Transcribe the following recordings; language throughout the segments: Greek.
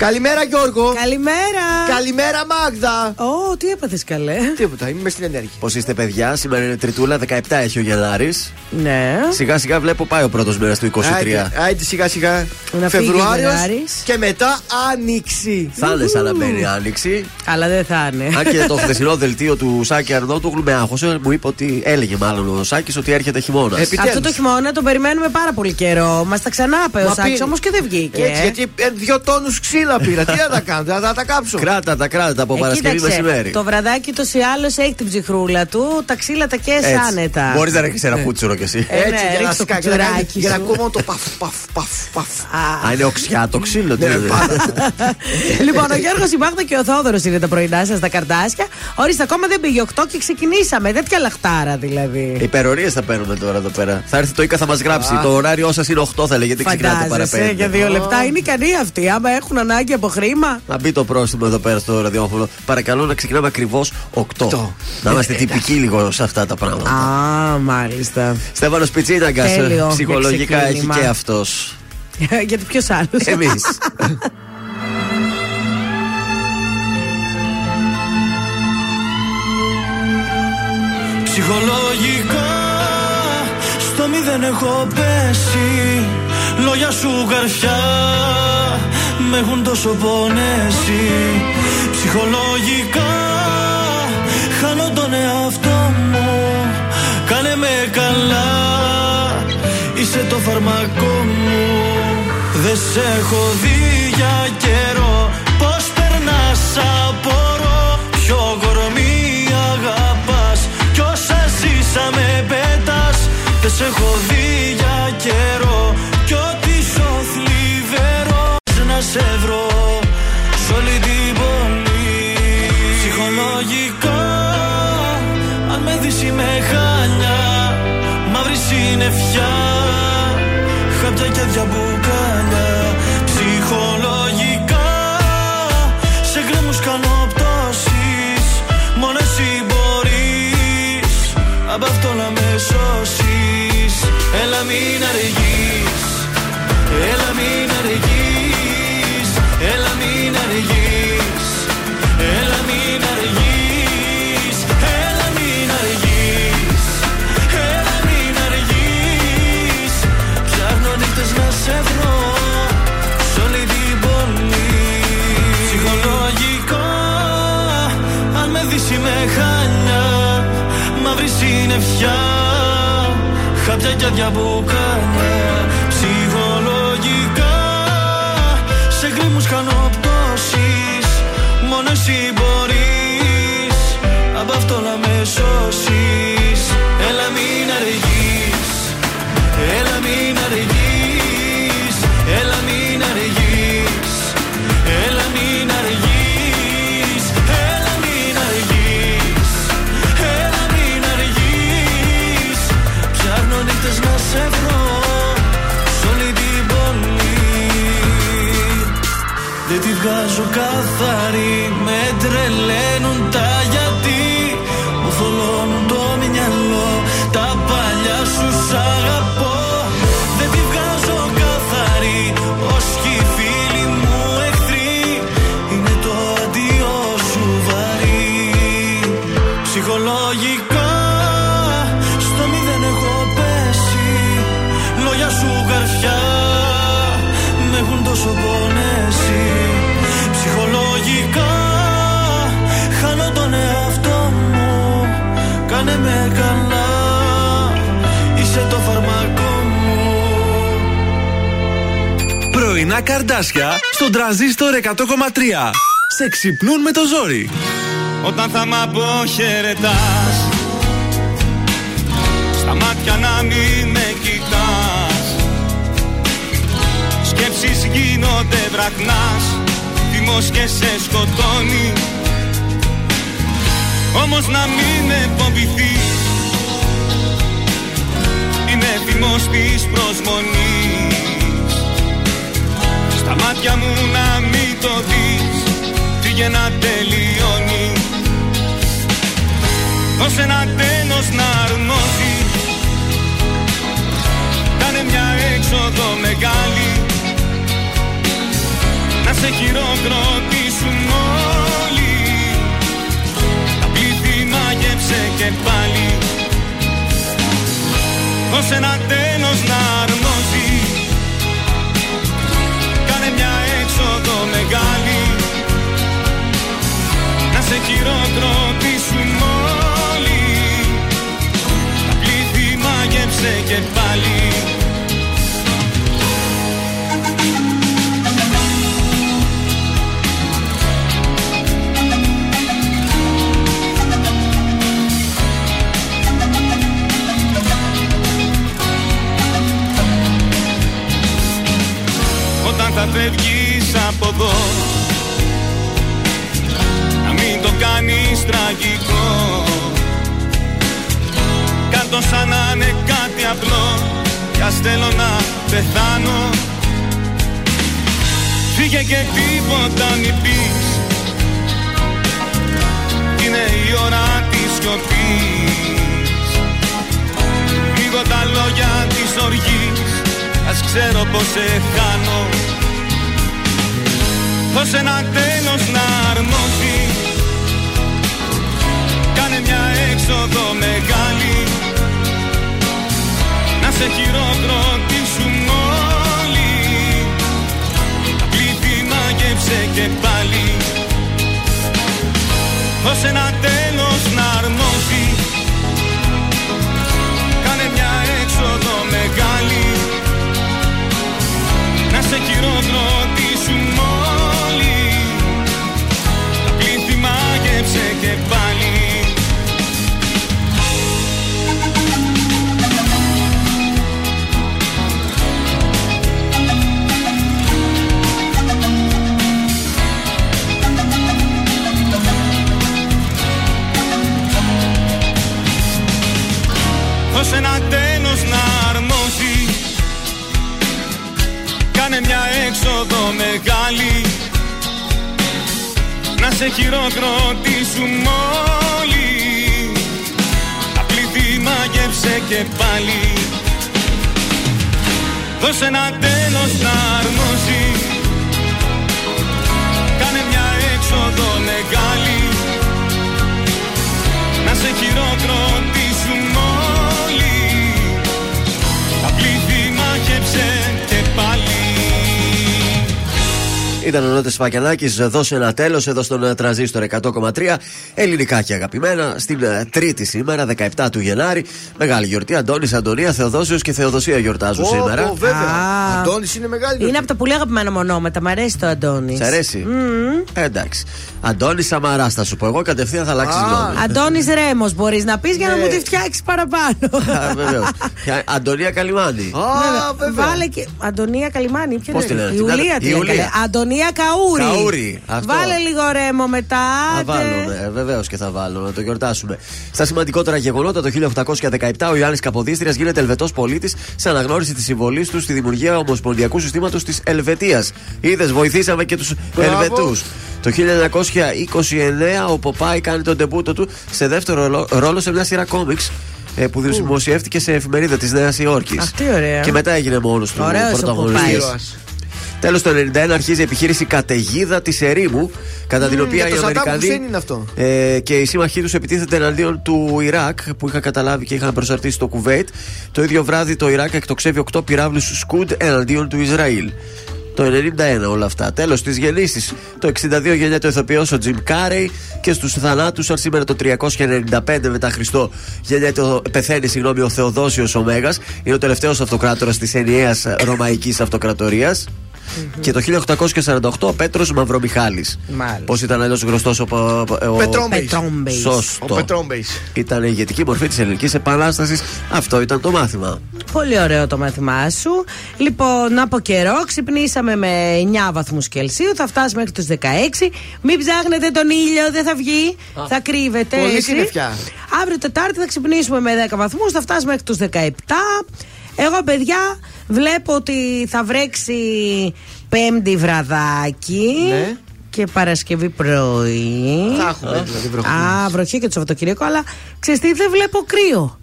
Καλημέρα Γιώργο. Καλημέρα. Καλημέρα Μάγδα. Ω, τι έπαθες καλέ. Τίποτα, είμαι στην ενέργεια. Πώς είστε, παιδιά, σήμερα είναι Τριτούλα, 17 έχει ο Γενάρη. Ναι. Σιγά σιγά βλέπω πάει ο πρώτος μέρα του 23. Άιντε, σιγά σιγά. Φεβρουάριος και μετά Άνοιξη. Θα είναι σαν να μπαίνει Άνοιξη. Αλλά δεν θα είναι. Αν και το χθεσινό δελτίο του Σάκη Αρνότουγλου με άγχωσε, μου είπε ότι έλεγε μάλλον ο Σάκης ότι έρχεται χειμώνας. Αυτό το χειμώνα τον περιμένουμε πάρα πολύ καιρό. Μας τα ξανά είπε ο Σάκης όμως και δεν βγήκε. Έτσι, γιατί ε, δύο τόνους ξύλα πήρα. Τι να τα κάνω, θα τα κάψω. Κράτα τα, κράτα τα από ε, Παρασκευή μεσημέρι. Το βραδάκι το ή άλλος έχει την ψυχρούλα του, τα ξύλα τα καίει άνετα. Μπορείς να ρίξεις ένα κούτσουρο κι εσύ. Έτσι, για να σκάκι. Για να ακούω το παφ, παφ, παφ, παφ. Α, είναι οξιά το ξύλο, τι Λοιπόν, ο Γιώργος Ιμπάχτα και ο Θόδωρος είναι τα πρωινά σας, τα καρτάσια. Ορίστε, ακόμα δεν πήγε 8 και ξεκινήσαμε. Τέτοια λαχτάρα δηλαδή. Υπερορίες θα παίρνουμε τώρα εδώ πέρα. Θα έρθει το Ικα, θα μας γράψει. Το ωράριό σας είναι 8, θα λέγεται ξυπνάτε παραπέρα. για δύο λεπτά είναι ικανοί αυτοί. Άμα έχουν ανάγκη από χρήμα. Να μπει το πρόστιμο εδώ πέρα στο ραδιόφωνο. Παρακαλώ να ξεκινάμε ακριβώς 8. Να είμαστε τυπικοί λίγο σε αυτά τα πράγματα. Α, μάλιστα. Στέφανος Πιτσίναγκα. Ψυχολογικά έχει και αυτός. Γιατί ποιος άλλος; Εμείς. Ψυχολογικά στο μηδέν έχω πέσει Λόγια σου καρφιά με έχουν τόσο πονέσει. Ψυχολογικά χάνω τον εαυτό μου. Κάνε με καλά Είσαι το φαρμακό μου. Δεν σε έχω δει για καιρό. Πώς περνάς απορώ. Ποιο κορμί αγαπάς. Κι όσα ζήσαμε πέτας Δεν σε έχω δει για καιρό Να σε βρω Σ' όλη την πόλη. Ψυχολογικά Αν με δεις είμαι χάνια Μαύρη συννεφιά Χάπια και διαμπουκάλια Ψυχολογικά Σε γκρέμους κάνω πτώσεις Μόνο εσύ μπορείς. Απ' αυτό να με σώσεις Έλα μην αργείς Έλα μην αργείς. Έλα μην αργείς Έλα μην αργείς Έλα μην αργείς Έλα μην αργείς. Ψάχνω νύχτες να σε βρω Σ' όλη την πόλη. Ψυχολογικά Αν με δεις είμαι χάνια Μαύρη συννεφιά Χάπια και διαμπουκάλια Ψυχολογικά Σε γκρίμους κάνω πτώσεις Μόνο εσύ μπορείς. Απ' αυτό να με σώσεις καρδάσια στον τραζίστορ 100,3. Σε ξυπνούν με το ζόρι. Όταν θα μ' αποχαιρετάς Στα μάτια να μην με κοιτάς Σκέψεις γίνονται βραχνάς Θυμός και σε σκοτώνει Όμως να μην με φοβηθείς Είναι θυμός της προσμονής Στα μάτια μου να μην το δεις. Φύγε να τελειώνει. Δώσε ένα τέλος τέλος να αρμόζει Κάνε μια έξοδο μεγάλη. Να σε χειροκροτήσουν όλοι. Τα πλήθη μάγεψε και πάλι. Δώσε ένα τέλος να αρμόζει χειροκροτήσουν όλοι Τα πλήθη μάγεψε και πάλι. Όταν θα φεύγεις από εδώ Να μην το κάνεις τραγικό. Κάντο σαν να είναι κάτι απλό Κι ας θέλω να πεθάνω. Φύγε και τίποτα μη πεις. Είναι η ώρα της σιωπής. Λίγο τα λόγια της οργής Ας ξέρω πως σε χάνω. Δώσε ένα τέλος να αρμόζει. Κάνε μια έξοδο μεγάλη. Να σε χειροκροτήσουν όλοι. Τα πλήθη μάγεψε και πάλι. Δώσε ένα τέλος να αρμόζει. Κάνε μια έξοδο μεγάλη. Να σε χειροκροτήσουν όλοι. Τα πλήθη μάγεψε και πάλι Δώσε ένα τέλος να αρμόζει. Κάνε μια έξοδο μεγάλη. Να σε χειροκροτήσουν όλοι Τα πλήθη μάγεψε και πάλι. Δώσε ένα τέλος να αρμόζει. Κάνε μια έξοδο μεγάλη. Να σε χειροκροτήσουν Ήταν ο Νότε Φακελάκη, δώσε ένα τέλος εδώ στον ε, τραζίστορ 100,3. Ελληνικά και αγαπημένα, στην ε, Τρίτη σήμερα, 17 του Γενάρη. Μεγάλη γιορτή. Αντώνης, Αντωνία, Θεοδόσιος και Θεοδοσία γιορτάζουν Ω, σήμερα. ω, βέβαια. Α. Αντώνης είναι μεγάλη. Είναι από τα πολύ αγαπημένα μονόματα. Μ' αρέσει το Αντώνης. Σ' αρέσει. Ε, εντάξει. Αντώνης Σαμαρά θα σου πω. Εγώ κατευθείαν θα αλλάξεις Α. γνώμη. Αντώνης Ρέμος μπορείς να πεις για να Ναι. μου τη φτιάξεις παραπάνω. Α, βεβαίως. Ποια- Αντωνία Καλιμάνη. Α, βέβαια. Βάλε και. Αντωνία Καλιμάνη, ποια Πώς τη είναι. λένε, Η την Ιουλία άλλη- τη η λένε. Ιουλία. καλέ. Αντωνία Καούρη. Καούρη, αυτό. Βάλε λίγο ρέμο μετά. Θα άντε. βάλουμε, βεβαίως και θα βάλω, να το γιορτάσουμε. Στα σημαντικότερα γεγονότα, το 1817 ο Ιωάννης Καποδίστριας γίνεται Ελβετός πολίτης σε αναγνώριση της συμβολής του στη δημιουργία ομοσπονδιακού συστήματος της Ελβετίας. Είδες, βοηθήσαμε και τους Μπράβο. Ελβετούς. Το 1929 ο Ποπάη κάνει τον τεμπούτο του σε δεύτερο ρόλο- ρόλο σε μια σειρά κόμιξ ε, που δημοσιεύτηκε σε εφημερίδα της Νέας Υόρκης. Αυτή ωραία. Και μετά έγινε μόνος του Ωραίος ο πρωταγωνιστής. Ποπάης. Ήρωας. Τέλος το 91 αρχίζει η επιχείρηση καταιγίδα της ερήμου, κατά την οποία για οι το Σαντάμ Αμερικανοί Χουσέιν είναι αυτό. ε, και οι σύμμαχοί τους επιτίθενται εναντίον του Ιράκ, που είχαν καταλάβει και είχαν προσαρτήσει το Κουβέιτ. Το ίδιο βράδυ το Ιράκ εκτοξεύει 8 πυράβλους Σκουντ εναντίον του Ισραήλ. Το 91 όλα αυτά. Τέλος τη γεννήση. Το 62 γεννιέται ο ηθοποιό ο Τζιμ Κάρεϊ και στους θανάτους, αν σήμερα το 395 μετά Χριστό γεννιέται ο, πεθαίνει συγγνώμη, ο Θεοδόσιος ο Μέγας Είναι ο τελευταίος αυτοκράτορας της ενιαίας Ρωμαϊκής Αυτοκρατορίας. Και το 1848 ο Πέτρος Μαυρομιχάλης. Μάλιστα. Πώς ήταν αλλιώ γνωστός ο, ο, ο Πετρόμπεϊς. Πετρόμπεϊς. Σωστό. Ο Πετρόμπεϊς. Ήταν η ηγετική μορφή της Ελληνικής Επανάστασης. Αυτό ήταν το μάθημα. Πολύ ωραίο το μάθημά σου. Λοιπόν, από καιρό ξυπνήσαμε με 9 βαθμούς Κελσίου. Θα φτάσουμε μέχρι τους 16. Μην ψάχνετε τον ήλιο, δεν θα βγει. Θα κρύβεται. Πολύ έτσι. συννεφιά. Αύριο Τετάρτη θα ξυπνήσουμε με 10 βαθμούς. Θα φτάσουμε μέχρι τους 17. Εγώ, παιδιά, βλέπω ότι θα βρέξει πέμπτη βραδάκι. Ναι. και Παρασκευή πρωί. Θα έχουμε δηλαδή βροχή. Α, βροχή και το Σαββατοκύριακο, αλλά ξέρεις τι, δεν βλέπω κρύο.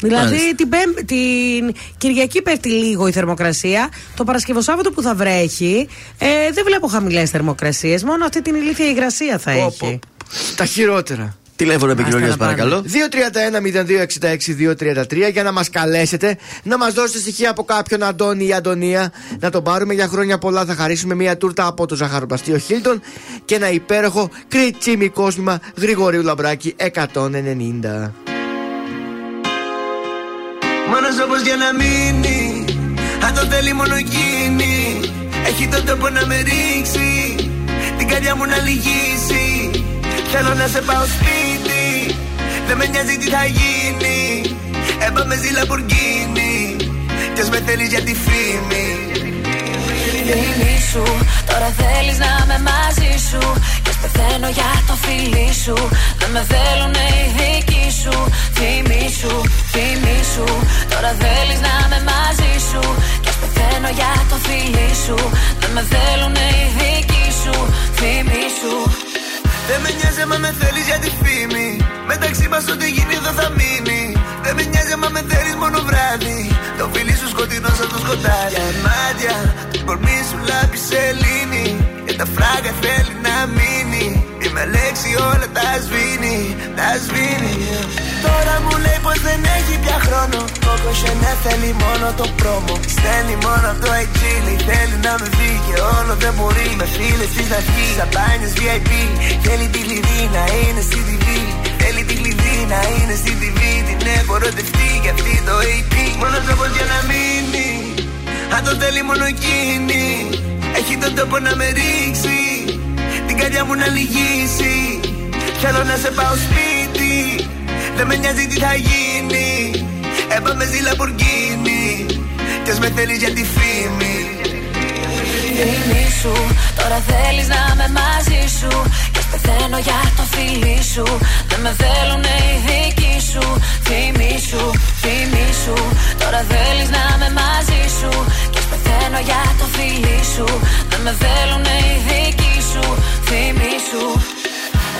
Δηλαδή Μάλιστα. την, Πέμπ- την Κυριακή πέφτει λίγο η θερμοκρασία. Το Παρασκευοσάββατο που θα βρέχει, ε, δεν βλέπω χαμηλές θερμοκρασίες. Μόνο αυτή την ηλίθια υγρασία θα Πω, έχει. πω. Τα χειρότερα. Τηλέφωνο επικοινωνία, να πάνε. παρακαλώ. 231-0266-233 για να μας καλέσετε, να μας δώσετε στοιχεία από κάποιον Αντώνη ή Αντωνία, να τον πάρουμε για χρόνια πολλά. Θα χαρίσουμε μια τούρτα από το ζαχαροπλαστείο Χίλτον και ένα υπέροχο κριτσίμι κόσμημα Γρηγορίου Λαμπράκη 190. Μόνος όπως για να μείνει Αν το θέλει μόνο εκείνη Έχει τον τόπο να με ρίξει Την καρδιά μου να λυγίσει Θέλω να σε πάω σπίτι. Δεν με νοιάζει τι θα γίνει. Έπαμε ζει Λαμπορκίνη Κι ας με θέλεις για τη φήμη. Φίλη σου, τώρα θέλεις να είμαι μαζί σου. Και ας πεθαίνω για το φίλι σου. Δεν με θέλουν οι δικοί σου. Θυμή σου, θυμή σου. Τώρα θέλεις να είμαι μαζί σου. Και ας πεθαίνω για το φίλι σου. Δεν με θέλουν οι δικοί σου. Θυμή σου Δεν με νοιάζει άμα με θέλεις για τη φήμη. Μεταξύ μας ό,τι γίνει εδώ θα μείνει. Δεν με νοιάζει άμα με θέλεις μόνο βράδυ. Το φίλι σου σκοτεινό σαν το σκοτάδι. Για μάτια, το κορμί σου λάμπει σελήνη. Και τα φράγκα θέλει να μείνει. Η με λέξη όλα τα σβήνει, τα σβήνει. Τώρα μου λέει πως δεν έχει πια χρόνο. Κόκο Chanel θέλει μόνο το πρόμο. Στέλνει μόνο από το εξήλι Θέλει να με δει και όλο δεν μπορεί. Με φίλες της να βγει Σαμπάνιες VIP Θέλει τη κλειδί να είναι στη TV Θέλει τη κλειδί να είναι στη TV Την έχω ερωτευτεί για αυτή το AP Μόνος τρόπος για να μείνει. Αν το θέλει μόνο εκείνη. Έχει τον τόπο να με ρίξει Την καρδιά μου να λυγίσει. Θέλω να σε πάω σπίτι. Δεν με νοιάζει τι θα γίνει. Έπαμε ζει Λαμπορκίνη Κι ας με θέλεις για τη φήμη. Φίλη σου, τώρα θέλεις να είμαι μαζί σου. Και ας πεθαίνω για το φίλι σου. Δεν με θέλουν οι δικοί σου. Θυμή σου, θυμή σου. Τώρα θέλεις να είμαι μαζί σου. Και ας πεθαίνω για το φίλι σου. Δεν με θέλουν οι δικοί σου Θυμή σου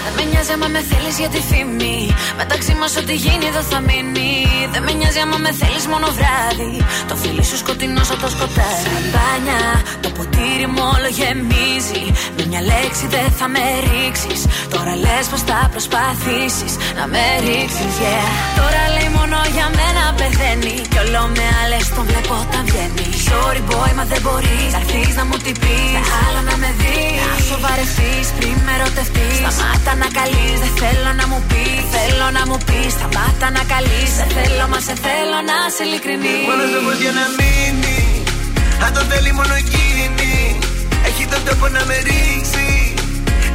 δεν με νοιάζει άμα με θέλεις για τη φήμη. Μεταξύ μας ό,τι γίνει εδώ θα μείνει. Δεν με νοιάζει άμα με θέλεις μόνο βράδυ. Το φίλι σου σκοτεινός από το σκοτάδι. Σαμπάνια, το ποτήρι μου όλο γεμίζει. Με μια λέξη δεν θα με ρίξεις. Τώρα λες πως θα προσπαθήσεις να με ρίξεις, yeah. Τώρα λέει μόνο για μένα πεθαίνει. Κι όλο με άλλες τον βλέπω όταν βγαίνει. Sorry boy, μα δεν μπορείς να έρθει να μου την πει. Άλλα να με δεις. Να σοβαρευτείς πριν με ερωτευτείς. Σταμάτα να καλείς, δεν θέλω να μου πεις. Θέλω να μου πεις, σταμάτα να καλείς. Σε θέλω, μα σε θέλω να σε ειλικρινή. Μόνος τρόπος για να μείνει. Αν το θέλει μόνο εκείνη Έχει τον τόπο να με ρίξει.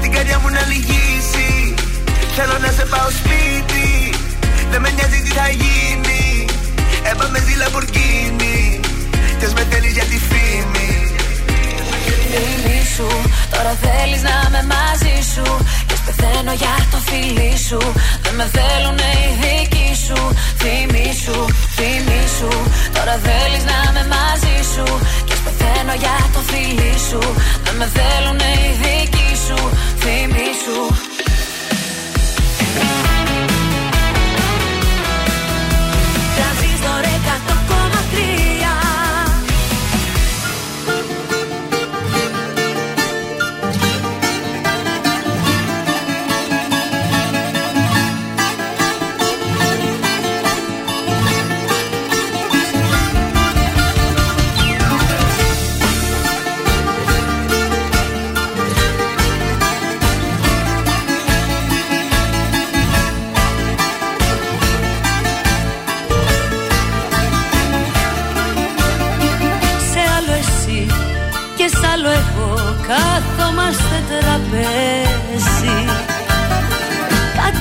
Την καρδιά μου να λυγίσει. Θέλω να σε πάω σπίτι. Δεν με νοιάζει τι θα γίνει. Έπαμε ζει Λαμπορκίνη Κι ας με θέλεις για τη φήμη Φίλη σου, τώρα θέλεις να είμαι μαζί σου. Και ας πεθαίνω για το φίλι σου. Δεν με θέλουν οι δικοί σου. Θυμή σου, θυμή σου. Τώρα θέλεις να είμαι μαζί σου. Και ας πεθαίνω για το φίλι σου. Δεν με θέλουν οι δικοί σου. Θυμή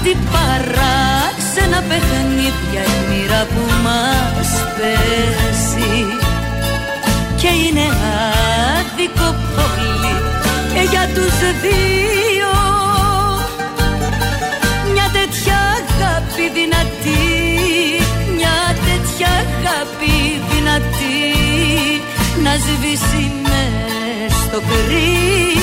Κάτι παράξενα παιχνίδια η μοίρα που μας πέσει. Και είναι άδικο πολύ και για τους δύο. Μια τέτοια αγάπη δυνατή Μια τέτοια αγάπη δυνατή Να σβήσει μες στο κρύο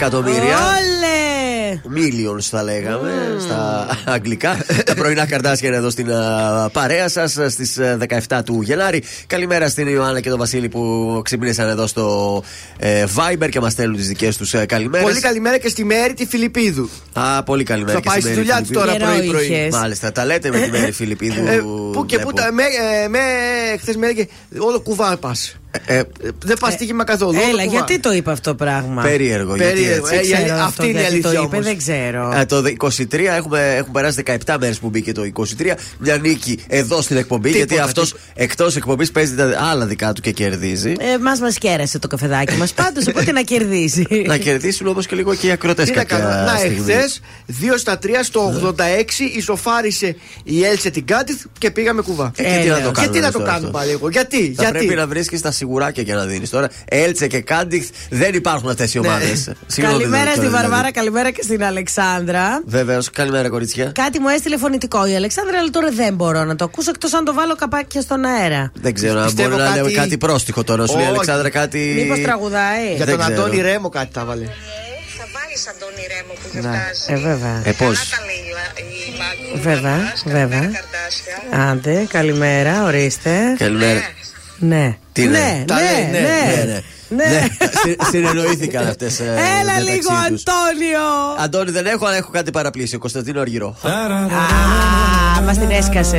εκατομμύρια. Όλε! Millions θα λέγαμε στα αγγλικά. Τα πρωινά καρτάσια είναι εδώ στην α, παρέα σας στις 17 του Γενάρη. Καλημέρα στην Ιωάννα και τον Βασίλη που ξυπνήσαν εδώ στο ε, Viber και μας στέλνουν τις δικές τους ε, καλημέρες. Πολύ καλημέρα και στη Μέρη τη Φιλιππίδου. Α, πολύ καλημέρα. Θα και πάει στη στη Μέρη δουλειά τη Φιλιππίδου. τώρα Καιρό πρωί-πρωί. είχες. Μάλιστα, τα λέτε με τη Μέρη Φιλιππίδου. Ε, πού και πού βλέπω. τα. Με, ε, με χθες με έλεγε όλο κουβά πας. Ε, Δεν πας στοίχημα καθόλου. όλο Έλα, κουβά. γιατί το είπε αυτό το πράγμα; περίεργο. γιατί Περίεργο, έτσι. ε, Δεν ξέρω η- αυτό αυτή είναι η γιατί το αλήθεια είπε, όμως. δεν ξέρω. Ε, το 23 έχουμε, έχουν περάσει 17 μέρες που μπήκε το 23. Μια νίκη εδώ στην εκπομπή. Τίποτα, γιατί αυτός τίποτα. εκτός εκπομπής παίζει τα άλλα δικά του και κερδίζει. Ε, μας μας κέρασε το καφεδάκι μας πάντως, οπότε να κερδίσει. να κερδίσουν όμως και λίγο και οι ακροτές Τι να κάποια κάνω. Να, στιγμή. εχθές 2 στα 3 στο 86 ισοφάρισε η Έλσε την Κάτιθ και πήγαμε κουβά. Ε, και τι Έλα. να το κάνουμε Γιατί να το τώρα κάνουμε αυτό. πάλι εγώ, γιατί, Θα γιατί; πρέπει να βρίσκεις τα σιγουράκια για να δίνεις. Τώρα, Έλτσε και Κάντιχ δεν υπάρχουν αυτές οι ομάδες. Καλημέρα στη Βαρβάρα, καλημέρα και στην Αλεξάνδρα. Βεβαίως, καλημέρα κορίτσια. Κάτι μου έστειλε φωνητικό η Αλεξάνδρα, αλλά τώρα δεν μπορώ να το ακούσω εκτός αν το βάλω καπάκια στον αέρα. Δεν ξέρω αν Πιστεύω μπορεί να κάτι- λέμε κάτι πρόστιχο τώρα. Σου λέει η Όχι. Αλεξάνδρα κάτι. Μήπως τραγουδάει. Για Δεν τον ξέρω. Αντώνη Ρέμο κάτι τα βάλε. Θα βάλεις Αντώνη Ρέμο που Ναι. γιορτάζει. Ε, βέβαια. Ε, πώς; Καλά τα λέει η Λα- η Μάκου. Βέβαια, Καλημέρα, βέβαια. Καρδάσια. Άντε, καλημέρα, ορίστε. Καλημέρα. Ναι. Τι ναι. ναι, Τα λέει, ναι, ναι, ναι, ναι. ναι. Ναι, συ- συνεννοήθηκαν αυτέ. Έλα λίγο, Αντώνιο. Αντώνη δεν έχω, αλλά έχω κάτι παραπλήσιο. Κωνσταντίνο Αργυρό. Α, μα την έσκασε.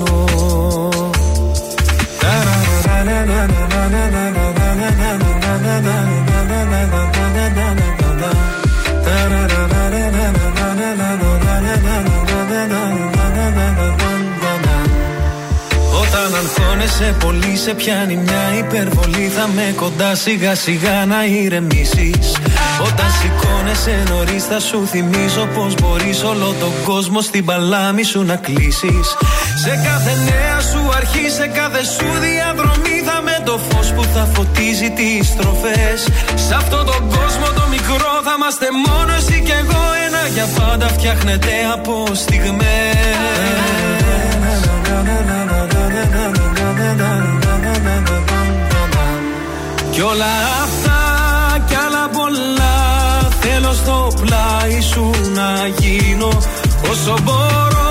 Όταν αγχώνεσαι πολύ σε πιάνει μια υπερβολή. Θα με κοντά σιγά σιγά να ηρεμήσεις. Όταν σηκώνεσαι νωρίς θα σου θυμίζω Πως μπορείς όλο τον κόσμο στην παλάμη σου να κλείσεις. Σε κάθε νέα σου αρχή, σε κάθε σου διαδρομή Θα με το φως που θα φωτίζει τις στροφές. Σε αυτόν τον κόσμο το μικρό θα είμαστε μόνο εσύ κι εγώ. Ένα για πάντα φτιάχνεται από στιγμές. Κι όλα αυτά κι άλλα πολλά Θέλω στο πλάι σου να γίνω Όσο μπορώ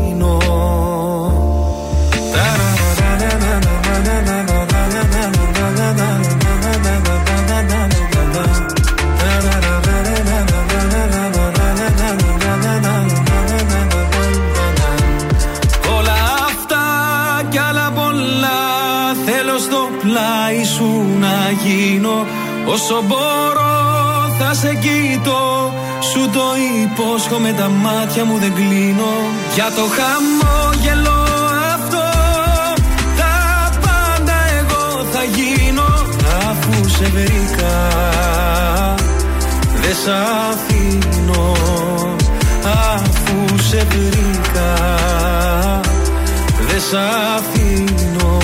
Όσο μπορώ θα σε κοιτώ Σου το υπόσχομαι τα μάτια μου δεν κλείνω. Για το χαμόγελο αυτό Τα πάντα εγώ θα γίνω. Αφού σε βρήκα Δεν σ' αφήνω. Αφού σε βρήκα Δεν σ' αφήνω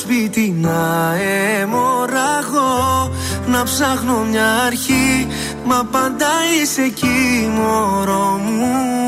σπίτι να αιμορραγώ Να ψάχνω μια αρχή, μα πάντα είσαι εκεί μωρό μου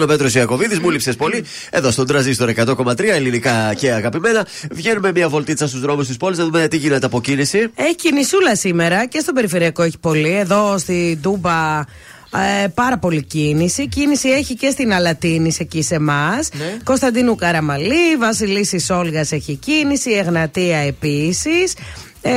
Ήταν ο Πέτρος Ιακοβίδη, μου λείψες πολύ. Εδώ στον τραζίστρο 100,3 ελληνικά και αγαπημένα. Βγαίνουμε μια βολτίτσα στους δρόμους της πόλης να δούμε τι γίνεται από κίνηση. Έχει κινησούλα σήμερα και στο περιφερειακό έχει πολύ. Εδώ στη Ντούμπα ε, πάρα πολύ κίνηση. Κίνηση έχει και στην Αλατίνη εκεί σε εμάς. Ναι. Κωνσταντίνου Καραμαλή, Βασιλίσης Όλγας έχει κίνηση. Εγνατία επίσης. Ε,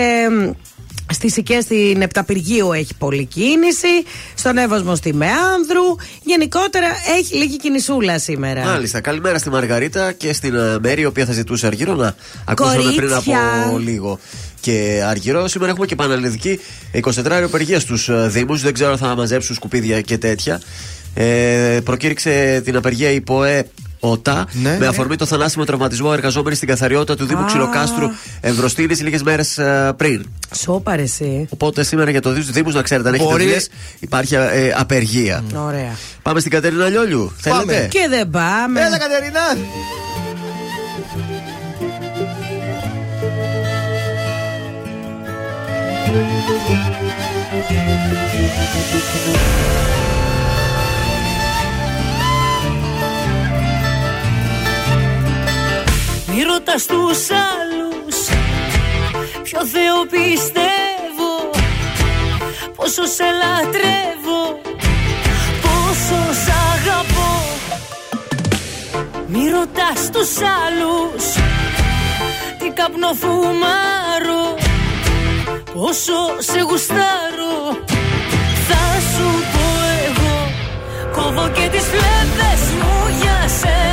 Στη Σικέ στην Επταπηργίου έχει πολλή κίνηση. Στον Εύωσμο στη Μεάνδρου. Γενικότερα έχει λίγη κινησούλα σήμερα. Μάλιστα. Καλημέρα στη Μαργαρίτα και στην ε, Μέρη, η οποία θα ζητούσε αργύρο να ακούσαμε πριν από Κορίτσια. λίγο. Και αργυρό, σήμερα έχουμε και πανελληνική 24 ώρο απεργία στους Δήμους. Δεν ξέρω αν θα μαζέψουν σκουπίδια και τέτοια. Ε, προκήρυξε την απεργία η ΠΟΕ ΟΤΑ Ναι. με αφορμή το θανάσιμο τραυματισμό εργαζόμενοι στην καθαριότητα του Δήμου Α. Ξυλοκάστρου Ευρωστήνη λίγες μέρες πριν. Σόπαρε εσύ. Οπότε σήμερα για το Δήμους, να ξέρετε, αν έχετε Μπορεί- δουλειές, υπάρχει ε, απεργία. Ωραία. Πάμε στην Κατερίνα Λιόλιου. Πάμε. Θέλετε; Και δεν πάμε. Έλα, Κατερίνα! Μη ρωτάς τους άλλους Ποιο Θεό πιστεύω Πόσο σε λατρεύω Πόσο σ' αγαπώ. Μη ρωτάς τους άλλους Τι καπνό φουμάρω Πόσο σε γουστάρω. Θα σου πω εγώ Κόβω και τις φλέβες μου για σένα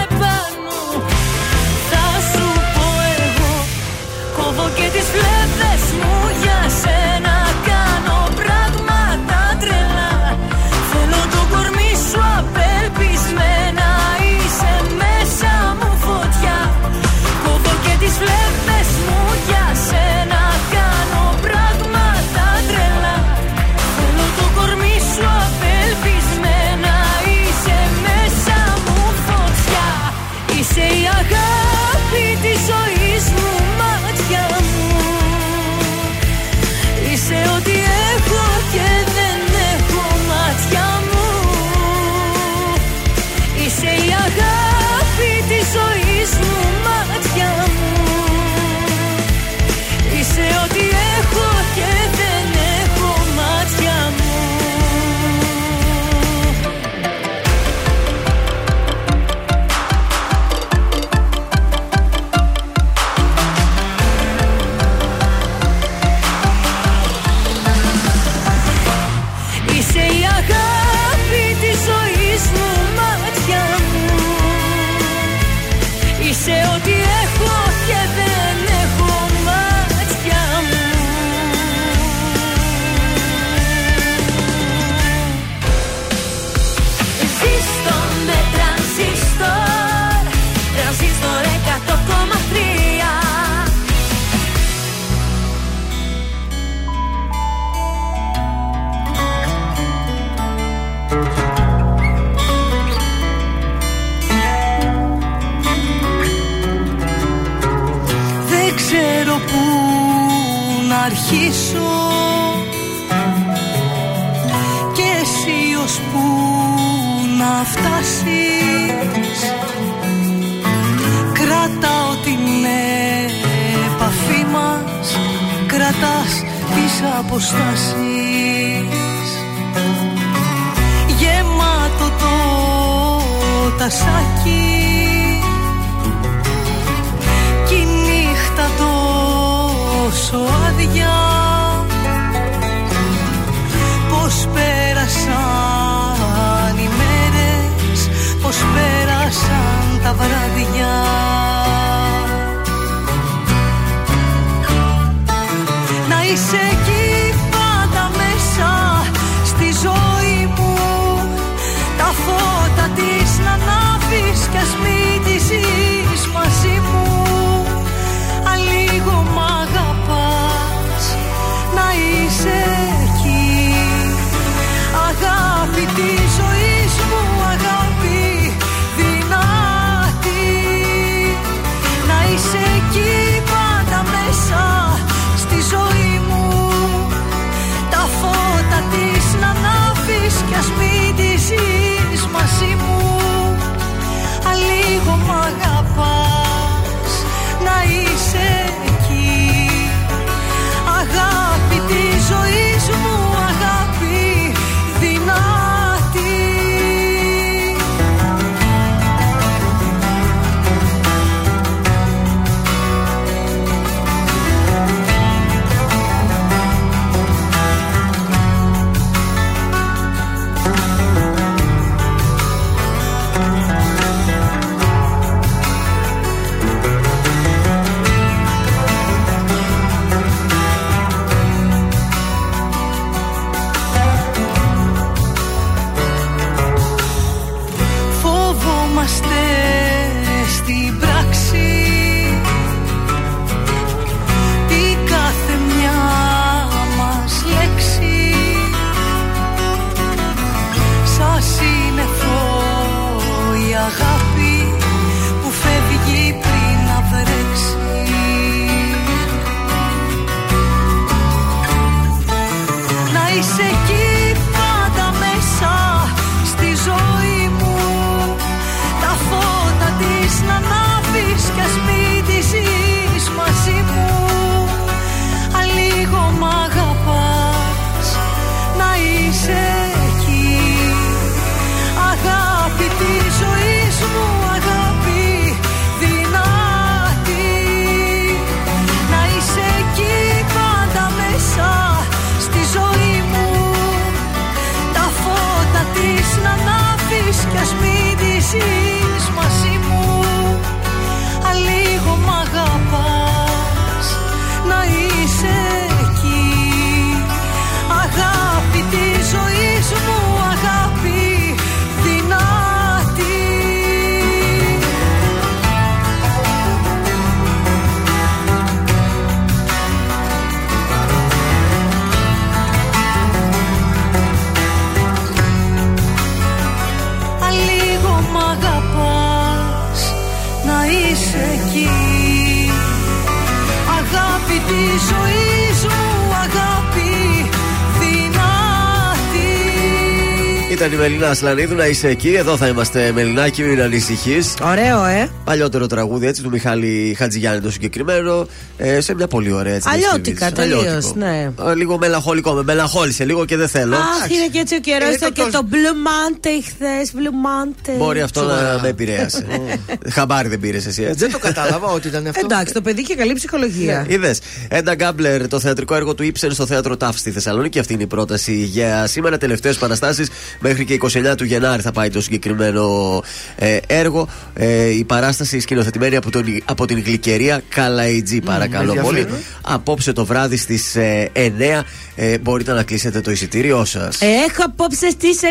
Ήταν η Μελινά Ασλανίδου να είσαι εκεί. Εδώ θα είμαστε, Μελινάκη, μην ανησυχείς. Ωραίο, ε. Παλιότερο τραγούδι έτσι του Μιχάλη Χατζηγιάννη το συγκεκριμένο. Ε, σε μια πολύ ωραία έτσι. Αλλιώτικα, διασκευή. τελείως, Αλλιώτικο. ναι. Ε, λίγο μελαγχολικό. Με μελαγχόλησε λίγο και δεν θέλω. Αχ, είναι και έτσι ο καιρός. Είναι Ήταν το και τόσο- το μπλουμάντε χθες. Μπλουμάντε. Μπορεί αυτό να Σοβαρά. με επηρέασε. Χαμπάρι δεν πήρες εσύ έτσι. Δεν το κατάλαβα ότι ήταν αυτό. Εντάξει, το παιδί είχε καλή ψυχολογία. Είδες. Έντα Γκάμπλερ, το θεατρικό έργο του Ήψεν στο θέατρο ΤΑΦ στη Θεσσαλονίκη. Αυτή είναι η πρόταση για σήμερα. Τελευταίες παραστάσεις μέχρι και 29 του Γενάρη θα πάει το συγκεκριμένο ε, έργο. Ε, η παράσταση σκηνοθετημένη από, τον, από την γλυκερία Καλαϊτζή, παρακαλώ με πολύ. ενδιαφέρον. Απόψε το βράδυ στις ε, 9 ε, μπορείτε να κλείσετε το εισιτήριό σας. Έχω απόψε στις 9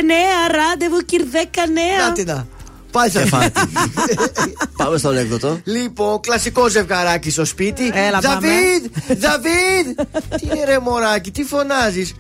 ράντεβου κυρδέκα νέα. Να τι να. Πάει σαν Κεφάτι. Πάμε στο ανέκδοτο. Λοιπόν, κλασικό ζευγαράκι στο σπίτι. Έλα, πάμε. Δαβίδ! Δαβίδ! τι είναι ρε μωράκι, τι φωνάζεις;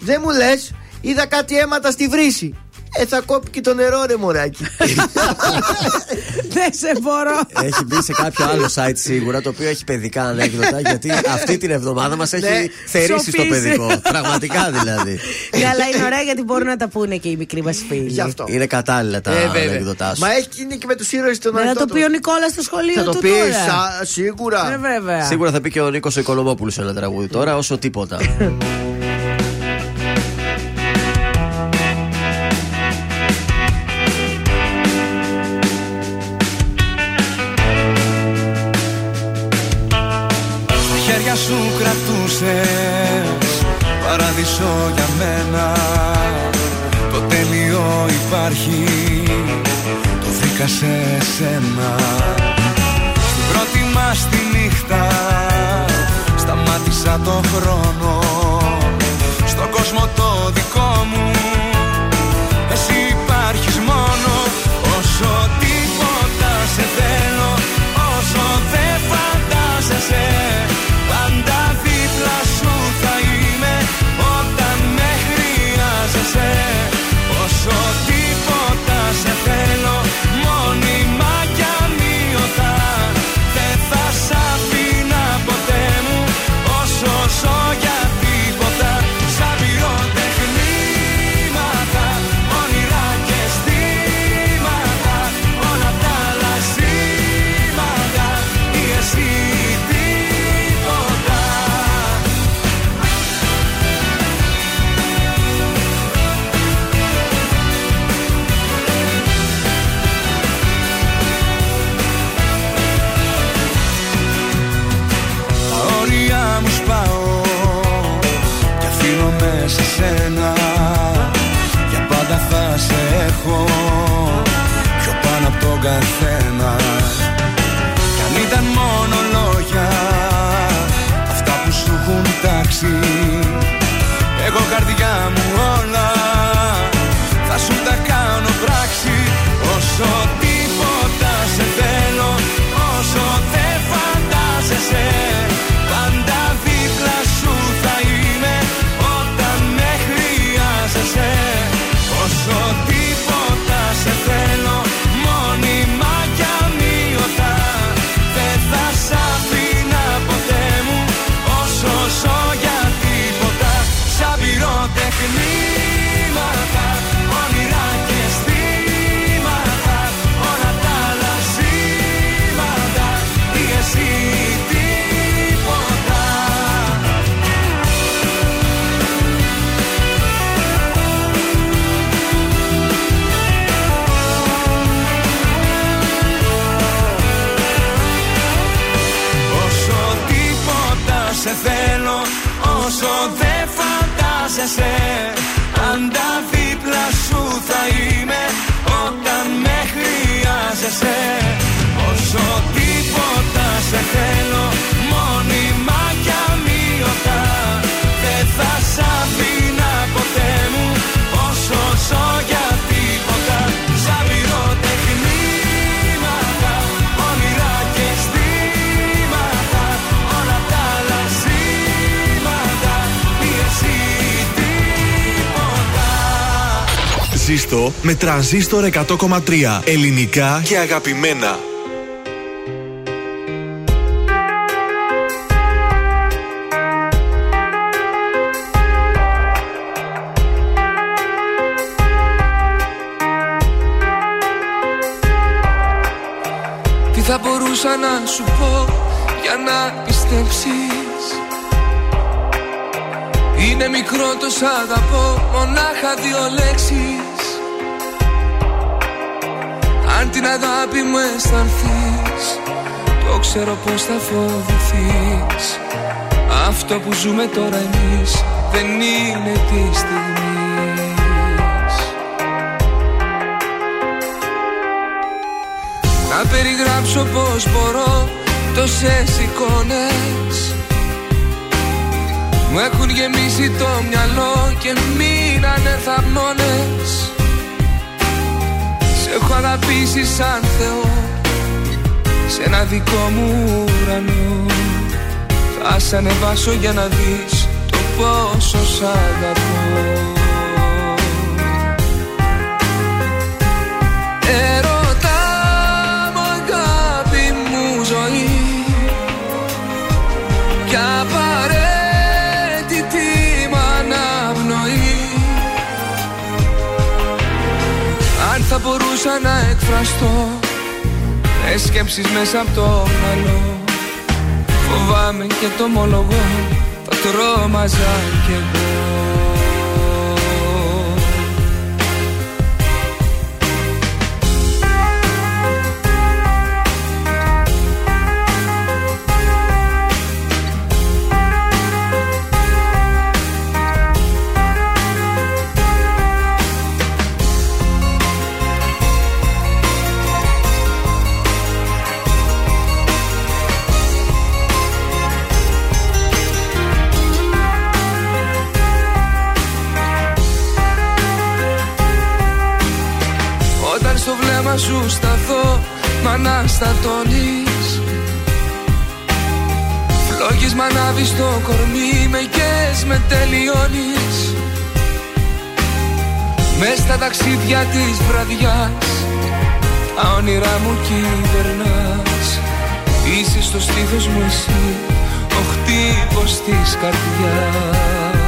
Δεν μου λες, είδα κάτι αίματα στη βρύση. Ε, θα κόπει και το νερό, ρε μωράκι. Δεν σε μπορώ. Έχει μπει σε κάποιο άλλο site σίγουρα το οποίο έχει παιδικά ανέκδοτα γιατί αυτή την εβδομάδα μας έχει Ναι, θερήσει στο σοφίζει. παιδικό. Πραγματικά δηλαδή. Ναι, αλλά είναι ωραία γιατί μπορούν να τα πούνε και οι μικροί μας φίλοι. Γι' αυτό. Είναι κατάλληλα τα Ε, βέβαια. ανέκδοτά σου. Μα έχει γίνει και με τους ήρωες των Δεν θα το ανεκδότων. πει ο Νικόλας στο σχολείο Θα το του πει τώρα. σίγουρα. Ε, βέβαια. Σίγουρα θα πει και ο Νίκος ο Οικονομόπουλο ένα τραγούδι τώρα όσο τίποτα. σε σένα. Στην πρώτη μας τη νύχτα Σταμάτησα το χρόνο. Στον κόσμο το δικό μου σε φαντάζεσαι Πάντα δίπλα σου θα είμαι Όταν με χρειάζεσαι. Όσο τίποτα σε θέλω Ζήστο με τρανζίστορ 100,3 ελληνικά και αγαπημένα. Τι θα μπορούσα να σου πω για να πιστέψεις; Είναι μικρό το σ' αγαπώ μονάχα δύο λέξεις Αν την αγάπη μου αισθανθείς Το ξέρω πως θα φοβηθείς. Αυτό που ζούμε τώρα εμείς δεν είναι τη στιγμής. Να περιγράψω πως μπορώ τόσες εικόνες Μου έχουν γεμίσει το μυαλό και μείνανε θαμνώνες σε έχω αγαπήσει σαν Θεό Σε ένα δικό μου ουρανό. Θα σε ανεβάσω για να δεις Το πόσο σ' αγαπώ. Ερώ να εκφραστώ. Με σκέψεις μέσα από το μυαλό. Φοβάμαι και το ομολογώ. Θα τρόμαζα κι εγώ σου σταθώ Μ' αναστατώνεις Φλόγεις μ' ανάβεις το κορμί Με κες με τελειώνεις. Μες στα ταξίδια της βραδιάς Τα όνειρά μου κυβερνάς. Είσαι στο στήθος μου εσύ Ο χτύπος της καρδιάς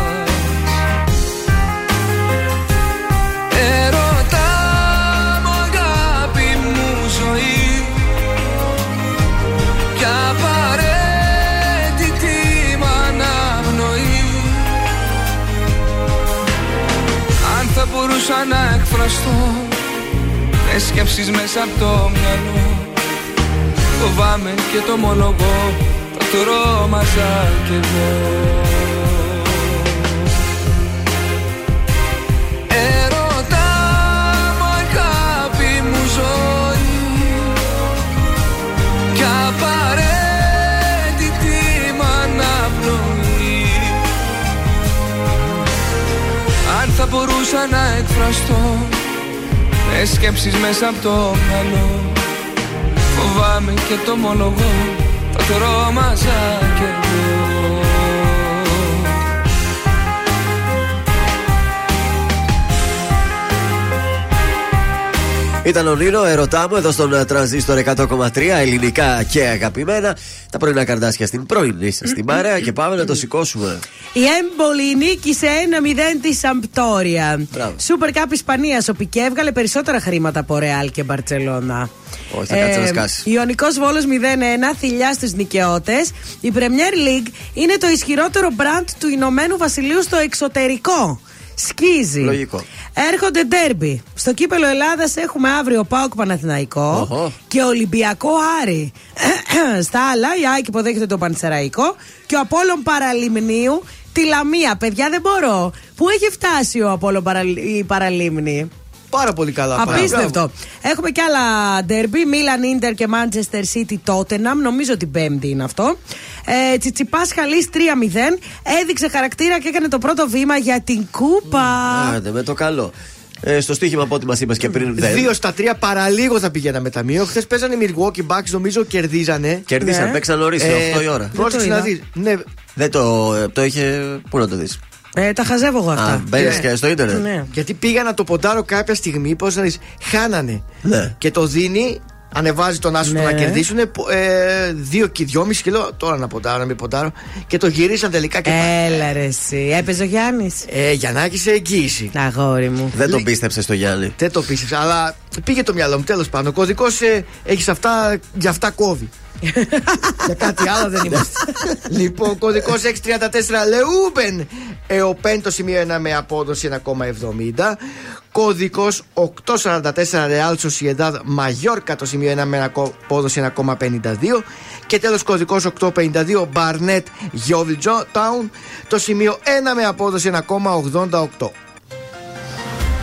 μπορούσα να εκφραστώ Με σκέψεις μέσα από το μυαλό. Φοβάμαι και το ομολογώ. Θα τρόμαζα κι εγώ θα μπορούσα να εκφραστώ Με σκέψεις μέσα από το μυαλό Φοβάμαι και το ομολογώ Θα τρόμαζα κι εγώ Ήταν ο Νίνο, ερωτά μου εδώ στον ε, τρανζίστορ 100,3 ελληνικά και αγαπημένα. Τα πρωινά καρδάσια στην πρωινή σας την παρέα και πάμε να το σηκώσουμε. Η Έμπολη νίκησε 1-0 της Σαμπτόρια. Μπράβο. Σούπερ Cup Ισπανίας. Ο Πικέ έβγαλε περισσότερα χρήματα από Ρεάλ και Μπαρσελόνα. Όχι, θα κάτσει να σκάσει. Ιωνικός Βόλος 0-1, θηλιά στου νικαιώτες. Η Premier League είναι το ισχυρότερο μπραντ του Ηνωμένου Βασιλείου στο εξωτερικό. Σκίζει. Λογικό. Έρχονται ντέρμπι. Στο κύπελο Ελλάδας έχουμε αύριο Πάοκ Παναθηναϊκό Οχο. και Ολυμπιακό Άρη. Στα άλλα, η Άκη υποδέχεται το Πανσεραϊκό και ο Απόλλων Παραλιμνίου τη Λαμία. Παιδιά, δεν μπορώ. Πού έχει φτάσει ο Απόλλων Παραλ... η Παραλίμνη; Πάρα πολύ καλά. πάει. Απίστευτο. Έχουμε και άλλα ντέρμπι. Μίλαν Ιντερ και Manchester City Tottenham. Νομίζω ότι πέμπτη είναι αυτό. Ε, Τσιτσιπά Χαλή 3-0. Έδειξε χαρακτήρα και έκανε το πρώτο βήμα για την κούπα. Άντε, με το καλό. Ε, στο στοίχημα από ό,τι μας είπες και πριν. δεν. Δύο στα τρία παραλίγο θα πηγαίναμε ταμείο. Χθες παίζανε οι Milwaukee Bucks, νομίζω κερδίζανε. Κερδίσαν, Ναι. παίξαν νωρίς, Ε, 8 η ώρα. Πρόσεξε το να είδα. δεις. Ναι, Δεν το, ε, το είχε. Πού να το δεις. Ε, τα χαζεύω εγώ Α, αυτά. μπαίνεις Ναι. και στο ίντερνετ. Ναι. γιατί πήγα να το ποντάρω κάποια στιγμή. Πώς να δεις, χάνανε. Ναι. Και το δίνει, ανεβάζει τον άσο του Ναι. να κερδίσουν. Ε, δύο και δυόμιση και λέω τώρα να ποντάρω, να μην ποντάρω. Και το γυρίσαν τελικά και πάλι. Έλα ρε εσύ. Έπαιζε ο Γιάννης. Ε, Γιαννάκη σε εγγύηση. Αγόρι μου. Δεν τον Λί- πίστεψε στο Γιάννη. Δεν το πίστεψα, αλλά πήγε το μυαλό μου. Τέλος πάντων, ο κωδικός ε, έχεις αυτά, για αυτά κόβει. Για κάτι άλλο δεν είμαστε. λοιπόν, κωδικός 634 Λεούμπεν. ΕΟΠΕΝ το σημείο 1 με απόδοση 1,70. Κωδικό 844 Real Sociedad Μαγιόρκα το σημείο 1 με απόδοση 1,52. Και τέλος κωδικό 852 Barnett Yeovil Town το σημείο 1 με απόδοση 1,88.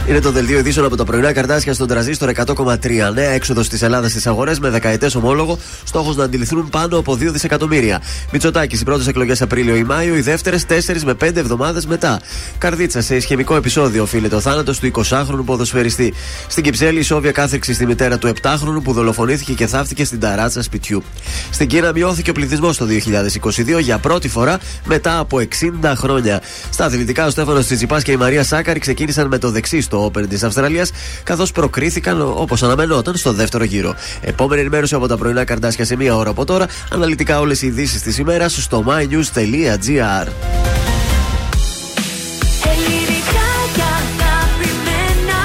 Είναι το δελτίο ειδήσεων από τα πρωινά καρτάσια στον τραζίστορ 100,3. Νέα έξοδος της Ελλάδας στις αγορές με δεκαετές ομόλογο. Στόχος να αντιληφθούν πάνω από 2 δισεκατομμύρια. Μητσοτάκης, οι πρώτες εκλογές Απρίλιο ή Μάιο, οι δεύτερες 4 με 5 εβδομάδες μετά. Καρδίτσα, σε ισχυμικό επεισόδιο οφείλεται ο θάνατος του 20χρονου ποδοσφαιριστή. Στην Κυψέλη, η Σόβια κάθριξη στη μητέρα του 7χρονου που δολοφονήθηκε και θαύτηκε στην ταράτσα σπιτιού. Στην Κίνα μειώθηκε ο πληθυσμός το 2022 για πρώτη φορά μετά από 60 χρόνια. Στα αθλητικά, ο Στέφανος Τσιτσιπάς και η Μαρία Σάκαρη ξεκίνησαν με το δεξί στο Open της Αυστραλίας, καθώς προκρίθηκαν όπως αναμενόταν στο δεύτερο γύρο. Επόμενη ενημέρωση από τα πρωινά καρτάσια σε μία ώρα από τώρα. Αναλυτικά όλες οι ειδήσεις της ημέρας στο mynews.gr. Ελληνικά και αγαπημένα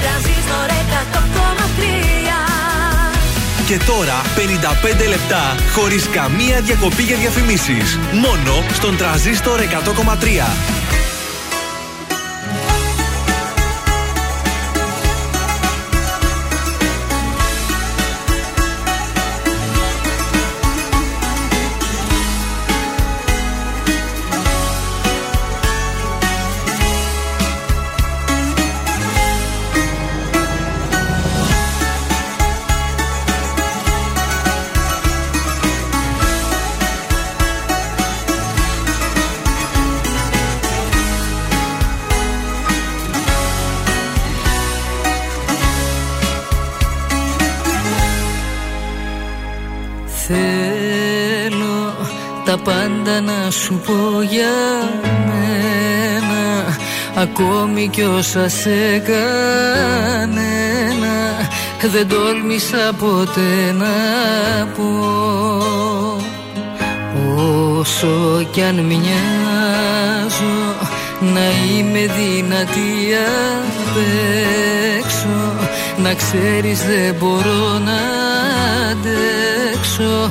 Τρανζίστορ Και τώρα 55 λεπτά χωρίς καμία διακοπή για διαφημίσεις. Μόνο στον τραζίστορ 100,3. Να σου πω για μένα Ακόμη κι όσα σε κανένα Δεν τόλμησα ποτέ να πω. Όσο κι αν μοιάζω Να είμαι δυνατή απ' έξω Να ξέρεις δεν μπορώ να αντέξω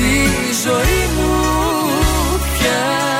στη ζωή μου πια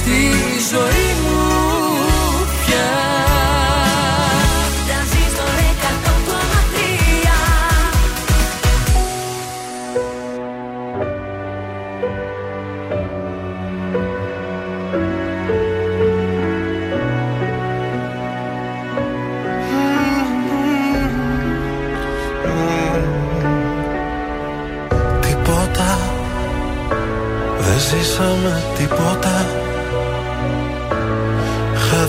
στη ζωή μου πια. Τρανζίστορ 100,3 Τίποτα. Δεν ζήσαμε τίποτα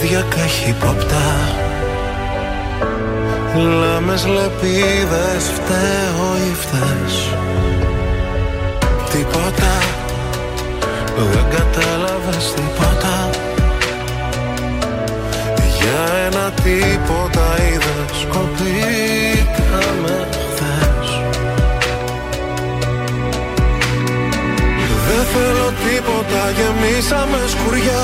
Χάδια καχύποπτα Λάμες λεπίδες φταίω ή φταίς. Τίποτα. Δεν κατάλαβες τίποτα. Τίποτα είδες Κοπήκαμε χθες. Δεν θέλω τίποτα, γεμίσαμε σκουριά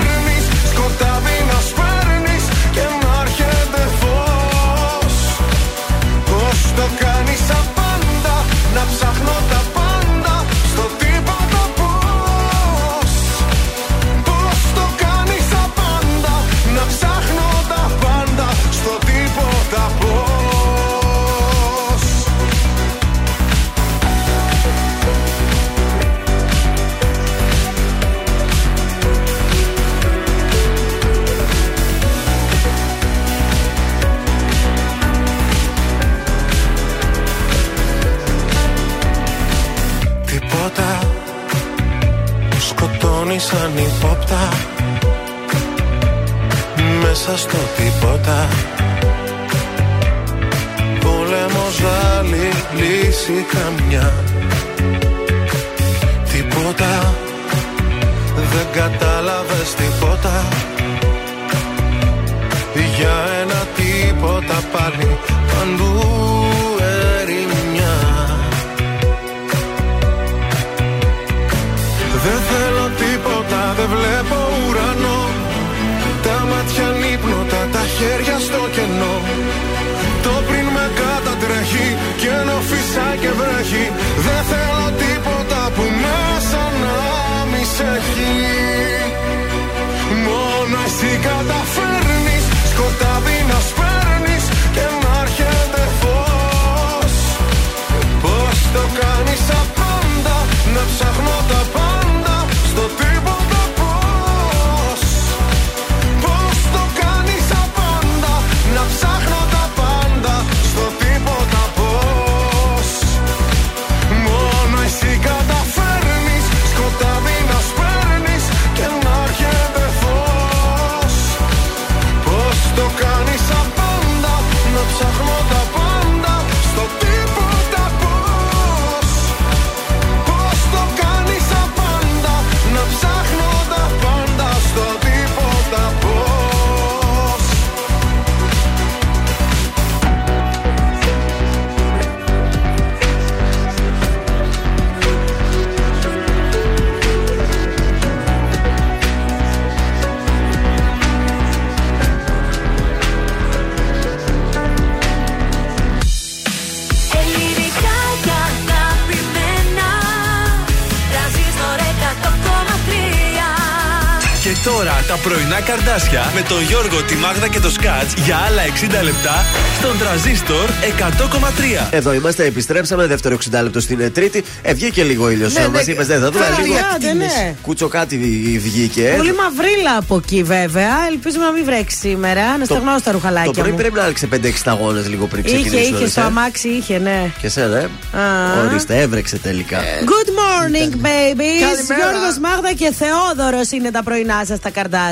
σαν υπόπτα. Μέσα στο τίποτα. Πόλεμος άλλη λύση καμιά Τίποτα. Δεν κατάλαβες τίποτα. Για ένα τίποτα πάλι Παντού ερημιά. Δεν θέλω τίποτα, δεν βλέπω ουρανό. Τα μάτια νύπνοτα, τα χέρια στο κενό. Το πριν με κατατρέχει και ενώ φυσάει και βρέχει. Δεν θέλω τίποτα που μέσα να μη σε έχει. Μόνο εσύ καταφέρνεις. Σκοτάδι να σπέρνεις πρωινά καρδάσια με τον Γιώργο, τη Μάγδα και το Σκάτς για άλλα 60 λεπτά στον τραζίστορ 100,3. Εδώ είμαστε, επιστρέψαμε. Δεύτερο 60 λεπτό στην ε, Τρίτη. Ε, βγήκε λίγο ήλιος. Ναι, Ναι, Μας ναι, είπες δεν θα δούμε. φαίνεται Λίγο άντε, ναι. κούτσο κάτι βγήκε. Πολύ μαυρίλα από εκεί βέβαια. Ελπίζουμε να μην βρέξει σήμερα. Να στεγνώσω τα Το ρουχαλάκια πρωί μου. πρέπει να έλεξε 5-6 αγώνες λίγο πριν Είχε, ξεκινήσουμε. είχε, στο αμάξι είχε, ναι. Και σένα, ε. Α. Ορίστε, έβρεξε τελικά. Good morning, babies. Καλημέρα. Γιώργος Μάγδα και Θεόδωρος είναι τα πρωινά σας τα καρδάσια.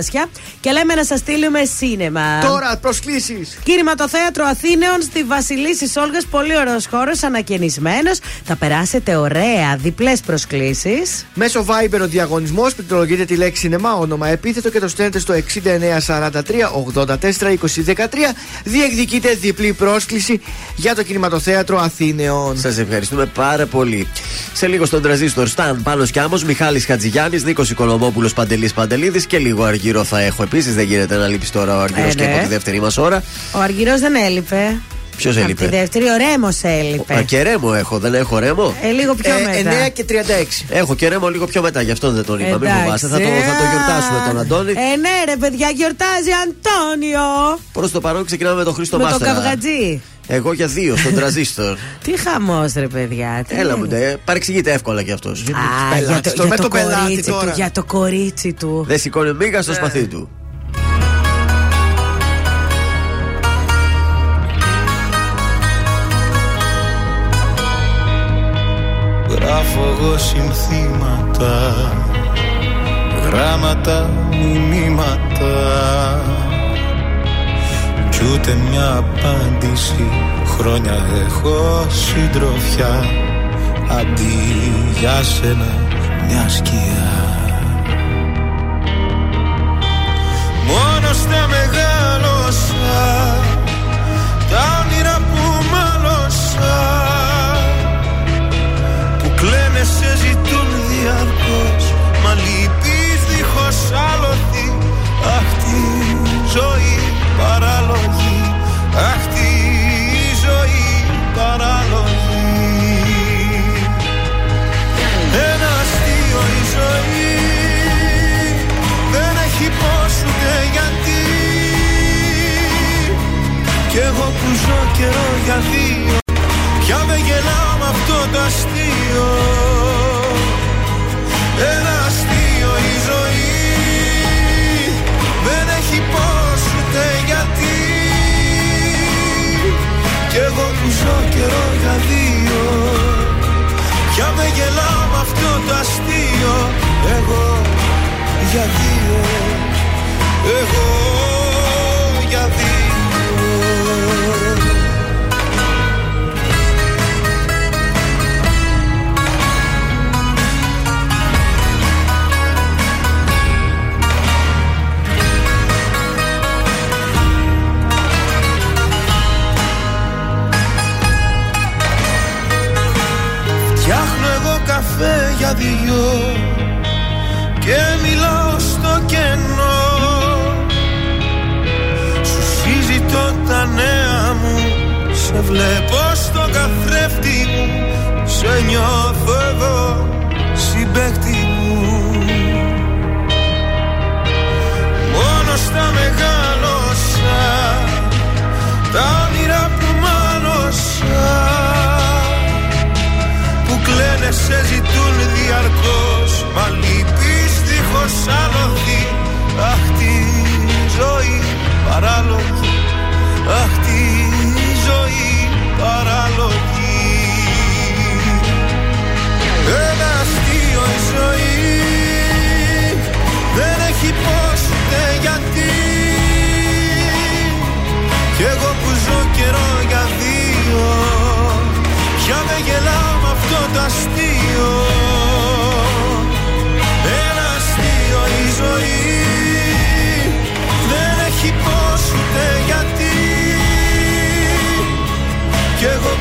Και λέμε να σας στείλουμε σίνεμα. Τώρα προσκλήσεις. Κινηματοθέατρο Αθήνεων στη Βασιλίση Όλγας. Πολύ ωραίος χώρος, ανακαινισμένος. Θα περάσετε ωραία. Διπλές προσκλήσεις. Μέσω Viber ο διαγωνισμός πληκτρολογείτε τη λέξη σινεμά, όνομα επίθετο και το στέλνετε στο 6943 84 2013. Διεκδικείτε διπλή πρόσκληση για το κινηματοθέατρο Αθήνεων. Σας ευχαριστούμε πάρα πολύ. Σε λίγο στον τραζίστορ Σταν πάνω κι άμμο Μιχάλης Χατζηγιάννης, Νίκος Οικονομόπουλος Παντελής Παντελίδης και λίγο αργύρο θα έχω επίσης. Δεν γίνεται να λείπεις τώρα ο αργύρος Ε, και ναι. από τη δεύτερη μας ώρα. Ο Αργυρό δεν έλειπε. Ποιος Από τη έλειπε. δεύτερη, ο Ρέμος έλειπε. Α, και ρέμο έχω, δεν έχω ρέμο. Ε, λίγο πιο μετά. 9 και 36. Έχω και ρέμο λίγο πιο μετά, γι' αυτό δεν τον είπα. Μην Εντάξει. φοβάστε, θα το, θα το γιορτάσουμε τον Αντώνη. Ε, ναι, ρε παιδιά, γιορτάζει Αντώνιο. Προς το παρόν ξεκινάμε με τον Χρήστο με το Μάστερα. καυγατζή. Εγώ για δύο στον τραζίστορ. Τι χαμός, ρε παιδιά. Τι Έλα μου, είναι; ντε, παρεξηγείται εύκολα κι αυτός. Α, για το, τώρα, για με το το πελάτη κορίτσι τώρα. του, για το κορίτσι του. Δεν σηκώνει μίγας Ναι. στο σπαθί του. Γράφω εγώ συνθήματα Γράμματα, μηνύματα κι ούτε μια απάντηση. Χρόνια έχω συντροφιά. Αντί για σένα μια σκιά. Μόνος στα μεγάλωσα Τα παράλογη Αχ τη ζωή παράλογη Ένα αστείο η ζωή. Δεν έχει πώς ούτε γιατί. Κι εγώ που ζω καιρό για δύο Πια δεν γελάω με αυτό το αστείο. Ένα εγώ που ζω καιρό για δύο. Πια δεν γελάω με αυτό το αστείο Εγώ για δύο. Εγώ για δυο Και μιλάω στο κενό. Σου συζητώ τα νέα μου Σε βλέπω στο καθρέφτη μου Σε νιώθω εδώ συμπέκτη μου. Μόνο στα μεγάλωσα Τα όνειρα που μάλωσα που κλαίνε σε ζητούν διαρκώς Μα λυπείς δίχως άλοθη Αχ τη ζωή παράλογη. Αχ τη ζωή παράλογη. Ένα αστείο η ζωή. Δεν έχει πώς ούτε γιατί. Κι εγώ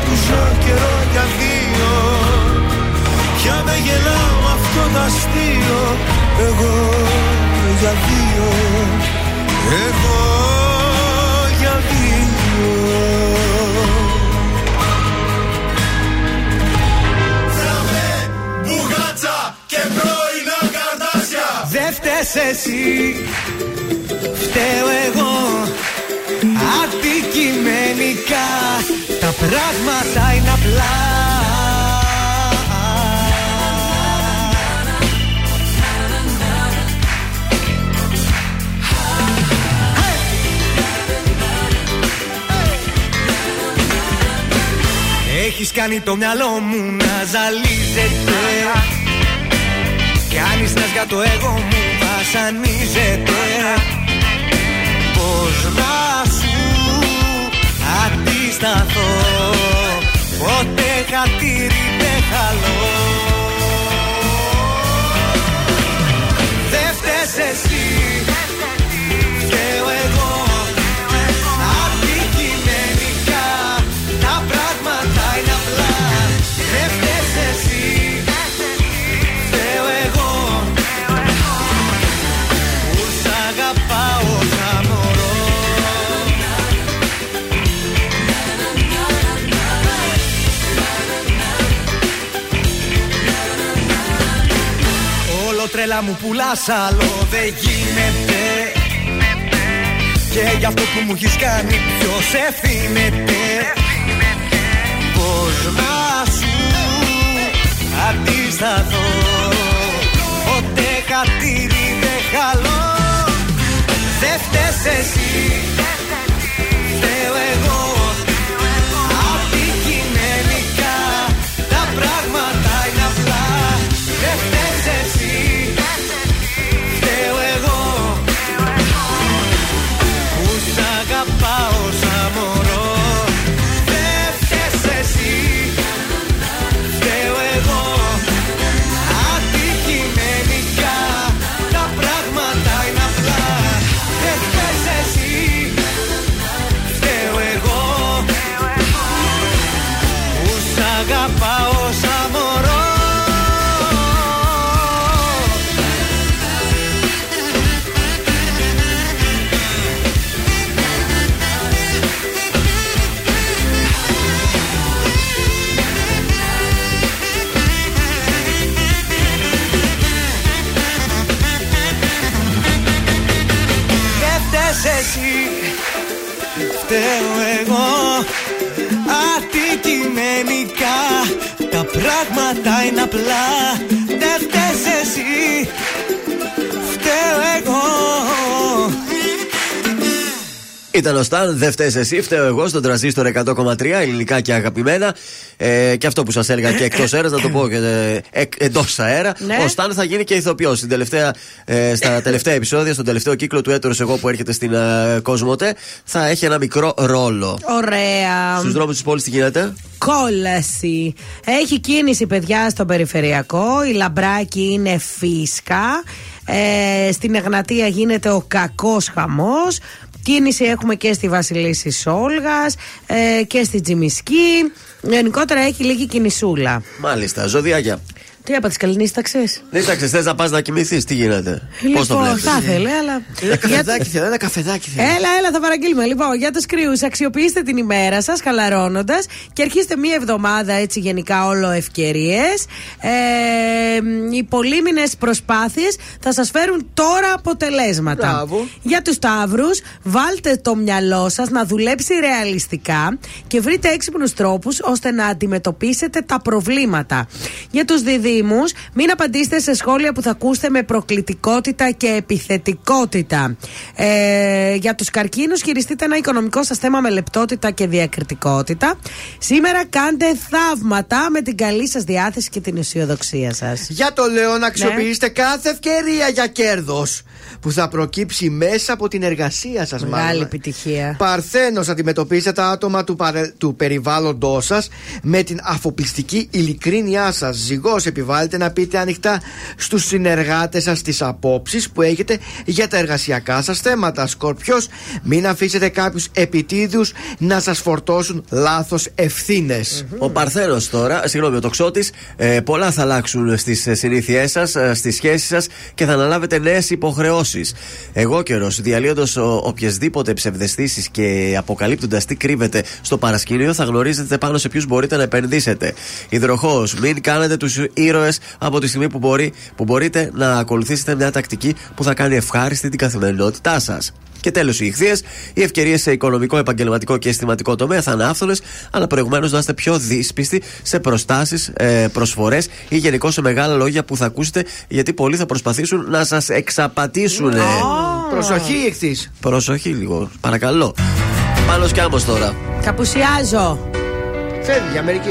που ζω καιρό για δύο. Πια δεν γελάω με αυτό το αστείο. Εγώ για δύο. Εγώ για δύο. Μπουγάτσα και πρώινα καρτάσια Δεν φταίς εσύ. Φταίω εγώ. Αντικειμενικά Τα πράγματα είναι απλά. Έχεις κάνει το μυαλό μου να ζαλίζεται. Κάνεις για το εγώ μου βασανίζεται. Πώς να σου αντισταθώ Ποτέ χατήρι δεν χαλώ Όλο τρέλα μου πουλάς άλλο δεν γίνεται. Και γι' αυτό που μου έχεις κάνει ποιος ευθύνεται. Πώς να σου αντισταθώ Ποτέ χατήρι δεν χαλώ. Δεν φταίς εσύ Φταίω εγώ. Αντικειμενικά Τα πράγματα είναι απλά. Δεν φταίς εσύ Ήταν ο Σταν, δεν φταίεις εσύ, φταίω εγώ στον τραζίστορ 100,3 ελληνικά και αγαπημένα. Ε, και αυτό που σας έλεγα και εκτός αέρας, να το πω και ε, εντός αέρα. Ναι. Ο Σταν θα γίνει και ηθοποιός. Ε, στα τελευταία επεισόδια, στον τελευταίο κύκλο του έτους, εγώ που έρχεται στην ε, Κοσμοτέ, θα έχει ένα μικρό ρόλο. Ωραία. Στους δρόμους της πόλης τι γίνεται; Κόλαση. Έχει κίνηση, παιδιά, στο περιφερειακό. Η λαμπράκι είναι φίσκα. Ε, στην Εγνατία γίνεται ο κακός χαμός. Κίνηση έχουμε και στη Βασιλίση Σόλγας ε, και στη Τζιμισκή. Γενικότερα έχει λίγη κινησούλα. Μάλιστα, ζωδιάκια. Τι από τι καλλινίσταξες; Δεν εντάξει, θες να πας να κοιμηθείς, τι γίνεται; Πώς το Λοιπόν, βλέπεις; θα ήθελε, αλλά. Ένα καφεδάκι θέλω, ένα καφεδάκι θέλω. Έλα, έλα, θα παραγγείλουμε. Λοιπόν, για τους κρύου, αξιοποιήστε την ημέρα σας χαλαρώνοντας και αρχίστε μία εβδομάδα έτσι γενικά όλο ευκαιρίες. Ε, οι πολύμηνε προσπάθειες θα σας φέρουν τώρα αποτελέσματα. Μπράβο. Για τους Ταύρου, βάλτε το μυαλό σας να δουλέψει ρεαλιστικά και βρείτε έξυπνους τρόπους ώστε να αντιμετωπίσετε τα προβλήματα. Για τους Διδήμου, μην απαντήσετε σε σχόλια που θα ακούσετε με προκλητικότητα και επιθετικότητα. Ε, για τους καρκίνους, χειριστείτε ένα οικονομικό σας θέμα με λεπτότητα και διακριτικότητα. Σήμερα κάντε θαύματα με την καλή σας διάθεση και την αισιοδοξία σας. Για το λέω να αξιοποιήσετε κάθε ευκαιρία για κέρδος που θα προκύψει μέσα από την εργασία σας, Μεγάλη μάλλον. επιτυχία. Παρθένος, αντιμετωπίστε τα άτομα του, παρε... του περιβάλλοντός σας με την αφοπλιστική ειλικρίνειά σας. Ζυγός, επιβάλλετε να πείτε ανοιχτά στους συνεργάτες σας τις απόψεις που έχετε για τα εργασιακά σας θέματα. Σκορπιός, μην αφήσετε κάποιους επιτίδιου να σας φορτώσουν λάθος ευθύνες. Ο Παρθένος τώρα, συγγνώμη, ο τοξότης, ε, πολλά θα αλλάξουν στις συνήθειές σας, στις σχέσεις σας και θα αναλάβετε νέες υποχρεώσεις. Εγώ καιρός, διαλύοντας οποιασδήποτε ψευδεστήσεις και αποκαλύπτοντας τι κρύβεται στο παρασκήνιο, θα γνωρίζετε πάνω σε ποιους μπορείτε να επενδύσετε. Υδροχός, μην κάνετε τους ήρωες από τη στιγμή που, μπορεί, που μπορείτε να ακολουθήσετε μια τακτική που θα κάνει ευχάριστη την καθημερινότητά σας. Και τέλος, οι ηχθείες. Οι ευκαιρίες σε οικονομικό, επαγγελματικό και αισθηματικό τομέα θα είναι άφθονες, αλλά προηγουμένως να είστε πιο δύσπιστοι σε προστάσεις, προσφορές ή γενικώ σε μεγάλα λόγια που θα ακούσετε, γιατί πολλοί θα προσπαθήσουν να σας εξαπατήσουν. Προσοχή, ηχθή. Προσοχή λίγο, παρακαλώ. Πάνω κι άμπος τώρα. Καπουσιάζω. Φεύγει η Αμερική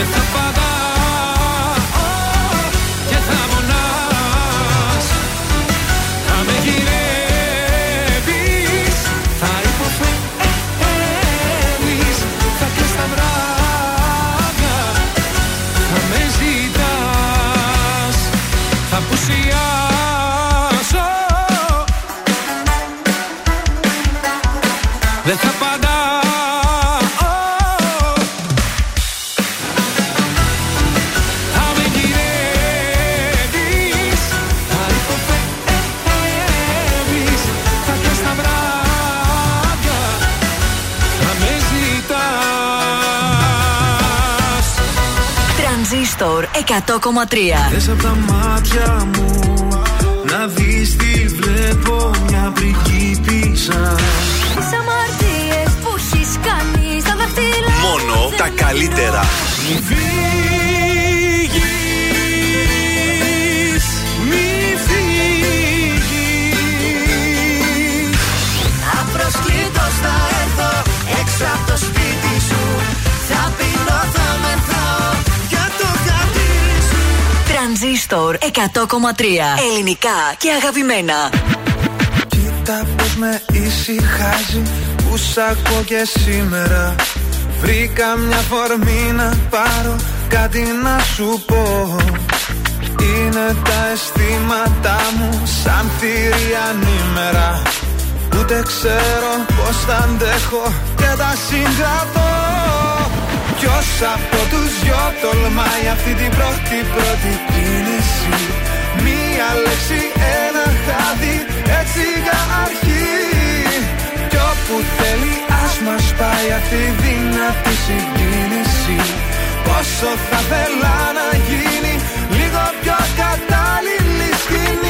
Δεν θα παγάω 100,3. Θες απ' τα μάτια μου να δεις τι βλέπω μια πριγκίπισσα Τις αμαρτίες που έχεις κάνει στα δάχτυλα Μόνο τα καλύτερα. Μη Τρανζίστορ 100,3. Ελληνικά και αγαπημένα. Κοίτα πως με ησυχάζει που σ' ακούω και σήμερα Βρήκα μια φορμή να πάρω κάτι να σου πω Είναι τα αισθήματά μου σαν θηρία νήμερα Ούτε ξέρω πως θα αντέχω και τα συγκρατώ Ποιος από τους δυο τολμάει αυτή την πρώτη πρώτη κίνηση. Μία λέξη, ένα χάδι, έτσι για αρχή. Κι όπου θέλει ας μας πάει αυτή η δυνατή συγκίνηση. Πόσο θα θέλα να γίνει λίγο πιο κατάλληλη σκηνή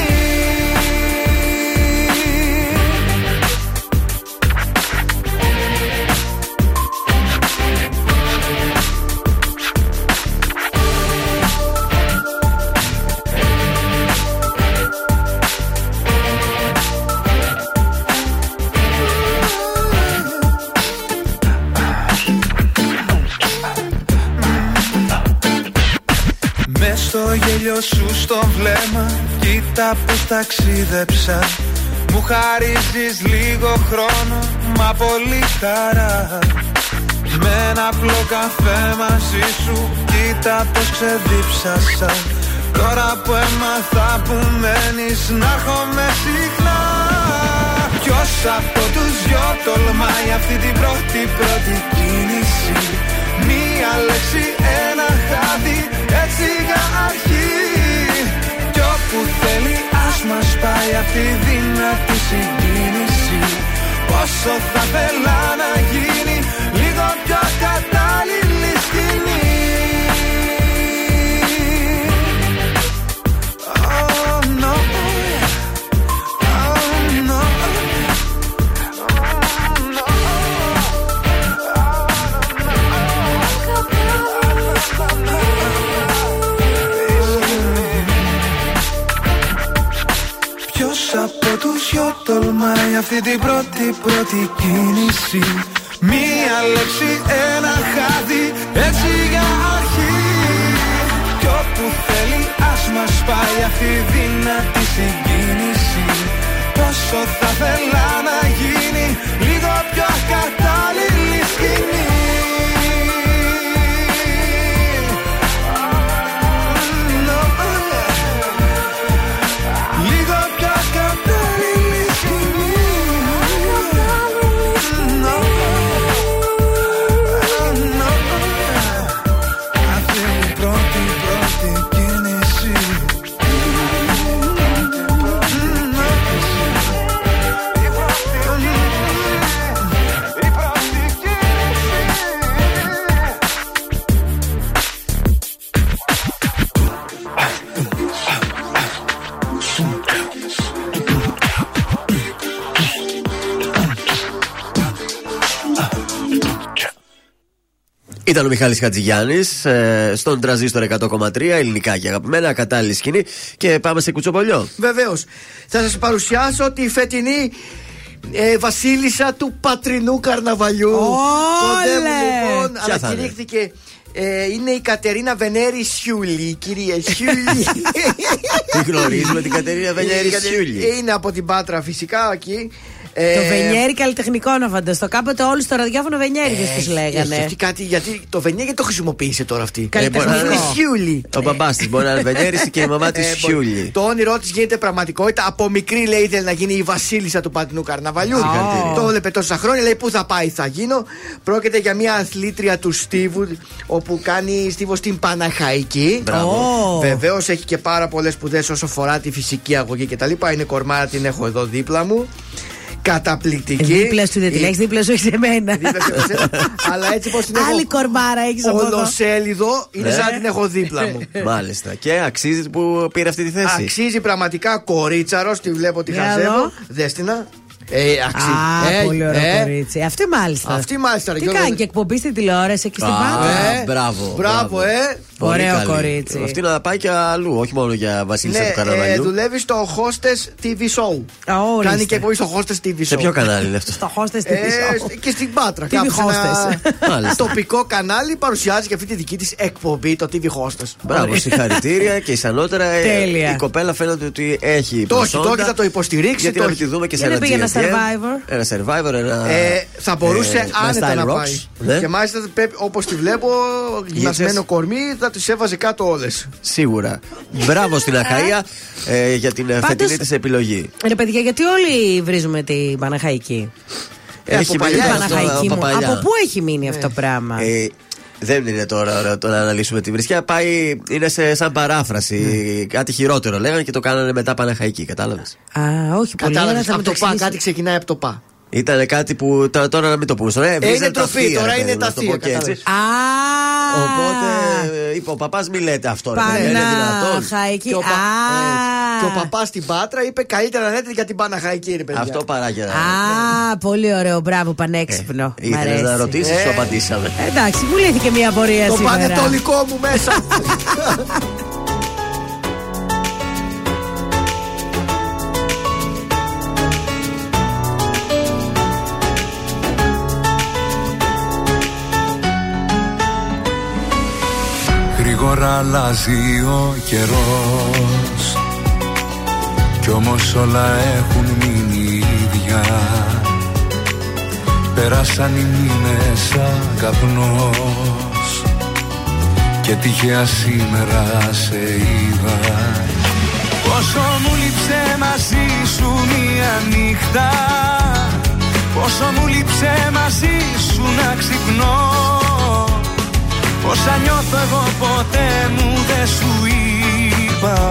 γέλιο σου στο βλέμμα Κοίτα πως ταξίδεψα. Μου χαρίζεις λίγο χρόνο Μα πολύ χαρά. Με ένα απλό καφέ μαζί σου Κοίτα πως ξεδίψασα Τώρα που έμαθα που μένεις Να έρχομαι συχνά. Ποιος από τους δυο τολμάει αυτή την πρώτη πρώτη κίνηση; Μία λέξη, ένα χάδι, έτσι για αρχή. Κι όπου θέλει ας μας πάει αυτή η δυνατή συγκίνηση. Πόσο θα θέλα να γίνει λίγο πιο κατάλληλη αυτή την πρώτη πρώτη κίνηση Ήταν ο Μιχάλης Χατζηγιάννης ε, στον τραζίστορ 100,3 ελληνικά και αγαπημένα, κατάλληλη σκηνή. Και πάμε σε κουτσοπολιό. Βεβαίως. Θα σας παρουσιάσω τη φετινή ε, βασίλισσα του πατρινού καρναβαλιού. Κοντεύουμε, λοιπόν, Ποια θα είναι; ανακηρύχθηκε. Ε, είναι η Κατερίνα Βενέρη Σιούλη, η κυρία Σιούλη. Τι γνωρίζουμε την Κατερίνα Βενιέρη Η Κατε- Σιούλη; Είναι από την Πάτρα φυσικά εκεί. Ε, Το Βενιέρι καλλιτεχνικό να φανταστώ. Κάποτε όλοι στο ραδιόφωνο Βενιέριδε τους Έχει λέγανε. αυτή κάτι, γιατί το Βενιέρη το χρησιμοποίησε τώρα αυτή. Καλλιτεχνικό. Είναι Σιούλη. Ο μπαμπάς της μπορεί να είναι Βενιέρης και η μαμά της Ε, μπο- Σιούλη. Το όνειρό της γίνεται πραγματικότητα. Από μικρή λέει ήθελε να γίνει η βασίλισσα του πατινού καρναβαλιού. Συγχαρητήρια. Το έβλεπε τόσα χρόνια. Λέει πού θα πάει, θα γίνω. Πρόκειται για μια αθλήτρια του Στίβου, όπου κάνει Στίβο στην Παναχαϊκή. Μπράβο. Βεβαίως έχει και πάρα πολλές σπουδές όσο αφορά τη φυσική αγωγή κτλ. Είναι κορμάρα, την έχω εδώ δίπλα μου. Καταπληκτική. Δίπλα σου δεν την Η- έχει, δίπλα σου έχεις εμένα. Δίπλα σε εσένα. Αλλά έτσι πώ την έχω. Άλλη κορμάρα έχεις από εδώ. Ολοσέλιδο είναι Ναι. σαν να την έχω δίπλα μου. Μάλιστα. Και αξίζει που πήρε αυτή τη θέση. Αξίζει πραγματικά κορίτσαρος, τη βλέπω τη Για χαζεύω. δω. Δέστηνα. Ε, αξίζει. Α, Ε, πολύ ωραίο ε. κορίτσι. Αυτή μάλιστα. Αυτή μάλιστα, ρε Τι Γιώργο. κάνει και εκπομπή στην τηλεόραση εκεί στην Α, Πάτρα. Ε, μπράβο. Μπράβο, ε. Πολύ Ωραίο καλή. κορίτσι. Αυτή να πάει και αλλού, όχι μόνο για βασίλισσα Ναι, του ε, καρναβαλιού. δουλεύει στο Hostess TV Show. Α, ορίστε. Κάνει και εκπομπή στο Hostess TV Show. Σε ποιο κανάλι είναι αυτό; Στο hostess Ε, TV show. και στην Πάτρα. TV κάπου σε ένα Hostess. Μάλιστα. τοπικό κανάλι παρουσιάζει και αυτή τη δική της εκπομπή, το TV Hostess. Μπράβο, συγχαρητήρια και ισανότερα. ε, Τέλεια. Η κοπέλα φαίνεται ότι έχει Το έχει, προσόντα. το έχει, θα το υποστηρίξει, Γιατί το να μην έχει. τη δούμε και σε Για ένα να πήγε ένα GNTM. Survivor. Ένα survivor, ένα. Ε, θα μπορούσε ε, ένα άνετα Style να Rocks. πάει. Ναι. Και μάλιστα όπως τη βλέπω, γυμνασμένο κορμί, θα τις έβαζε κάτω όλες. Σίγουρα. Μπράβο στην Αχαία ε, για την ε, Πάντως- φετινή της επιλογή. Ρε παιδιά, γιατί όλοι βρίζουμε την Παναχαϊκή; Ε, από παλιά Την είναι αυτό Παναχαϊκή από μου. παλιά. Από πού έχει μείνει αυτό το πράγμα; Ε, δεν είναι τώρα ωραίο το να αναλύσουμε τη βρισιά. Πάει, είναι σε, σαν παράφραση. Ναι. Κάτι χειρότερο λέγανε και το κάνανε μετά Παναχαϊκή. Κατάλαβες; Α, όχι πολύ ωραία, Κατάλαβε. θα μου Από το το πα, εξηγήσει. κάτι ξεκινάει από το πα. Ήταν κάτι που τώρα, τώρα να μην το πούμε. Ε, βρίζανε τα τροφή, θεία, τώρα ρε είναι παιδί μου, τα να το θεία, πω και έτσι. κατάλαβες. Α, Οπότε ε, είπε ο παπάς, μη λέτε αυτό. ρε παιδί, είναι δυνατόν. Παναχαϊκή. Και ο, πα... Α. έτσι. και ο παπάς στην Πάτρα είπε καλύτερα να λέτε για την Παναχαϊκή, ρε παιδιά. Αυτό παράγεται. Α, πολύ ωραίο, μπράβο, πανέξυπνο. Μ' Ήθελες αρέσει. να ρωτήσεις, Ε. σου απαντήσαμε. Εντάξει, μου λύθηκε μια απορία Το σήμερα. πανετολικό μου μέσα. Γρήγορα αλλάζει ο καιρός Κι όμως όλα έχουν μείνει ίδια. Πέρασαν οι μήνες σαν καπνός Και τυχαία σήμερα σε είδα. Πόσο μου λείψε μαζί σου μία νύχτα. Πόσο μου λείψε μαζί σου να ξυπνώ. Όσα νιώθω εγώ ποτέ μου δεν σου είπα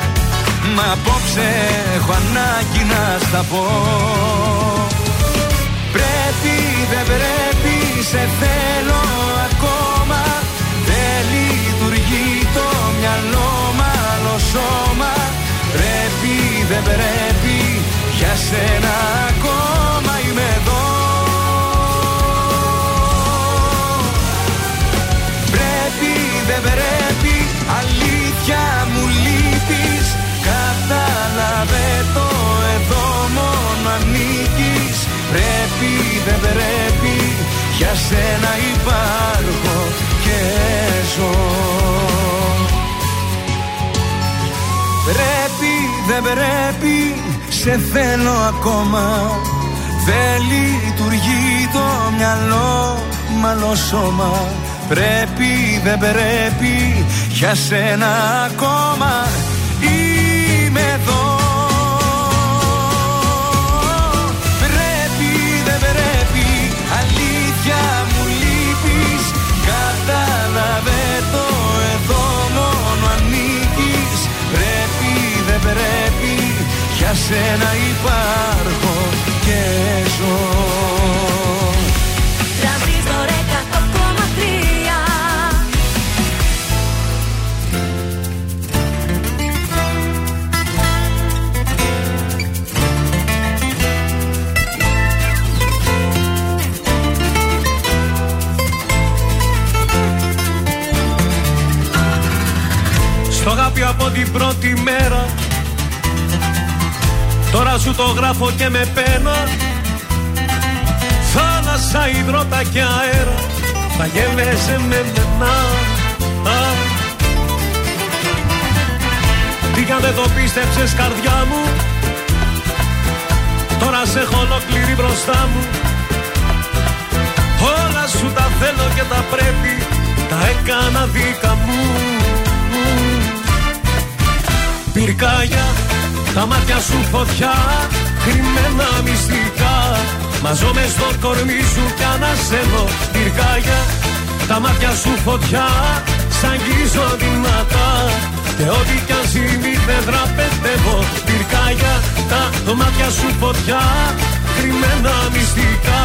Μα απόψε έχω ανάγκη να στα πω. Πρέπει δεν πρέπει σε θέλω ακόμα. Δεν λειτουργεί το μυαλό μάλλον σώμα. Πρέπει δεν πρέπει για σένα ακόμα είμαι εδώ. Πρέπει δεν πρέπει αλήθεια μου λείπεις Κατάλαβε το εδώ μόνο ανήκεις. Πρέπει δεν πρέπει για σένα υπάρχω και ζω. Πρέπει δεν πρέπει σε θέλω ακόμα. Δεν λειτουργεί το μυαλό μάλλον σώμα. Πρέπει δεν πρέπει για σένα ακόμα Πρέπει δεν πρέπει για σένα υπάρχω και ζω. Τρανζίστορ 100,3 Στο αγάπη από την πρώτη μέρα Τώρα σου το γράφω και με πένα. Θάλασσα, υδρότα και αέρα Θα γεύεσαι με μένα. Τι κι αν δεν το πίστεψες καρδιά μου. Τώρα σε έχω ολόκληρη μπροστά μου. Όλα σου τα θέλω και τα πρέπει Τα έκανα δίκα μου. Πυρκάγια, τα μάτια σου φωτιά Κρυμμένα μυστικά. Μαζώ στο κορμί σου κι ανασένω Πυρκάγια, τα μάτια σου φωτιά Σ' αγγίζω δυνατά. Και ό,τι κι αν συμβεί δεν δραπετεύω Πυρκάγια, τα μάτια σου φωτιά Κρυμμένα μυστικά.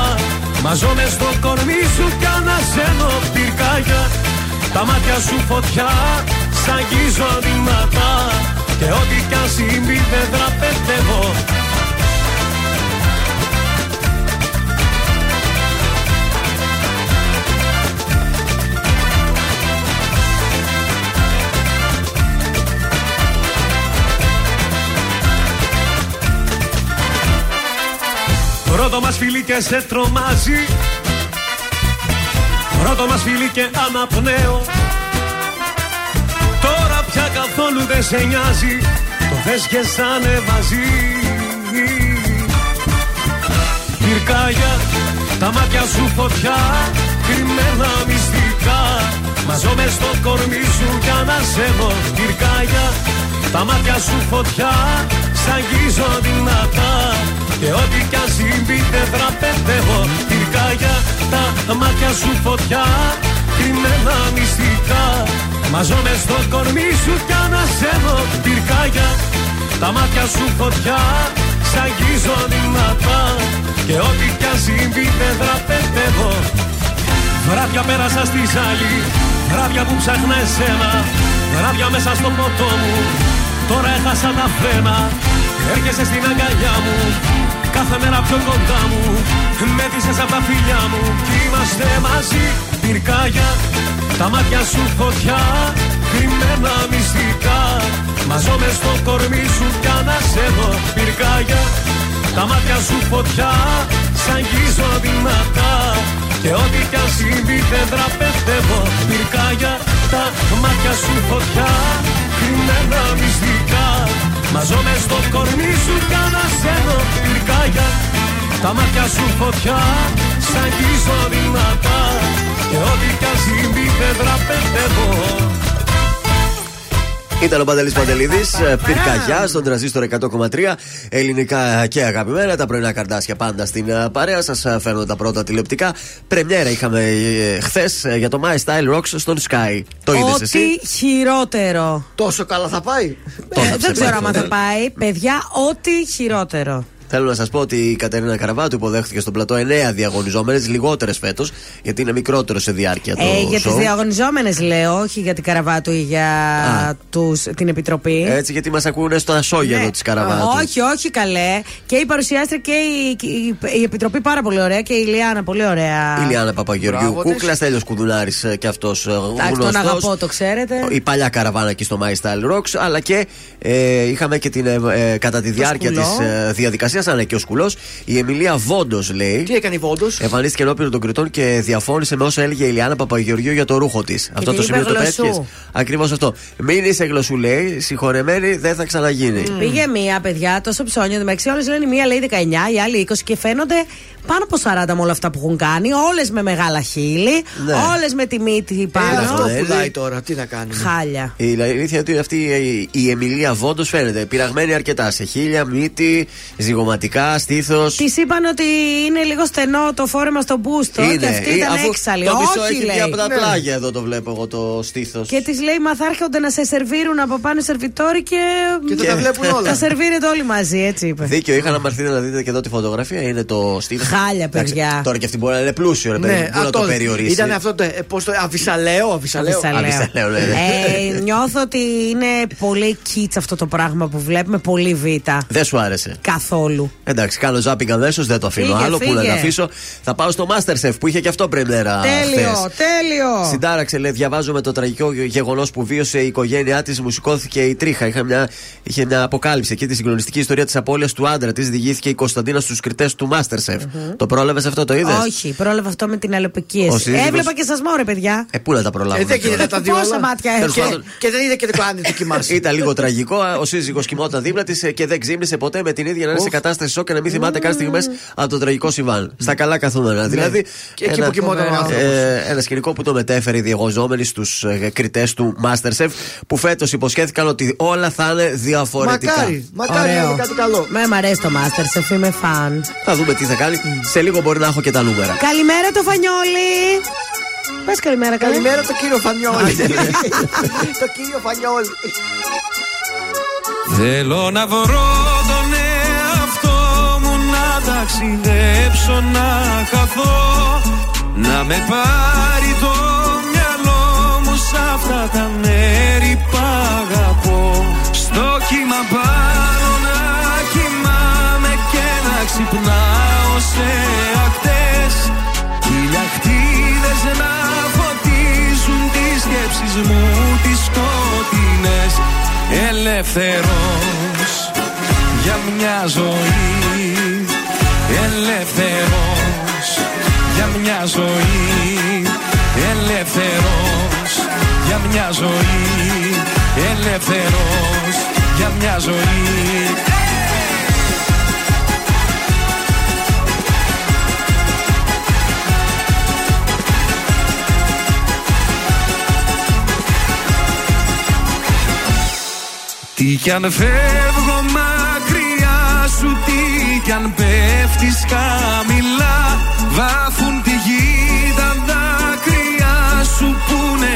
Μαζώ στο κορμί σου κι ανασένω Πυρκάγια, τα μάτια σου φωτιά Σ' αγγίζω δυνατά Και ό,τι κι αν συμβεί δεν δραπετεύω Πρώτο μας φιλί και σε τρομάζει. Πρώτο μας φιλί και αναπνέω. Τώρα πια καθόλου δεν σε νοιάζει Το θες και σαν μαζί. Πυρκάγια, τα μάτια σου φωτιά Κρυμμένα μυστικά. Μαζώ μες στο κορμί σου για να σε δω Πυρκάγια, τα μάτια σου φωτιά Σ' αγγίζω δυνατά. Και ό,τι κι αν συμβεί δεν δραπετεύω. Πυρκάγια, τα μάτια σου φωτιά Κρυμμένα μυστικά Μαζώ μες στο κορμί σου κι ανασένω πυρκάγια Τα μάτια σου φωτιά Σ' αγγίζω δυνατά Και ό,τι κι αν συμβεί δεν δραπετεύω. Βράδια πέρασα στη ζάλη Βράδια που ψάχνα εσένα. Βράδια μέσα στο ποτό μου Τώρα έχασα τα φρένα. Έρχεσαι στην αγκαλιά μου Κάθε μέρα πιο κοντά μου. Με δίσες απ' τα φιλιά μου Κι είμαστε μαζί Πυρκάγια Τα μάτια σου φωτιά Κρυμμένα μυστικά. Μαζώ μες στο κορμί σου κι ανασένω Πυρκάγια Τα μάτια σου φωτιά Σ' αγγίζω δυνατά. Και ό,τι κι αν συμβεί δεν δραπετεύω Πυρκάγια Τα μάτια σου φωτιά Κρυμμένα μυστικά. Μαζώ μες στο κορμί σου κι ανασένω Πυρκάγια Τα μάτια σου φωτιά Σ' αγγίζω δυνατά Και ό,τι κι αν συμβεί δεν δραπετεύω Ήταν ο Παντελής Παντελίδης, πυρκαγιά στον τραζίστρο 100,3 ελληνικά και αγαπημένα. Τα πρωινά καρτάσια πάντα στην ε, παρέα. Σας φέρνω τα πρώτα τηλεοπτικά. Πρεμιέρα είχαμε χθες για το My Style Rocks στον Sky. Το είδες εσύ; Ό,τι χειρότερο. Τόσο καλά θα πάει; Ε, δεν ξέρω αν θα πάει. Παιδιά, ό,τι χειρότερο. Θέλω να σας πω ότι η Κατερίνα Καραβάτου υποδέχθηκε στον πλατό 9 διαγωνιζόμενες, λιγότερες φέτος, γιατί είναι μικρότερο σε διάρκεια το Ε, για τις show. διαγωνιζόμενες λέω, όχι για την Καραβάτου ή για τους, την Επιτροπή. Έτσι, γιατί μας ακούνε στο ασόγεδο Ναι. της Καραβάτου. Όχι, όχι καλέ. Και η παρουσιάστρια και η, η, η Επιτροπή πάρα πολύ ωραία και η Λιάνα πολύ ωραία. Η Λιάννα Παπαγεωργιού, Μπράβο της. Κούκλας, Τέλειο Κουδουνάρης και αυτός Εντάξει, τον γνωστό. αγαπώ, το ξέρετε. Η παλιά καραβάνα εκεί στο My Style Rocks, αλλά και ε, είχαμε και την, ε, ε, κατά τη διάρκεια της σκουλό. ε, διαδικασίας, αν είναι και ο σκουλός, η Εμιλία Βόντος λέει. Τι έκανε η Βόντος; Εμφανίστηκε ενώπιον των κριτών και διαφώνησε με όσα έλεγε η Λιάννα Παπαγεωργιού για το ρούχο της. Αυτό τη το είπε σημείο το γλωσσού. πέτυχες. Ακριβώς αυτό. Μην είσαι γλωσσού, λέει. Συγχωρεμένη δεν θα ξαναγίνει. Πήγε μία, παιδιά, τόσο ψώνιο. Εντάξει, όλε λένε μία λέει 19, η άλλη 20 και φαίνονται πάνω από 40 με όλα αυτά που έχουν κάνει. Όλες με μεγάλα χείλη, Ναι. όλες με τη μύτη πάνω. αυτό δεν Πουλάει είναι. τώρα, τι να κάνει. Χάλια. Η αλήθεια είναι ότι αυτή η- η Εμιλία Βόντος φαίνεται πειραγμένη αρκετά σε χίλια, μύτη, ζυγοματικά, στήθος. Της είπαν ότι είναι λίγο στενό το φόρεμα στο μπούστο και αυτή ήταν έξαλλη. Το μισό Όχι, έχει βγει λέει. από τα Ναι. πλάγια εδώ το βλέπω εγώ το στήθος. Και της λέει, μα θα έρχονται να σε σερβίρουν από πάνω οι σερβιτόροι και. Και θα τα βλέπουν όλα. Θα σερβίρετε όλοι μαζί, έτσι είπε. Δίκιο είχα να μαρθείτε να δείτε και εδώ τη φωτογραφία. Είναι το στήθος. Χάλια, παιδιά. Τώρα και αυτή μπορεί να είναι πλούσιο, ρε παιδί. Ναι, μου, Πού να το περιορίσει. Ήταν αυτό το. ε, Πώς το Αβυσαλαίο, Αβυσαλαίο. Αβυσαλαίο, ναι, ναι. Ε, νιώθω ότι είναι πολύ κίτς αυτό το πράγμα που βλέπουμε, πολύ β. Δεν σου άρεσε. Καθόλου. Εντάξει, κάνω ζάπινγκ αμέσω, δεν το αφήνω Φύγε, άλλο. Πού να φύγε. τα αφήσω. Θα πάω στο Masterchef που είχε και αυτό πρεμιέρα. Τέλειο, χθες. τέλειο. Συντάραξε, λέει, διαβάζω με το τραγικό γεγονός που βίωσε η οικογένειά της, μου σηκώθηκε η τρίχα. Είχε μια, είχε μια αποκάλυψη εκεί τη συγκλονιστική ιστορία της απώλειας του άντρα της. Διηγήθηκε η Κωνσταντίνα στους κριτές του Masterchef. Το πρόλαβες αυτό, το είδες; Όχι, πρόλαβα αυτό με την αλλοπικία. Ο σύζυγος- Έβλεπα και σας μωρέ, παιδιά. Ε, πού να τα προλάβουμε. Ε, δεν γίνεται να τα δει Πόσα όλα. μάτια Τέλος έχω. πάντων, Και δεν είδε και το κάνει δοκιμάσει. Ήταν λίγο τραγικό. Ο σύζυγος κοιμόταν δίπλα της και δεν ξύπνησε ποτέ με την ίδια να είναι σε κατάσταση σοκ και να μην θυμάται καν στιγμές από το τραγικό συμβάν. Στα καλά καθούμενα. Δηλαδή. Ναι. Και εκεί που κοιμόταν ο άνθρωπος. ε, ένα σκηνικό που το μετέφερε οι διαγωνιζόμενοι στους κριτές του Masterchef που φέτος υποσχέθηκαν ότι όλα θα είναι διαφορετικά. Μακάρι, μακάρι να Ωραίο. είναι κάτι καλό. Με μ' αρέσει το Masterchef, είμαι φαν. Θα δούμε τι θα κάνει. Σε λίγο μπορεί να έχω και τα νούμερα. Καλημέρα το Φανιόλι. Πες καλημέρα, καλή. Καλημέρα το κύριο Φανιόλη. Το κύριο Φανιόλη. Θέλω να βρω τον εαυτό μου να ταξιδέψω να χαθώ Να με πάρει το μυαλό μου σ' αυτά τα μέρη που αγαπώ Στο κύμα πάνω να κοιμάμαι και να ξυπνάω σε ακτές. Χιλιακτίδες να φωτίζουν τις σκέψεις μου τις σκοτεινές. Ελεύθερος για μια ζωή. Ελεύθερος για μια ζωή. Ελεύθερος για μια ζωή. Ελεύθερος για μια ζωή Τι κι αν φεύγω μακριά σου Τι κι αν πέφτεις χαμηλά Βάφουν τη γη τα δάκρυα σου Που είναι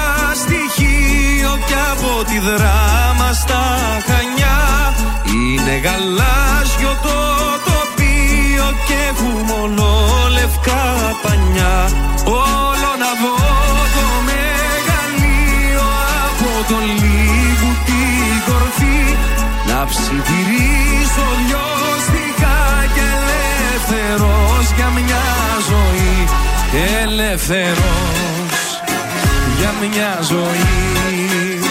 και από τη Δράμα στα Χανιά. Είναι γαλάζιο το τοπίο και μόνο λευκά πανιά. Όλο να δω το μεγαλείο από τον λίγου την κορφή. Να ψιθυρίσω δυο και ελεύθερος για μια ζωή. Ελεύθερος για μια ζωή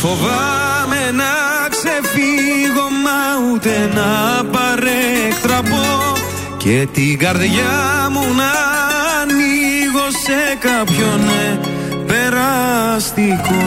φοβάμαι να ξεφύγω μα ούτε να παρέκτραπω. Και την καρδιά μου να ανοίγω σε κάποιον ναι, περαστικό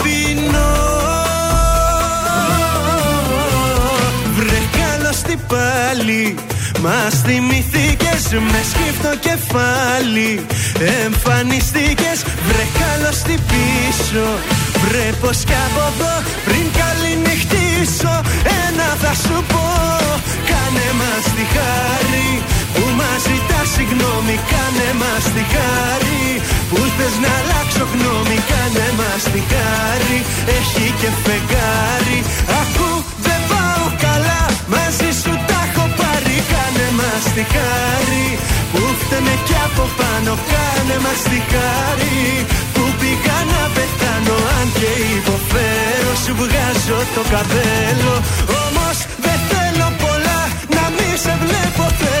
πάλι. Μας θυμηθήκες με σκύφτο κεφάλι. Εμφανιστήκες βρε καλώς τι πίσω. Βρε πως κι από εδώ πριν καληνυχτήσω. Ένα θα σου πω Κάνε μας τη χάρη. Που μας ζητάς συγγνώμη Κάνε μας τη χάρη. Που θες να αλλάξω γνώμη Κάνε μας τη χάρη. Έχει και φεγγάρι. Ακού δεν πάω καλά Μαζί σου μας τη χάρη Που φταίμε κι από πάνω Κάνε μας τη χάρη Που πήγα να πεθάνω Αν και υποφέρω Σου βγάζω το καπέλο. Όμως δεν θέλω πολλά Να μη σε βλέπω θέλω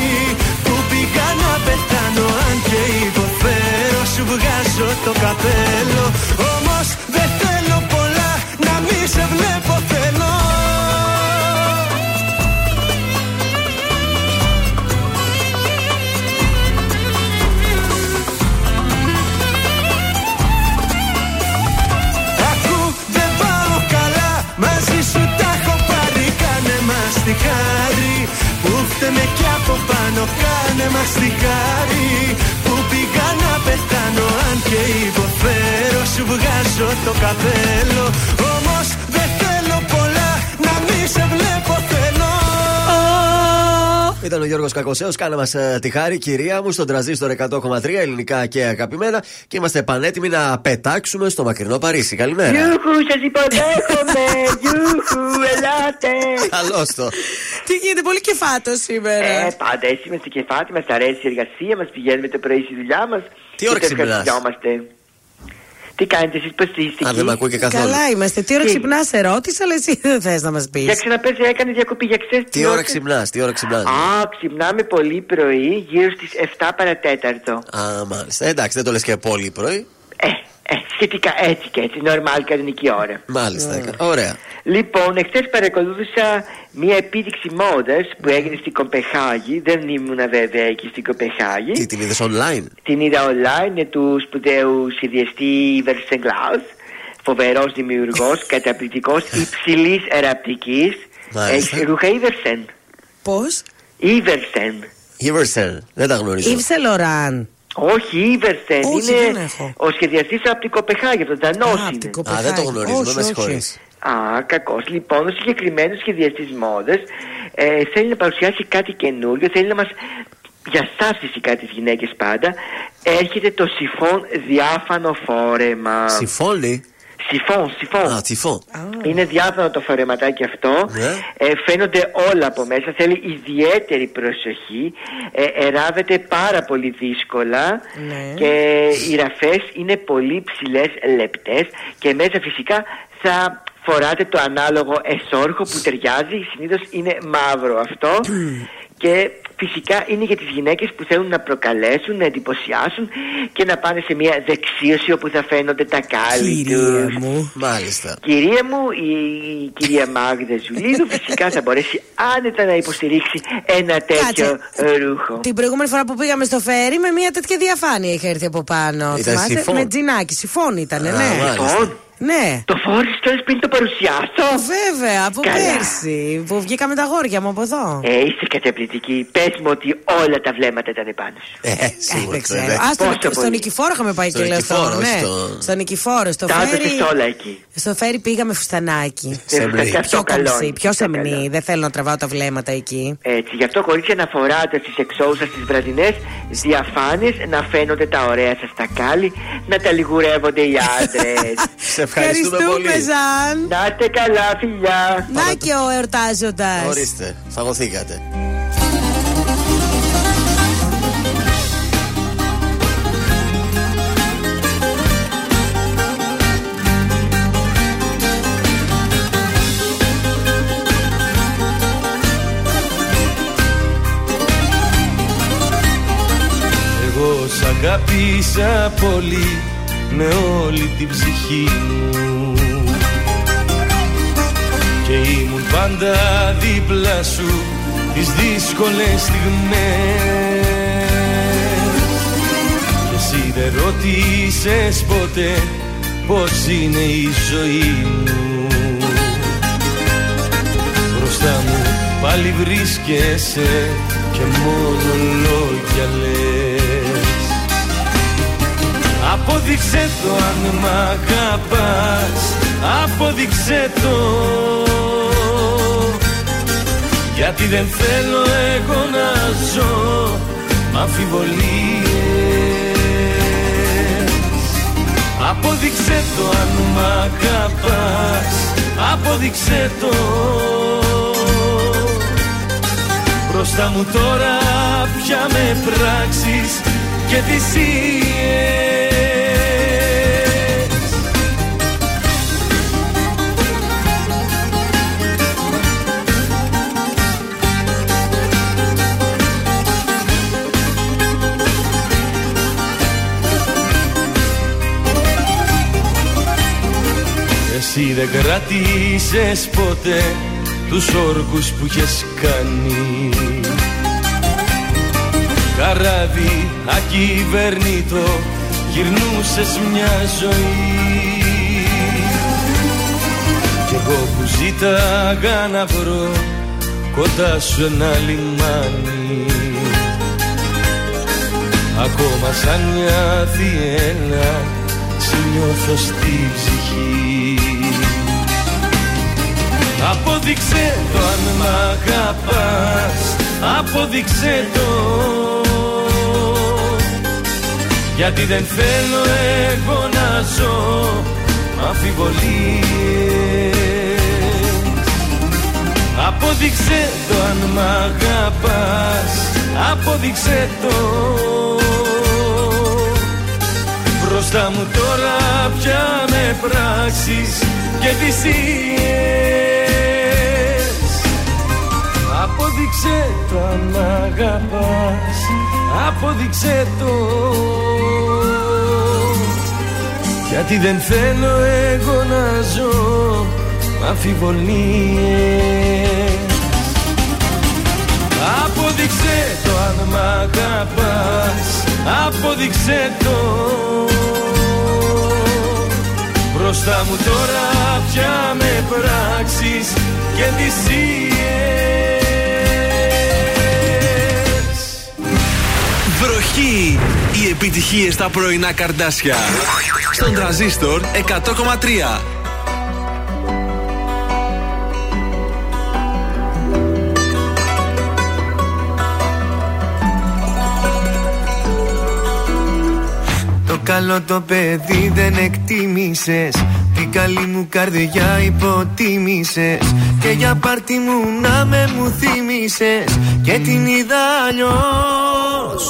το καπέλο. Όμως δεν θέλω πολλά να μη σε βλέπω θέλω. Ακού δεν πάω καλά μαζί σου τα έχω πάρει. Κάνε μας τη χάρη. Που φταίμε κι από πάνω Κάνε μας τη χάρη. Που πήγα να πεθάνω Αν και υποφέρω σου βγάζω το καπέλο Όμως δεν θέλω πολλά να μη σε βλέπω θέλω Ήταν ο Γιώργος Κακοσέος. Κάνα μας ε, τη χάρη, κυρία μου, στον τραζίστορ 100,3 ελληνικά και αγαπημένα. Και είμαστε πανέτοιμοι να πετάξουμε στο μακρινό Παρίσι. Καλημέρα. Γιούχου, σας υποδέχομαι! Γιούχου, ελάτε! Καλώς το. Τι γίνεται, πολύ κεφάτος σήμερα. Ε, πάντα έτσι είμαστε κεφάτι, μας αρέσει η εργασία μας, πηγαίνουμε το πρωί στη δουλειά μας. Τι ώρα ξυπνάς; Τι κάνετε εσεί, πώ είστε. Αν δεν με ακούει και καθόλου. Καλά είμαστε. Τι ώρα Τι; ξυπνάς, ερώτηση, αλλά εσύ δεν θες να μας πεις. Για ξαναπες, έκανες διακοπή για ξέρεις Τι ώρα ξυπνάς, τι ώρα ξυπνάς; Α, ξυπνάμε πολύ πρωί, γύρω στις 7 παρατέταρτο. Α, μάλιστα. Εντάξει, δεν το λες και πολύ πρωί. Ε, σχετικά έτσι και έτσι, νορμάλ κανονική ώρα. Μάλιστα. έκα- Ωραία. Λοιπόν, εχθές παρακολούθησα μία επίδειξη μόδας που έγινε στην Κοπεχάγη. Δεν ήμουν βέβαια εκεί στην Κοπεχάγη. Τι την είδες online; Την είδα online του σπουδαίους σχεδιαστή Βερσεγκλάουθ. Φοβερός δημιουργός, καταπληκτικός, υψηλής εραπτικής. Μάλιστα. Έχεις ρούχα Ιβερσεν; Πώς; Ιβερσεν. Ιβερσεν. Δεν τα γνωρίζω. Ήψε Λοράν. Όχι, Ιβερσεν. Όχι, είναι δεν έχω. ο σχεδιαστής από την Κοπεχάγη, από τον Δανό είναι. Α, δεν το γνωρίζω, με συγχωρείς. Α, κακός. Λοιπόν, ο συγκεκριμένος σχεδιαστής μόδες ε, θέλει να παρουσιάσει κάτι καινούριο, θέλει να μας. Για εσά φυσικά τι γυναίκες πάντα, έρχεται το σιφόν διάφανο φόρεμα. Συμφώνει. Σιφόν, σιφόν. Α, τυφό. Είναι διάφανο το φορεματάκι αυτό. Ναι. Ε, φαίνονται όλα από μέσα. Θέλει ιδιαίτερη προσοχή. Ε, εράβεται πάρα πολύ δύσκολα. Ναι. Και οι ραφές είναι πολύ ψηλές, λεπτές. Και μέσα φυσικά θα φοράτε το ανάλογο εσόρχο που ταιριάζει. Συνήθως είναι μαύρο αυτό. Και φυσικά είναι για τις γυναίκες που θέλουν να προκαλέσουν, να εντυπωσιάσουν και να πάνε σε μια δεξίωση όπου θα φαίνονται τα κάλλη τους. μου. Μάλιστα. Κυρία μου, η κυρία Μάγδα Ζουλίδου φυσικά θα μπορέσει άνετα να υποστηρίξει ένα τέτοιο ρούχο. Την προηγούμενη φορά που πήγαμε στο φέρι με μια τέτοια διαφάνεια είχε έρθει από πάνω. Ήταν Θυμάσαι; σιφόν. Με τζινάκι, σιφόν ήταν, ναι. Σιφόν; Ναι. Το φόρησε τώρα πριν το παρουσιάσω. Βέβαια, από Καλά. πέρσι που βγήκαμε τα γόρια μου από εδώ. Ε, είσαι καταπληκτική. Πες μου ότι όλα τα βλέμματα ήταν επάνω σου. Ε, σίγουρα. Δεν ξέρω. βέβαια. Α, στον, Πόσο στον πολύ. Νικηφόρο είχαμε πάει Στον και λεφτό. Νικηφόρο, Ναι. στο- Στον Νικηφόρο, στο Τα φέρι. έπαιξες όλα εκεί. Στο φέρι πήγαμε φουστανάκι. Σεμνή. Και αυτό Πιο καλό κομψή, είναι. πιο Αυτό σεμνή. καλό. Δεν θέλω να τραβάω τα βλέμματα εκεί. Έτσι, γι' αυτό κορίτσια να φοράτε στις εξώους σας τις βραδινές διαφάνειες, να φαίνονται τα ωραία σας τα κάλλη, να τα λιγουρεύονται οι άντρες. Σε ευχαριστούμε πολύ. Ζαν. να είστε καλά, φιλιά. Να και ο εορτάζοντας. Ορίστε, φαγωθήκατε. Εγώ σ' αγάπησα πολύ με όλη την ψυχή μου. Και ήμουν πάντα δίπλα σου τις δύσκολες στιγμές. Και εσύ δεν ρώτησες ποτέ πως είναι η ζωή μου. Μπροστά μου πάλι βρίσκεσαι και μόνο λόγια λες Απόδειξε το αν μ' αγαπάς. Απόδειξε το. Γιατί δεν θέλω εγώ να ζω μ' αμφιβολίες. Απόδειξε το αν μ' αγαπάς. Απόδειξε το. Μπροστά μου τώρα πια με πράξεις και θυσίες Εσύ δεν κράτησες ποτέ τους όρκους που είχες κάνει. Καράβι ακυβερνήτο γυρνούσες μια ζωή. Κι εγώ που ζήταγα να βρω κοντά σου ένα λιμάνι. Ακόμα σαν μια θυέλα Σε νιώθως στη ψυχή. Απόδειξε το αν μ' αγαπάς Απόδειξε το. Γιατί δεν θέλω εγώ να ζω αμφιβολίες. Απόδειξε το αν μ' αγαπάς Απόδειξε το Μπροστά μου τώρα πια με πράξεις και θυσίες. Απόδειξε το αν μ' αγαπάς Απόδειξε το. Γιατί δεν θέλω εγώ να ζω μ' αμφιβολίες. Απόδειξε το αν μ' αγαπάς Απόδειξε το Μπροστά μου τώρα πια με πράξεις και θυσίες Βροχή! Οι επιτυχίες στα πρωινά καρδάσια. Στον τραζίστορ 100,3. Καλό το παιδί δεν εκτίμησες. Την καλή μου καρδιά υποτίμησες. Και για πάρτι μου να με μου θύμισες Και την είδα αλλιώς.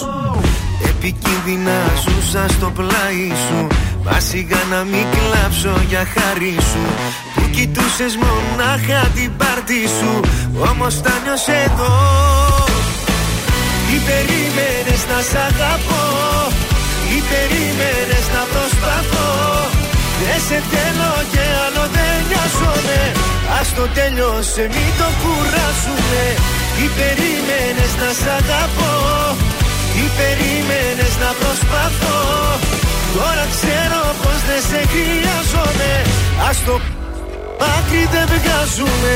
Επικίνδυνα ζούσα στο πλάι σου. Μα σιγά να μην κλάψω για χάρη σου. Που κοιτούσες μονάχα την πάρτι σου. Όμως τα νιώσε εδώ. Τι περίμενες να σ' αγαπώ. Τι περίμενες να προσπαθώ. Δεν σε θέλω και άλλο δεν νοιάζομαι. Ας το τέλειωσε μη το κουράσουμε Τι περίμενες να σ' αγαπώ; Τι περίμενες να προσπαθώ; Τώρα ξέρω πως δεν σε χρειάζομαι. Ας το άκρη δεν βγάζουμε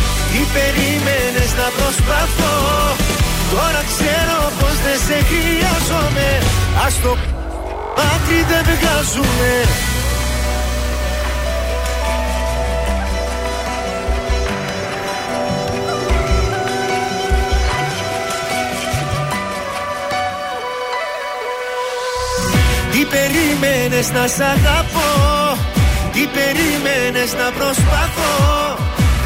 τι περίμενες να προσπαθώ. Τώρα ξέρω πως δεν σε χρειάζομαι. Ας το άκρη δεν βγάζουμε Τι περίμενες να σ' αγαπώ. Τι περίμενες να προσπαθώ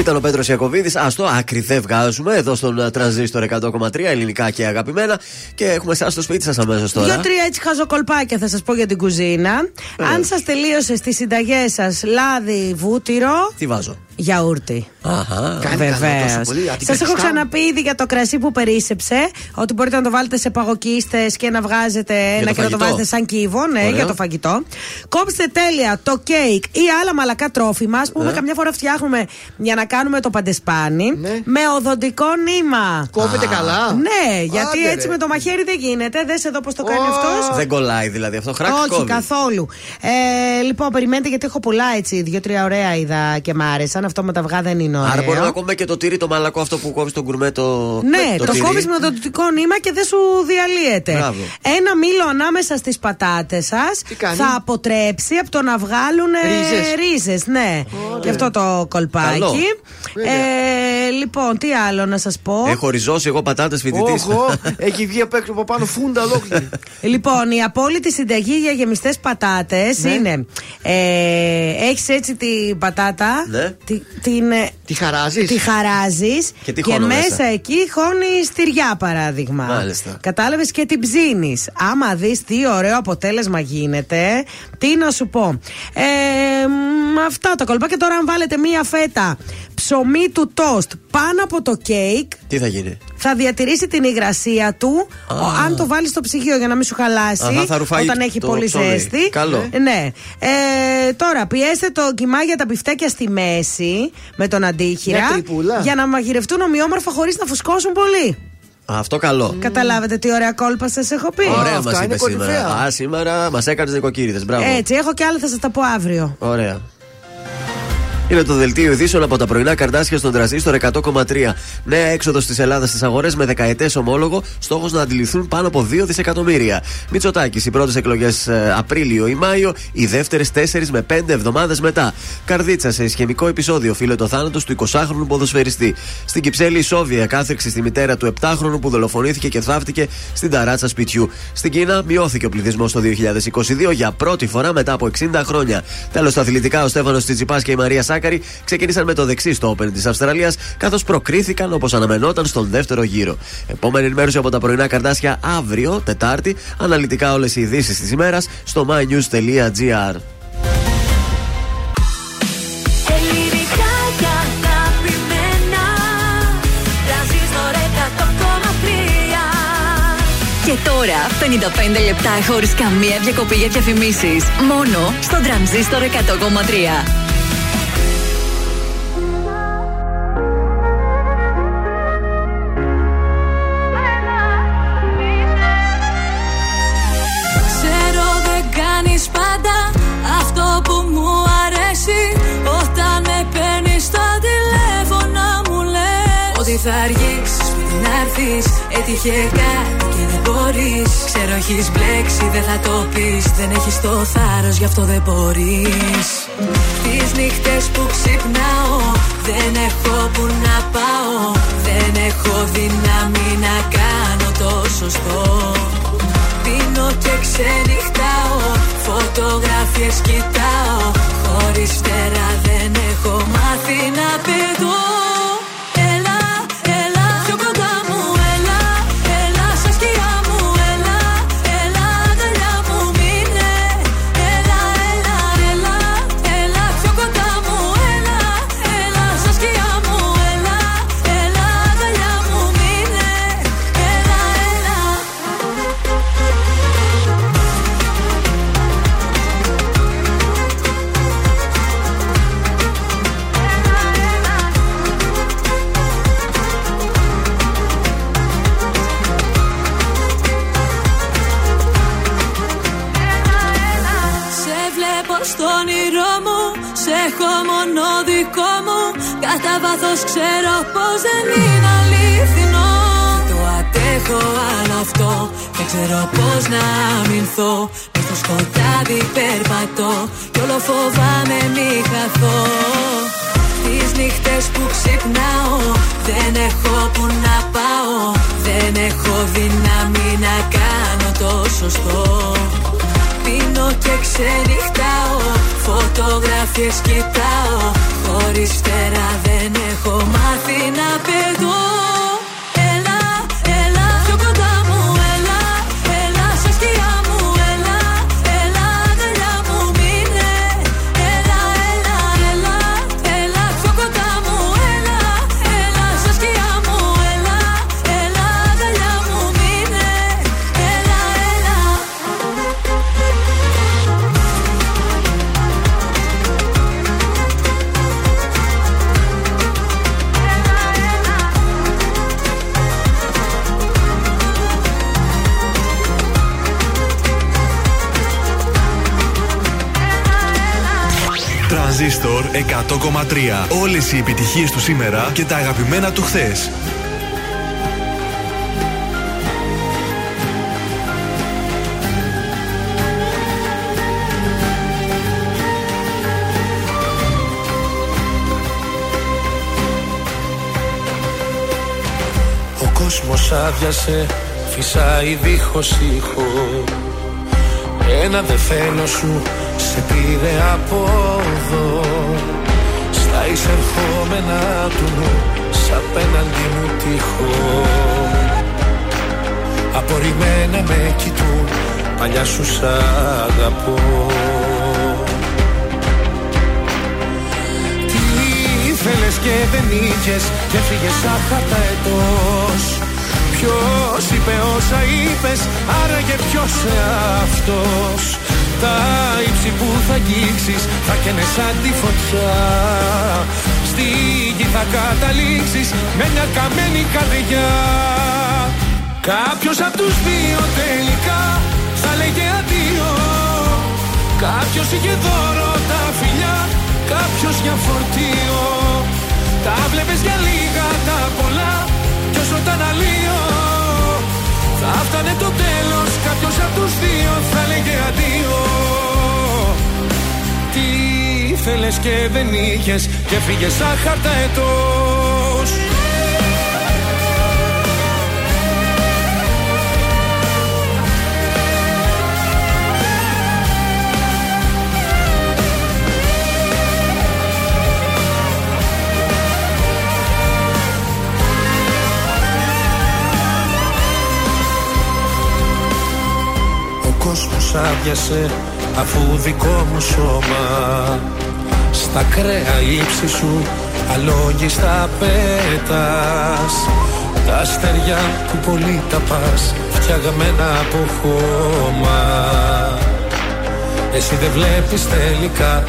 Ήταν ο Πέτρος Ιακοβίδη. Α το άκρη δεν βγάζουμε εδώ στον ε, τρανζίστορ 100,3 ελληνικά και αγαπημένα. Και έχουμε εσάς στο σπίτι σας αμέσως τώρα. Δύο-τρία έτσι χαζοκολπάκια θα σας πω για την κουζίνα. Ε. Αν σας τελείωσε στις συνταγές σας λάδι, βούτυρο, Τι βάζω; Γιαούρτι. Αχα. Βεβαίως. Σας έχω ξαναπεί ήδη για το κρασί που περίσεψε ότι μπορείτε να το βάλετε σε παγοκίστε και να βγάζετε ένα το και να το φαγητό. βάζετε σαν κύβο, ναι, Ωραίος. για το φαγητό. Κόψτε τέλεια το κέικ ή άλλα μαλακά τρόφιμα. Α πούμε, Ε. καμιά φορά φτιάχνουμε για να κάνουμε το παντεσπάνι με οδοντικό νήμα. Κόβεται καλά. Ναι, γιατί Άντε, έτσι ρε. με το μαχαίρι δεν γίνεται. Δες εδώ πώς το κάνει αυτός. Δεν κολλάει δηλαδή αυτό. Χράκ Όχι, καθόλου. Ε, λοιπόν, περιμένετε γιατί έχω πολλά έτσι. Δύο-τρία ωραία είδα και μ' άρεσαν. Αυτό με τα αυγά δεν είναι ωραίο. Άρα μπορούμε να κόβουμε και το τύρι το μαλακό αυτό που κόβεις τον γκουρμέ το. Ναι, το, το, τυρί. κόβεις με το δυτικό νήμα και δεν σου διαλύεται. Μπράβο. Ένα μήλο ανάμεσα στις πατάτες σας κάνει; θα αποτρέψει από το να βγάλουν Ρίζες. ρίζες, ναι. Γι' αυτό το κολπάκι. Καλό. Ε, λοιπόν, τι άλλο να σας πω; Έχω ριζώσει εγώ πατάτες φοιτητής. Όχο, έχει βγει απ' έξω από πάνω φούντα ολόκληρη. Λοιπόν, η απόλυτη συνταγή για γεμιστές πατάτες Ναι. είναι. Ε, Έχεις έτσι την πατάτα. Ναι. Τη, την, ε, Τη χαράζεις; τη χαράζεις Και τι χώνω μέσα. μέσα; εκεί χώνει τυριά παράδειγμα. Μάλιστα. Κατάλαβες και την ψήνεις. Άμα δεις τι ωραίο αποτέλεσμα γίνεται, τι να σου πω. Ε, μ, αυτά τα κολπάκια. Τώρα, αν βάλετε μία φέτα ψωμί του τόστ πάνω από το κέικ, Τι θα γίνει; Θα διατηρήσει την υγρασία του ο- αν το βάλει στο ψυγείο για να μην σου χαλάσει Αχα, θα ρουφάει όταν έχει το πολύ ψωμί. ζέστη. Καλό. Ε, Ναι. Ε, τώρα, πιέστε το κιμά για τα μπιφτέκια στη μέση με τον αντίχειρα Μια τρυπούλα. για να μαγειρευτούν ομοιόμορφα χωρίς να φουσκώσουν πολύ. Α, Αυτό καλό. Καταλάβετε τι ωραία κόλπα σας έχω πει. Ωραία αυτά μας είναι είπες κορυφαία. σήμερα. Α, σήμερα μας έκανες νοικοκύριδες. Μπράβο. Έτσι, έχω και άλλα θα σας τα πω αύριο. Ωραία. Είναι το δελτίο ειδήσεων από τα πρωινά καρτάσια στον τραζίστορ 100,3. Νέα έξοδος της Ελλάδας στις αγορές με δεκαετές ομόλογο. Στόχος να αντιληφθούν πάνω από 2 δισεκατομμύρια. Μητσοτάκης, οι πρώτες εκλογές Απρίλιο ή Μάιο, οι δεύτερες 4 με 5 εβδομάδες μετά. Καρδίτσα σε ισχυμικό επεισόδιο οφείλεται το θάνατο του 20χρονου ποδοσφαιριστή. Στην Κυψέλη, η Σόβια κάθριξη στη μητέρα του 7χρονου που δολοφονήθηκε και θαύτηκε στην ταράτσα σπιτιού. Στην Κίνα, μειώθηκε ο πληθυσμός το 2022 για πρώτη φορά μετά από 60 χρόνια. Τέλος, στα αθλητικά, ο Στέφανος Τσιτσιπάς και η Μαρία Σάκαρη ξεκίνησαν με το δεξί στο Open της Αυστραλίας, καθώς προκρίθηκαν όπως αναμενόταν στον δεύτερο γύρο. Επόμενη ενημέρωση από τα πρωινά καρτάσια αύριο, Τετάρτη, αναλυτικά όλες οι ειδήσεις της ημέρας στο mynews.gr. Ελληνικά και αγαπημένα Τρανζίστορ 100,3 Και τώρα 55 λεπτά χωρίς καμία διακοπή για διαφημίσεις. Μόνο στο τρανζίστορ 100,3. Έτυχε κάτι και δεν μπορείς. Ξέρω έχεις μπλέξει δεν θα το πεις. Δεν έχεις το θάρρος γι' αυτό δεν μπορείς. Τις νύχτες που ξυπνάω Δεν έχω που να πάω. Δεν έχω δύναμη να κάνω το σωστό. Πίνω και ξενυχτάω Φωτογραφίες κοιτάω. Χωρίς φτερά δεν έχω μάθει να πετώ Κατά βάθος ξέρω πως δεν είναι αληθινό. Το αντέχω άλλο αυτό, δεν ξέρω πως να αμυνθώ. Μες στο σκοτάδι περπατώ κι όλο φοβάμαι μη χαθώ. Τις νύχτες που ξυπνάω δεν έχω που να πάω. Δεν έχω δύναμη να κάνω το σωστό. Πίνω και ξενυχτάω Φωτογραφίες κοιτάω Χωρίς φτερά δεν έχω μάθει να πετώ 100,3. Όλες οι επιτυχίες του σήμερα και τα αγαπημένα του χθες. Ο κόσμος άδειασε, φυσάει δίχως ήχο Ένα δε θέλω σου σε πήρε από εδώ Στα εισερχόμενα του νου, σ' απέναντι μου τείχο Απορριμμένα με κοιτούν, παλιά σου σ' αγαπώ. Τι ήθελες και δεν είχες και φύγες σαν χαρταετός Ποιος είπε όσα είπες, άραγε ποιος αυτός. Τα ύψη που θα αγγίξεις θα καίνε σαν τη φωτιά. Στη γη θα καταλήξεις με μια καμένη καρδιά. Κάποιος απ' τους δύο τελικά θα λέγε αντίο. Κάποιος είχε δώρο τα φιλιά, κάποιος για φορτίο. Τα βλέπες για λίγα τα πολλά κι όσο ήταν αλλίο Θα φτάνε το τέλος, κάποιος απ' τους δύο θα λέγε αντίο. Τι ήθελες και δεν είχες και φύγες σαν χαρταετός Ο κόσμος άδειασε αφού δικό μου σώμα. Στα κρέα ύψη σου αλόγιστα πέτας. Τα αστέρια που πολύ τα πας φτιαγμένα από χώμα. Εσύ δεν βλέπεις τελικά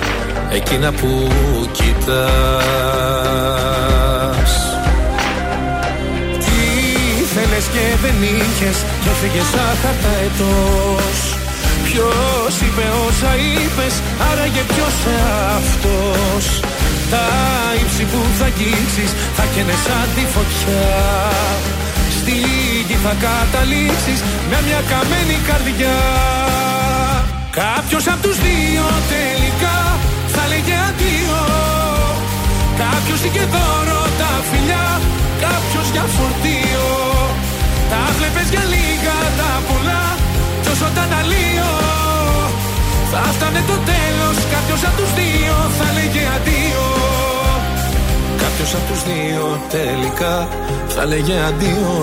εκείνα που κοιτάς. Τι ήθελες και δεν είχες και έφυγες σαν χαρταετός Ποιος είπε όσα είπες, άραγε ποιος αυτός. Τα ύψη που θα αγγίξεις θα καίνε σαν τη φωτιά. Στη γη θα καταλήξεις με μια καμένη καρδιά. Κάποιος απ' τους δύο τελικά θα λέγε αντίο. Κάποιος είχε δώρο τα φιλιά, κάποιος για φορτίο. Τα βλέπες για λίγα τα πολλά κι όσο ήταν αλλίο Θα φτάνε το τέλος, κάποιος απ' τους δύο θα λέγε αντίο. Κάποιος απ' τους δύο τελικά θα λέγε αντίο.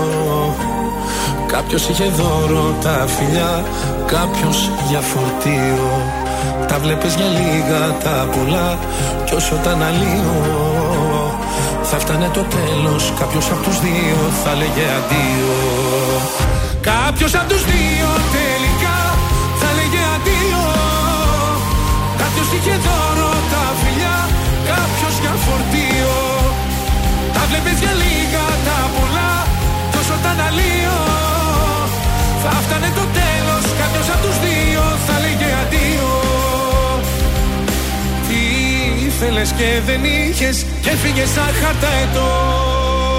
Κάποιος είχε δώρο τα φιλιά, κάποιος για φορτίο. Τα βλέπεις για λίγα τα πολλά κι όσο ήταν αλλίο Θα φτάνε το τέλος, κάποιος απ' τους δύο θα λέγε αντίο. Κάποιος απ' τους δύο τελικά είχε δώρο τα φιλιά, κάποιος για φορτίο. Τα βλέπεις για λίγα τα πολλά κι όσο ήταν αλλίο Θα φτάνε το τέλος, κάποιος απ' τους δύο θα λέγε αντίο. Τι ήθελες και δεν είχες και φύγες σαν χαρταετός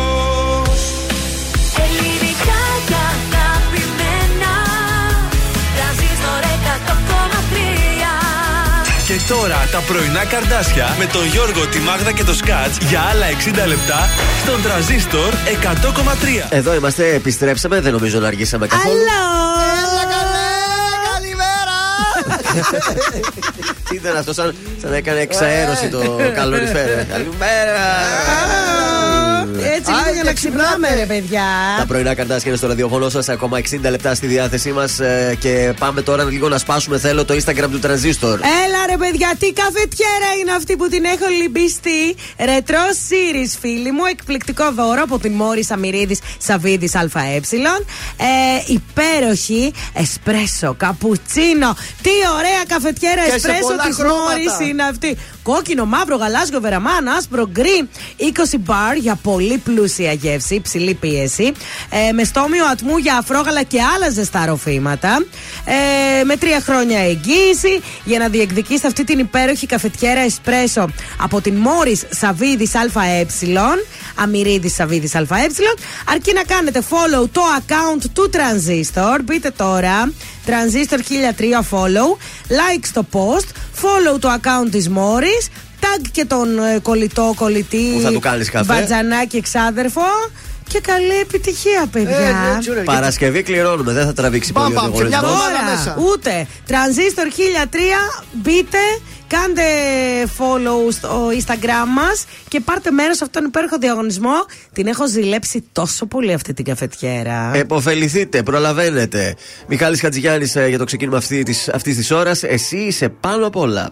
τώρα τα πρωινά καρδάσια με τον Γιώργο, τη Μάγδα και το Σκάτς για άλλα 60 λεπτά στον τραζίστορ 100,3. Εδώ είμαστε, επιστρέψαμε, δεν νομίζω να αργήσαμε καθόλου. Τι ήταν αυτό, σαν, σαν να έκανε εξαέρωση το καλοριφέρ. Καλημέρα! Έτσι λίγο για να ξυπνάμε, ρε παιδιά. Τα πρωινά καρτάσια είναι στο ραδιοφωνό σας. Ακόμα 60 λεπτά στη διάθεσή μας. Και πάμε τώρα λίγο να σπάσουμε. Θέλω το Instagram του Transistor. Έλα ρε παιδιά, τι καφετιέρα είναι αυτή που την έχω λυμπιστεί. Retro Series, φίλοι μου. Εκπληκτικό δώρο από την Μόρις Αμυρίδης Σαββίδη ΑΕ. Ε, υπέροχη εσπρέσο, καπουτσίνο. Τι ωραία καφετιέρα Και σε εσπρέσο πολλά της χρώματα. Μόρις είναι αυτή. Κόκκινο, μαύρο, γαλάζιο, βεραμάν, άσπρο, γκρι, 20 μπαρ για πολύ πλούσια γεύση, υψηλή πίεση. Ε, με στόμιο ατμού για αφρόγαλα και άλλα ζεστά ροφήματα. Ε, με τρία χρόνια εγγύηση για να διεκδικήσετε αυτή την υπέροχη καφετιέρα εσπρέσο από την Μόρις Σαββίδη ΑΕ. Αμυρίδης Σαββίδη ΑΕ. Αρκεί να κάνετε follow το account του Transistor. Μπείτε τώρα. Transistor 1003 follow. Like στο post. Follow το account της Μόρις. Tag και τον ε, κολλητό κολλητή. Που θα του κάνεις καφέ. Μπατζανάκι εξάδερφο. Και καλή επιτυχία, παιδιά. Ε, ναι, Παρασκευή κληρώνουμε, δεν θα τραβήξει πολύ ο Μπαμπαμ, και μια διαγωνισμός. εβδομάδα μέσα. Ούτε. Transistor 1003, μπείτε, κάντε follow στο Instagram μας και πάρτε μέρος σε αυτόν τον υπέροχο διαγωνισμό. Την έχω ζηλέψει τόσο πολύ αυτή την καφετιέρα. Εποφεληθείτε, προλαβαίνετε. Μιχάλης Χατζηγιάννης ε, για το ξεκίνημα αυτή της, αυτής της ώρας. Εσύ είσαι πάνω απ' όλα.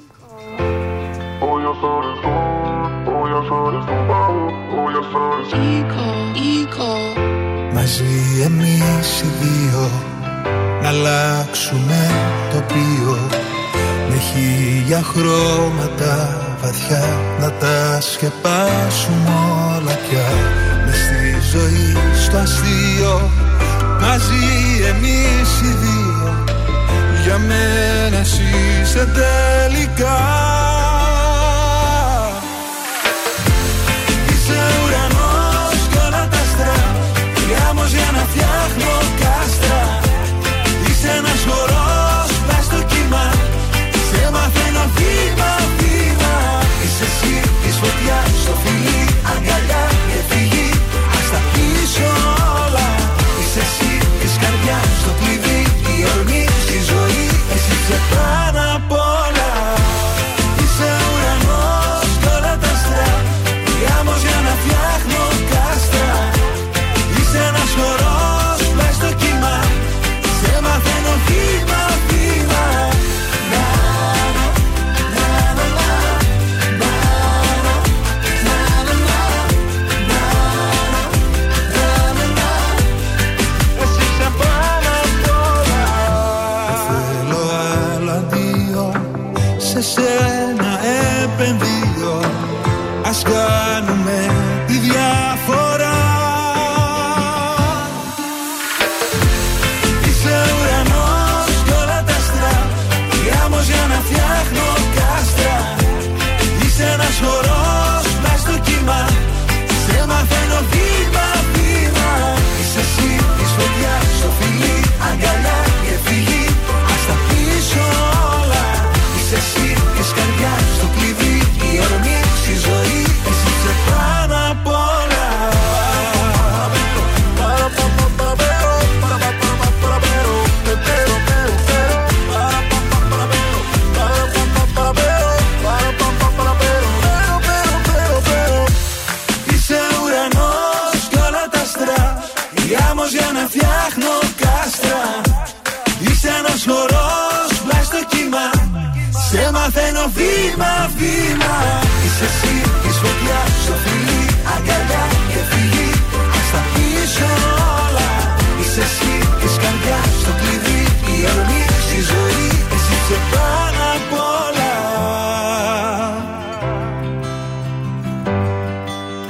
Μαζί εμείς οι δύο Να αλλάξουμε τοπίο Με χίλια χρώματα βαθιά Να τα σκεπάσουμε όλα πια. Μες στη ζωή στο αστείο Μαζί εμείς οι δύο. Για μένα εσύ είσαι τελικά βήμα βήμα. Είσαι εσύ της φωτιάς στο φιλί. Αγκαλιά και φυγή Ας τα πίσω όλα. Είσαι εσύ της καρδιάς στο κλειδί. Η ορμή στη ζωή. Εσύ είσαι πάνω απ' όλα.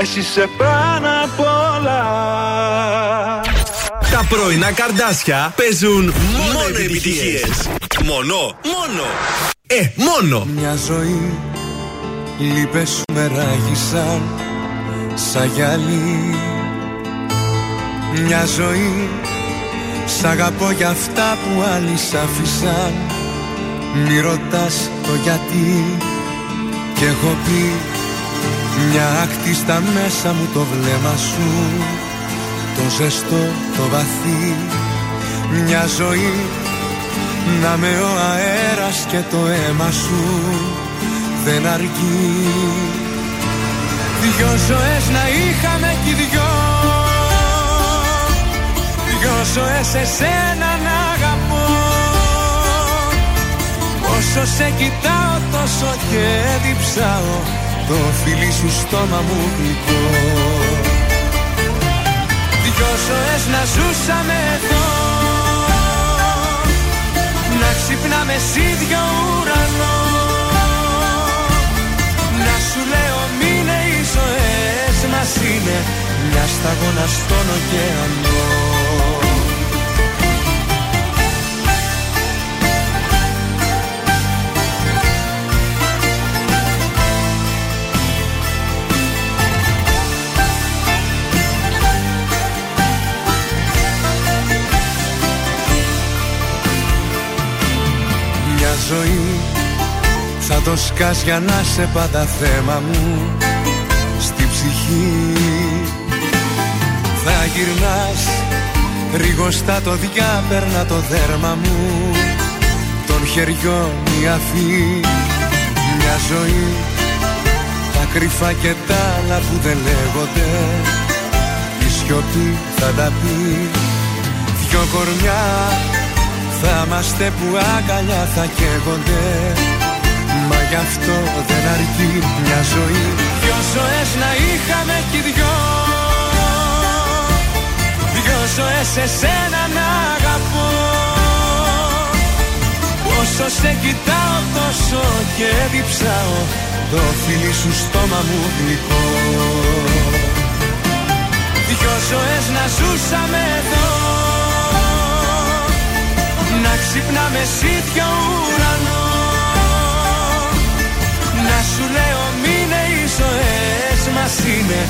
Εσύ είσαι πάνω απ' όλα. Τα πρωινά καρδάσια παίζουν μόνο επιτυχίες. Μόνο, μόνο. Ε, μόνο. Μια ζωή λύπες σου με ράγισαν σαν γυαλί. Μια ζωή σ' αγαπώ για αυτά που άλλοι σ' άφησαν. Μη ρωτάς το γιατί. Κι έχω πει μια άκτη στα μέσα μου το βλέμμα σου. Το ζεστό, το βαθύ. Μια ζωή να με ο αέρας και το αίμα σου δεν αρκεί. Δυο ζωές να είχαμε κι οι δυο. Δυο ζωές εσένα να αγαπώ. Όσο σε κοιτάω τόσο και διψάω. Το φιλί σου στόμα μου γλυκό. Δυο ζωές να ζούσαμε εδώ να σ' ίδιο ουρανό. Να σου λέω μήνε οι ζωές μας είναι μια σταγόνα στον ωκεανό. Ζωή. Θα το σκάς για να σε πάντα θέμα μου Στη ψυχή. Θα γυρνάς Ρίγοστα το διάπερνα το δέρμα μου. Των χεριών η αφή. Μια ζωή Τα κρυφά και τα άλλα που δεν λέγονται. Η σιωπή θα τα πει. Δυο κορμιά θα είμαστε που αγκαλιά θα καίγονται. Μα γι' αυτό δεν αρκεί μια ζωή. Δυο ζωές να είχαμε κι δυο. Δυο ζωές εσένα να αγαπώ. Όσο σε κοιτάω τόσο και διψάω. Το φίλι σου στόμα μου γλυκό. Δυο ζωές να ζούσαμε εδώ να ξυπνάμε σίδιο ουρανό. Να σου λέω μείνε οι ζωές μας είναι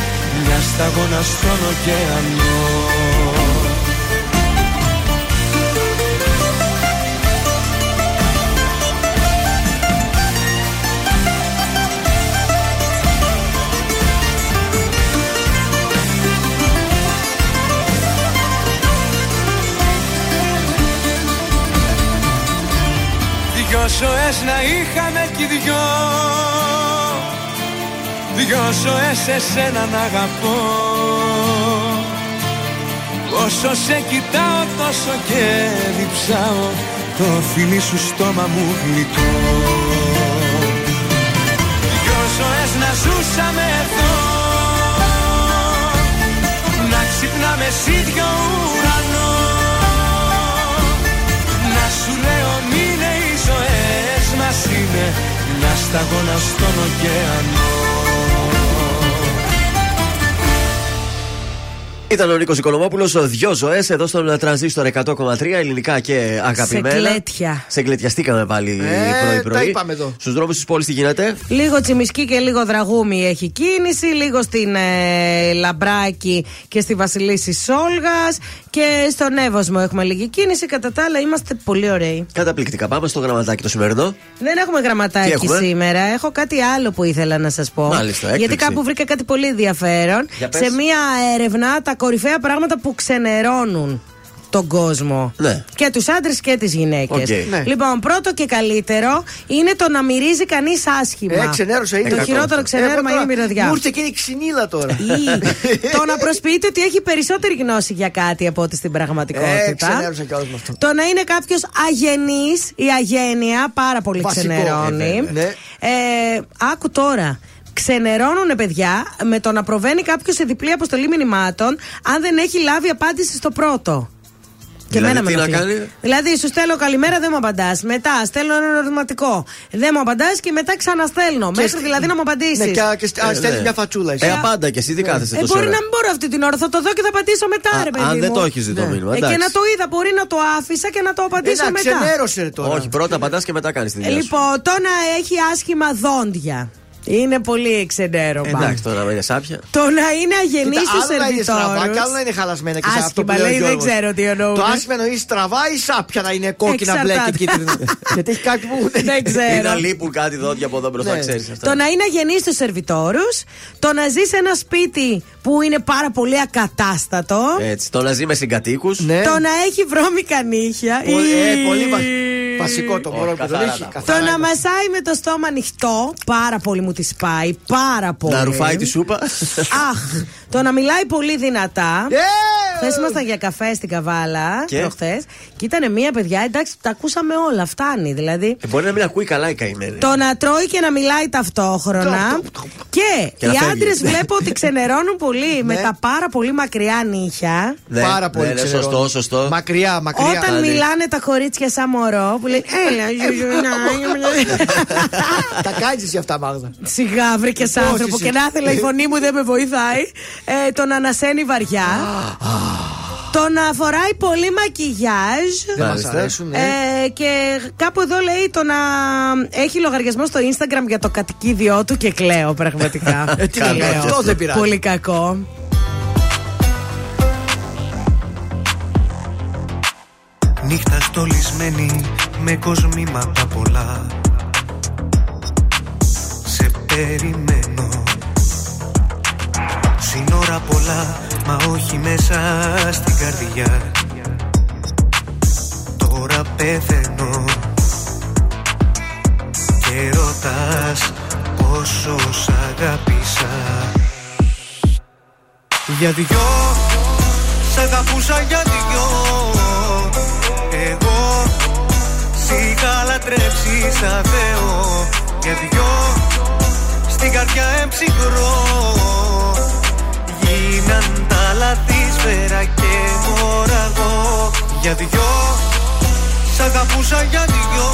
Μια σταγόνα στον ωκεανό Δυο ζωές να είχαμε κι δυο. Δυο ζωές εσένα να αγαπώ. Όσο σε κοιτάω τόσο και διψάω. Το φιλί σου στόμα μου γλυκό. Δυο ζωές να ζούσαμε εδώ. Να ξυπνάμε σίδιο ουρανό σταγόνα στον ωκεανό Ήταν ο Νίκος Οικονομόπουλος, δυο ζωές εδώ στον τρανζίστορ 100,3 ελληνικά και αγαπημένα. Σε κλέτια. Σε κλετιαστήκαμε πάλι Ε, πρωί-πρωί. τα είπαμε εδώ. Στους δρόμους της πόλης τι γίνεται; Λίγο τσιμισκή και λίγο δραγούμι έχει κίνηση, λίγο στην ε, Λαμπράκη και στη Βασιλίση Σόλγας και στον Εύωσμο έχουμε λίγη κίνηση. Κατά τα άλλα είμαστε πολύ ωραίοι. Καταπληκτικά. Πάμε στο γραμματάκι το σημερινό. Δεν έχουμε Τι γραμματάκι έχουμε; σήμερα. Έχω κάτι άλλο που ήθελα να σας πω. Μάλιστα, έκπληξη. Γιατί κάπου βρήκα κάτι πολύ ενδιαφέρον. Για πες. Σε μία έρευνα τα κορυφαία πράγματα που ξενερώνουν τον κόσμο. Ναι. Και τους άντρες και τις γυναίκες. Οκ. Ναι. Λοιπόν, πρώτο και καλύτερο είναι το να μυρίζει κανείς άσχημα. Ε, ξενέρωσα, είναι. Το χειρότερο ξενέρωμα είναι η μυρωδιά. Μου ήρθε εκείνη η ξυνήλα τώρα. Ή το να προσποιείται ότι έχει περισσότερη γνώση για κάτι από ό,τι στην Ε, πραγματικότητα. ξενέρωσα κιόλα με αυτό. Το να είναι κάποιος αγενής, η αγένεια πάρα πολύ Βασικό, ξενερώνει. ε, βέβαια. Ναι. Ε, άκου τώρα. Ξενερώνουν παιδιά με το να προβαίνει κάποιος σε διπλή αποστολή μηνυμάτων αν δεν έχει λάβει απάντηση στο πρώτο. Και Δηλαδή, εμένα με τι να ενοχλεί. κάνει; Δηλαδή, σου στέλνω καλημέρα, δεν μου απαντάς. Μετά στέλνω ένα ερωτηματικό. Δεν μου απαντάς και μετά ξαναστέλνω. Μέχρι σ- δηλαδή να μου απαντήσεις. Ναι, και, και στέλνεις ναι. μια φατσούλα εσύ. Ε, απάντα και εσύ τι κάθεσαι Ε, τόσο μπορεί ώρα. να μην μπορώ αυτή την ώρα. Θα το δω και θα απαντήσω μετά, Α, ρε παιδί. αν δεν μου. το έχεις δει το Ναι. μήνυμα, Ε, και εντάξει. να το είδα, μπορεί να το άφησα και να το απαντήσω Ένα μετά. ξενέρωσε ρε τώρα. Όχι, πρώτα απαντάς και μετά κάνεις την Ε, δουλειά. σου. λοιπόν, το να έχει άσχημα δόντια. Είναι πολύ ξενέρωμα. Εντάξει, τώρα να είναι σάπια. Το να είναι αγενής Κοίτα, στους άλλο να είναι στραβά και άλλο σερβιτόρου. να είναι χαλασμένα και σε αυτό που Άσχημα, λέει ο λέει, δεν Γιώργος. ξέρω τι εννοούν. Το άσχημα εννοεί στραβά ή σάπια να είναι κόκκινα, μπλε και Εξαρτάται. κίτρινα. Γιατί έχει κάτι που Δεν Ή ξέρω. να λείπουν κάτι δόντια από εδώ μπροστά, Ναι. ξέρεις Το αυτά. να είναι αγενής στους σερβιτόρου. Το να ζει σε ένα σπίτι που είναι πάρα πολύ ακατάστατο. Έτσι, το να ζει με συγκατοίκους. Ναι. Το να έχει βρώμικα νύχια. Πολύ- ε, Ή- πολύ βα- βασικό το μόνο που δεν καθαρά έχει. τα. Το καθαρά να είναι. μασάει με το στόμα ανοιχτό, πάρα πολύ μου τη σπάει. Πάρα πολύ. Να ρουφάει τη σούπα. Αχ, το να μιλάει πολύ δυνατά. Ε, Χθες ήμασταν για καφέ στην Καβάλα, Και; προχθές, και ήταν μία παιδιά, εντάξει, τα ακούσαμε όλα, φτάνει δηλαδή. Ε, Μπορεί να μην ακούει καλά η καημένη. Το να τρώει και να μιλάει ταυτόχρονα. Και, Και να οι φεύγει. άντρες βλέπω ότι ξενερώνουν πολύ με Ναι. τα πάρα πολύ μακριά νύχια. Ναι, Πάρα πολύ ναι, ναι, ξενερώνει. σωστό, σωστό. Μακριά, μακριά. Όταν ναι. μιλάνε τα κορίτσια σαν μωρό, που που λέει Έλα, ζουζουνάκι. Τα κάνεις εσύ αυτά, Μάγδα. Σιγά βρήκες Όχι, άνθρωπο εσύ. και να ήθελα η φωνή μου δεν με βοηθάει. Ε, τον ανασένει βαριά. Τον αφοράει πολύ μακιγιάζ. Δεν μας Μάλιστα. αρέσουν, ναι. Ε, και κάπου εδώ λέει το να έχει λογαριασμό στο Instagram για το κατοικίδιό του και κλαίω πραγματικά. Ε, τι να Κλαίω. λέω, αυτό δεν πειράζει. Πολύ κακό. Νύχτα στολισμένη με κοσμήματα πολλά Σε περιμένω Σύνορα πολλά μα όχι μέσα στην καρδιά. Τώρα πεθαίνω Και ρωτάς πόσο σ' αγάπησα Για δυο Σ' αγαπούσα για δυο. Εγώ Σ' είχα λατρέψει σαν Θεό. Για δυο Στην καρδιά εμψυχρό Γίναν τα λάθη σφαίρα και μωραγό Για δυο. Σ' αγαπούσα για δυο.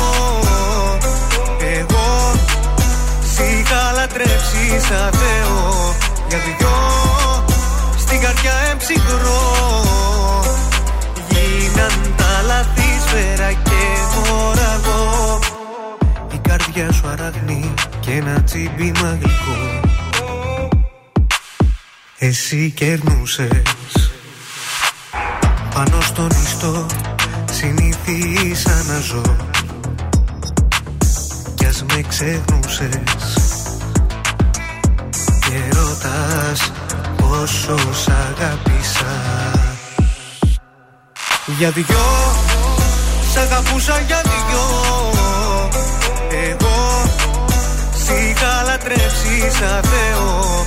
Εγώ Σ' είχα λατρέψει σαν Θεό. Για δυο. Στην καρδιά εμψυχρό Γίναν τα λάθη σφαίρα και μωραγό Η καρδιά σου αραγνή και ένα τσίμπημα γλυκό Εσύ κερνούσες. Πάνω στον ιστό συνήθισα να ζω. Κι ας με ξεχνούσες. Και ρωτάς πόσο σ' αγάπησα Για δυο Σ' αγαπούσα για δυο. Εγώ Σ' είχα λατρέψει σαν Θεό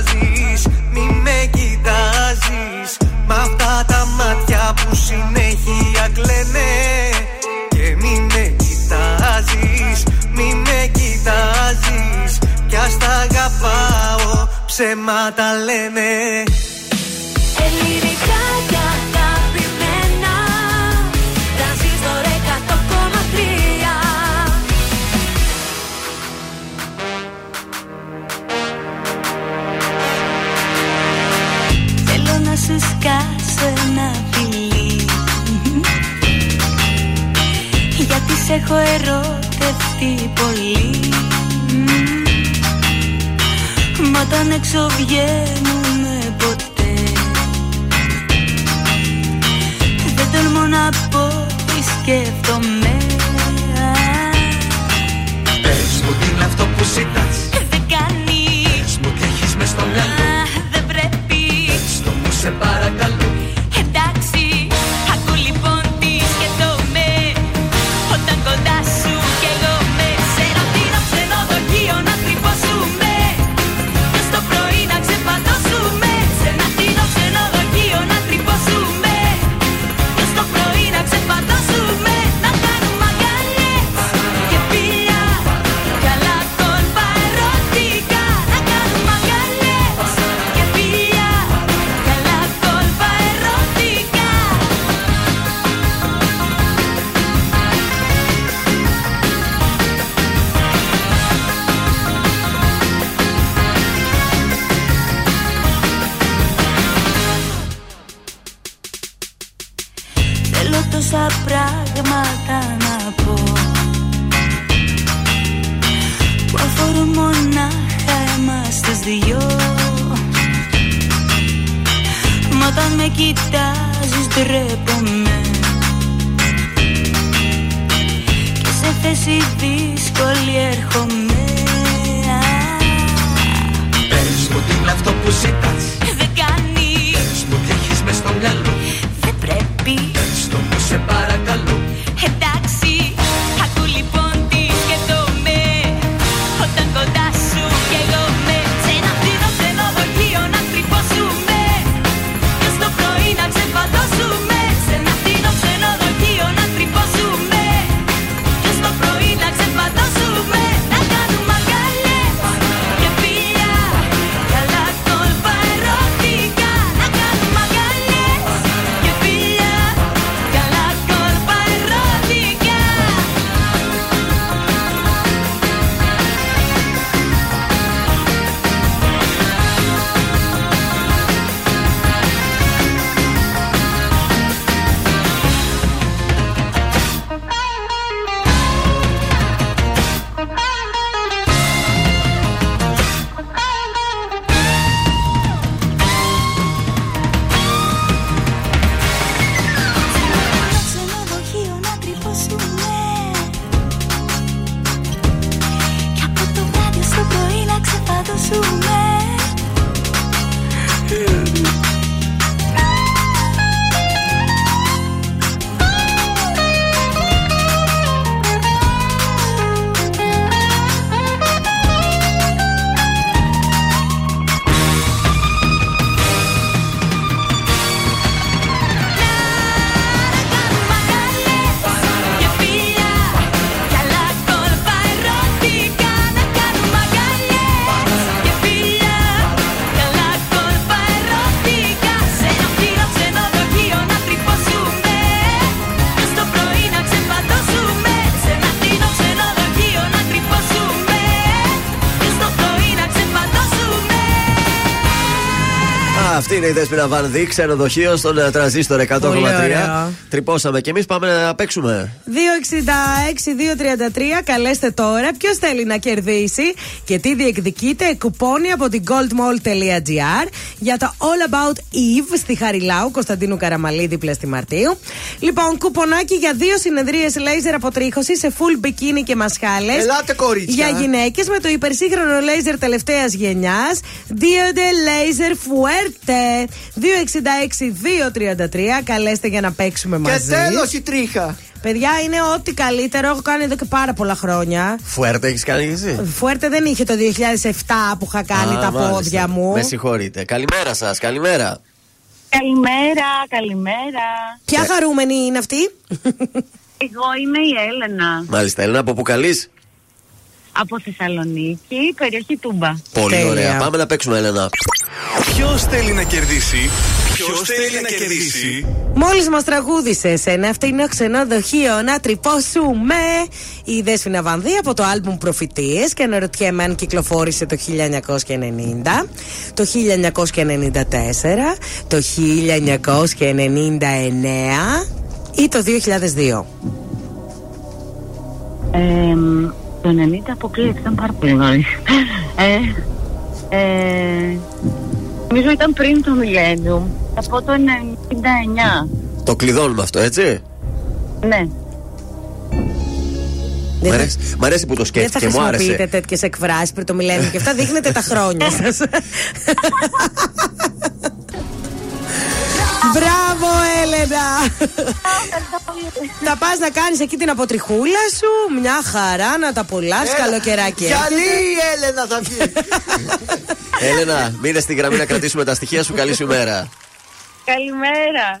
μη με κοιτάζεις, μη με κοιτάζεις. Μ' αυτά τα μάτια που συνέχεια κλαίνε Και μη με κοιτάζεις, μη με κοιτάζεις. Κι ας τα αγαπάω, ψέματα λένε. Ελληνικά και σου σκάσω ένα φιλί Γιατί σε έχω ερωτευτεί πολύ. Μα όταν έξω βγαίνουμε ποτέ. Δεν τολμώ να πω τι σκέφτομαι. Πες μου τι είναι αυτό που ζητάς. Δεν κάνει. Πες μου τι έχεις μες στο μυαλό κοιτάζεις ντρέπομαι. Και σε θέση δύσκολη έρχομαι. Πες μου τι είναι αυτό που ζητάς. Δεν κάνει, είναι η Δέσποινα Βανδί, ξενοδοχείο στον ε, τραζίστορ 100,3. ωραίο. Τρυπώσαμε και εμείς πάμε να παίξουμε. 266-233, καλέστε τώρα. Ποιος θέλει να κερδίσει και τι διεκδικείτε, κουπόνι από την goldmall.gr για το All About Eve στη Χαριλάου, Κωνσταντίνου Καραμαλή, δίπλα στη Μαρτίου. Λοιπόν, κουπονάκι για δύο συνεδρίες λέιζερ αποτρίχωση σε full bikini και μασχάλες. Ελάτε, κορίτσια. Για γυναίκες με το υπερσύγχρονο λέιζερ τελευταίας γενιάς. Diode Laser Fuerte. 266-233. Καλέστε για να παίξουμε Και μαζί. τέλος η τρίχα. Παιδιά, είναι ό,τι καλύτερο. Έχω κάνει εδώ και πάρα πολλά χρόνια. Φουέρτε έχεις κάνει και εσύ; Φουέρτε δεν είχε το 2007 που είχα κάνει Α, τα μάλιστα. πόδια μου. Με συγχωρείτε. Καλημέρα σας, καλημέρα. Καλημέρα, καλημέρα. Ποια χαρούμενη είναι αυτή, Εγώ είμαι η Έλενα Μάλιστα, Έλενα, από που καλείς; Από Θεσσαλονίκη, περιοχή Τούμπα. Πολύ Τέλεια. ωραία. Πάμε να παίξουμε, Έλενα. Ποιος θέλει να κερδίσει; Ποιος θέλει να κερδίσει; Μόλις μας τραγούδισες σε ένα φτηνό ξενοδοχείο να τρυπώσουμε. Η Δέσποινα Βανδύ από το άλμπουμ Προφητείες και αναρωτιέμαι αν κυκλοφόρησε το 1990, το 1994, το 1999 ή το 2002. Ε, το 90 αποκλείεται, ήταν πάρα πολύ νωρίς. Ε, ε, νομίζω ήταν πριν το Millennium. Θα πω το 99. Το κλειδώνουμε αυτό, έτσι; Ναι. Μ' αρέσει, μ' αρέσει που το Δεν θα σκέφτηκε, μου χρησιμοποιείτε άρεσε. τέτοιες εκφράσεις πριν το μιλένιο και αυτά δείχνετε τα χρόνια σας. Μπράβο, Έλενα! Θα πας να κάνεις εκεί την αποτριχούλα σου, μια χαρά να τα απολαύσει. Καλοκαιράκι. Γυαλί έρχεται. η Έλενα θα βγει. Έλενα, μείνε στη γραμμή να κρατήσουμε τα στοιχεία σου. Καλή σου μέρα. Καλημέρα.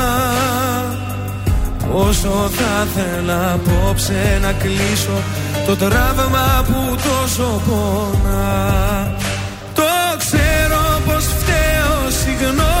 Όσο θα θέλα απόψε να κλείσω Το τραύμα που τόσο πονά. Το ξέρω πως φταίω Συγγνώμη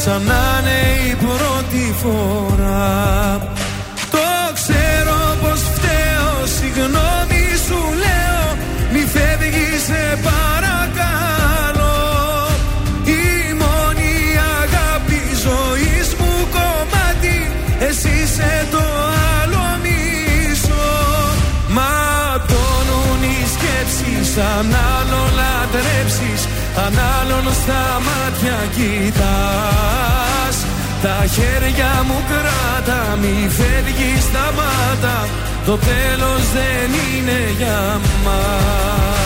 είναι Σαν να είναι η πρώτη φορά. Το ξέρω πως φταίω Συγγνώμη σου λέω Μη φεύγεις σε παρακαλώ. Η μόνη αγάπη ζωής μου κομμάτι Εσύ είσαι το άλλο μισό. Μα σαν άλλο λατρέψεις Αν άλλον στα μάτια κοιτάς Τα χέρια μου κράτα μη φεύγεις σταμάτα. Το τέλος δεν είναι για μας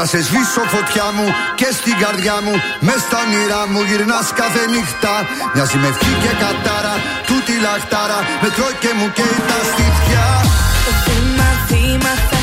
να σε σβήσω φωτιά μου και στην καρδιά μου μες στα όνειρά μου γυρνάς κάθε νύχτα. Μοιάζει με ευχή και κατάρα τούτη λαχτάρα Με τρώει και μου καίει τα στήθια. Βήμα, βήμα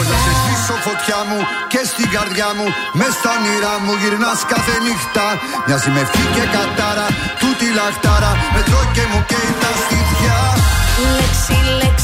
τη νύχτα Πώς να σε σβήσω φωτιά μου και στην καρδιά μου μες στα όνειρά μου γυρνάς κάθε νύχτα. Μοιάζει με ευχή και κατάρα τούτη λαχτάρα Με τρώει και μου καίει τα στήθια. Λέξη, λέξη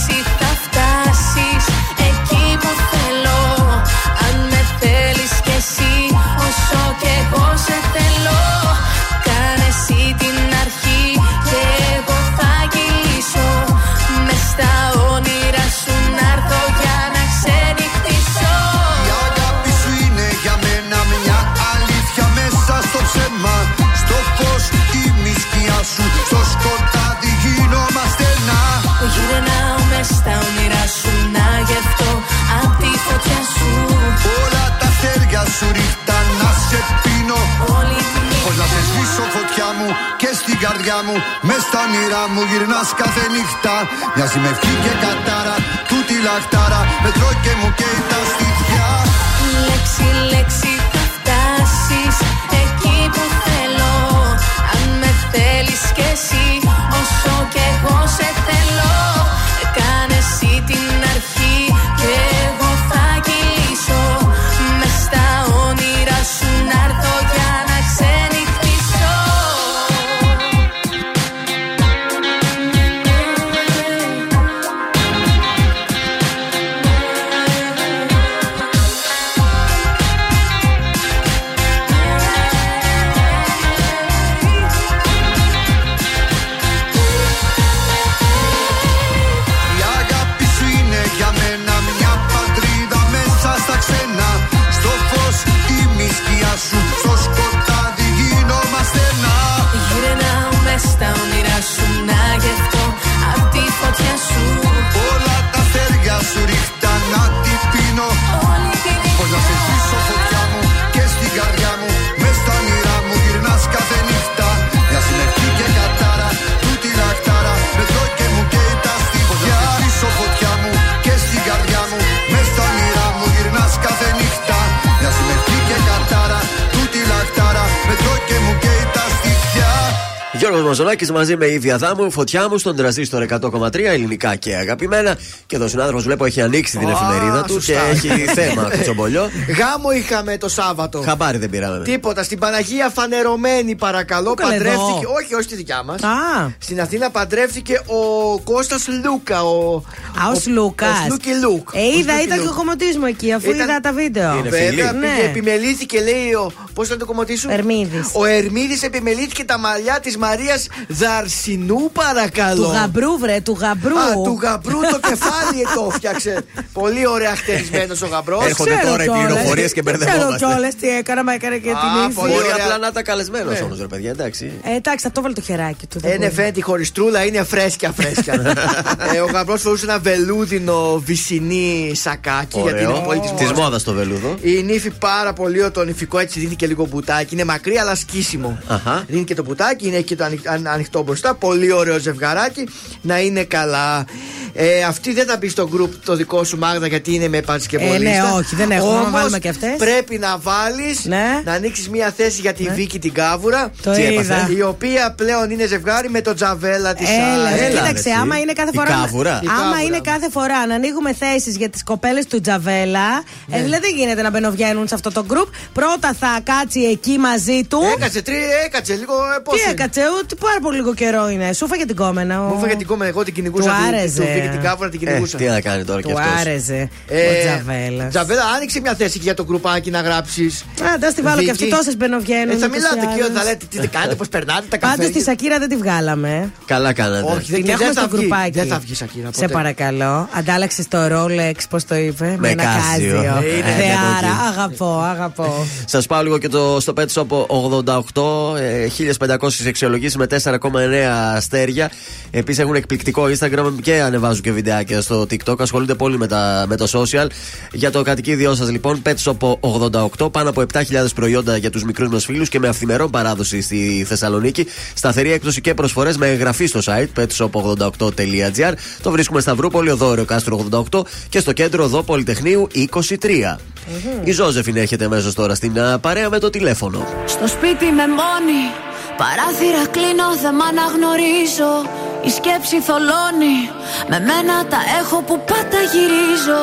μου και στην καρδιά μου μες στα όνειρά μου γυρνάς κάθε νύχτα. Μοιάζει με ευχή και κατάρα τούτη λαχτάρα Με τρώει και μου καίει τα στήθια. Λέξη, λέξη θα φτάσεις εκεί που θέλω. Αν με θέλεις κι εσύ όσο κι εγώ σε θέλω. Κάνε εσύ την αρχή Μαζονάκη μαζί με Ήβια Δάμου, φωτιά μου στον τραζίστορ 100,3 ελληνικά και αγαπημένα. Και εδώ ο συνάδελφος βλέπω έχει ανοίξει την Α, εφημερίδα του σωστά. και έχει θέμα κουτσομπολιό. Γάμο είχαμε το Σάββατο. Χαμπάρι δεν πήραμε. Τίποτα. Στην Παναγία φανερωμένη, παρακαλώ. καλέ, Παντρεύτηκε. εδώ. Όχι, όχι στη δικιά μας. Α. Στην Αθήνα παντρεύτηκε ο Κώστας Λούκα. Ο, Α, ο Λούκας. Ο Σλούκι Λουκ. Ε, Ο είδα, Σλούκι ήταν και Λουκ. ο κομματή μου εκεί, αφού Ήταν- είδα τα βίντεο. Είναι Βέβαια, φίλοι. πήγε, Ναι. επιμελήθηκε, λέει ο. Πώς θα το κομματί σου, Ερμίδης. Ο Ερμίδης επιμελήθηκε τα μαλλιά της Μαρίας Δαρσινού, παρακαλώ. Του γαμπρού, βρε, του γαμπρού. Α, του γαμπρού το κεφάλι το φτιάξε. Πολύ ωραία χτενισμένο ο γαμπρός. Έρχονται Ξέρω τώρα οι κιόλας. πληροφορίες και Ξέρω μπερδευόμαστε. κιόλας τι έκανα, μα έκανε και Α, την πολύ ύφη. Μπορεί ωραία. απλά να ήταν καλεσμένος Ναι. όμως, ρε παιδιά, εντάξει. Ε, εντάξει, θα το βάλει το χεράκι του. δεν Ε, ναι, μπορεί. φαίνεται η χωριστρούλα είναι φρέσκια φρέσκια. ε, ο γαμπρός φορούσε ένα βελούδινο βυσινή σακάκι γιατί είναι πολύ της Της μόδας το βελούδο. Η νύφη πάρα πολύ ωραίο, το νηφικό έτσι δίνει και λίγο μπουτάκι. Είναι μακρύ αλλά σκίσιμο. Αχα. Δίνει και το μπουτάκι, είναι έχει και το ανοιχ- αν- ανοιχτό μπροστά. Πολύ ωραίο ζευγαράκι. Να είναι καλά. Ε, αυτή δεν θα μπει στο group το δικό σου Μάγδα γιατί είναι με παρασκευολίστα. Ε, ναι, όχι, δεν έχουμε, να Όμως, βάλουμε και αυτές. Πρέπει να βάλεις Ναι. να ανοίξεις μία θέση για τη Βίκη την Κάβουρα. Το Τι είδα. έπαθε; Η οποία πλέον είναι ζευγάρι με τον Τζαβέλα της Έλα, Σάρα. κοίταξε, άμα είναι κάθε Η φορά. κάβουρα. Η Άμα κάβουρα. είναι κάθε φορά να ανοίγουμε θέσεις για τις κοπέλες του Τζαβέλα, Ναι. ε, δηλαδή δεν γίνεται να μπαινοβγαίνουν σε αυτό το group. Πρώτα θα κάτσει εκεί μαζί του. Έκατσε, τρί, έκατσε λίγο. Ε, πώς Τι είναι; έκατσε, ούτε πάρα πολύ λίγο καιρό είναι. Σου φάγε την κόμενα. ο- Μου έφαγε την κόμμα, εγώ την κυνηγούσα. Του την- άρεσε. Του Βίκη την Κάβουρα την Ε, κυνηγούσα. τι να κάνει τώρα κι Του αυτός. άρεσε. Ε, ο Τζαβέλας. Τζαβέλα, άνοιξε μια θέση για το γκρουπάκι να γράψεις. Α, τα στη βάλω και αυτή τόσες μπαινοβγαίνουν. Ε, θα ούτως μιλάτε ή εκεί, άλλως. θα λέτε τι κάνετε, πώς περνάτε τα Πάντως τη καφέ. Σακύρα δεν τη βγάλαμε. Καλά κάνατε. Όχι, δεν, Την δεν έχουμε θα στο βγει. γκρουπάκι. Δεν θα βγει Σακύρα. Σε παρακαλώ. Αντάλλαξες το Rolex, πώς το είπε. Με ένα κάζιο. κάζιο. Ε, είναι Θεάρα, από εκεί. αγαπώ, αγαπώ. Σας πάω λίγο και το, στο Pet Shop 88. ε, 1500 αξιολογήσει με 4,9 αστέρια. Επίσης έχουν εκπληκτικό Instagram και ανεβάζουν και βιντεάκια στο TikTok. Ασχολούνται πολύ με, τα, με το social. Για το κατοικίδιό σας λοιπόν, Pet Shop 88. Πάνω από 7.000 προϊόντα για τους μικρούς μας φίλους και με αυθημερών παράδοση στη Θεσσαλονίκη. Σταθερή έκπτωση και προσφορές με εγγραφή στο site petshop88.gr. Το βρίσκουμε στα Βρούπολη, οδό Κάστρο 88 και στο κέντρο οδό Πολυτεχνείου 23. Η Ζώζεφιν έρχεται αμέσω τώρα στην α, παρέα με το τηλέφωνο. Στο σπίτι με μόνη Παράθυρα κλείνω, δεν μ' αναγνωρίζω. Η σκέψη θολώνει. Με μένα τα έχω που πάντα γυρίζω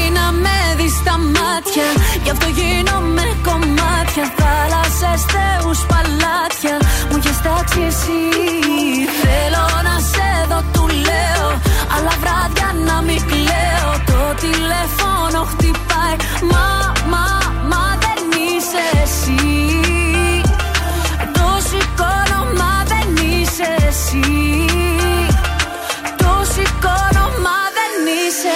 στα μάτια. Γι' αυτό γίνομαι κομμάτια. Θάλασσες, θεούς, παλάτια. Μου έχεις τάξει εσύ. Θέλω να σε δω, του λέω. Αλλά βράδια να μην κλαίω. Το τηλέφωνο χτυπάει. Μα, μα, μα δεν είσαι εσύ. Το σηκώνω, μα δεν είσαι εσύ. Το σηκώνω, μα δεν είσαι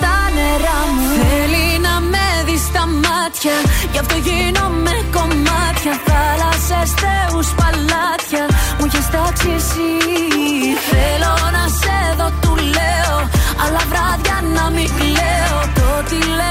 μάτια. Γι' αυτό γίνομαι κομμάτια. Θάλασσες, θεούς, παλάτια. Μου έχεις τάξει εσύ. Θέλω να σε δω, του λέω. Αλλά βράδια να μην κλαίω. Το τηλέφωνο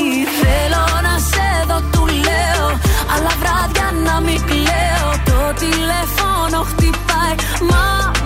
να μην κλαίω Το τηλέφωνο χτυπάει. Μα, μα, μα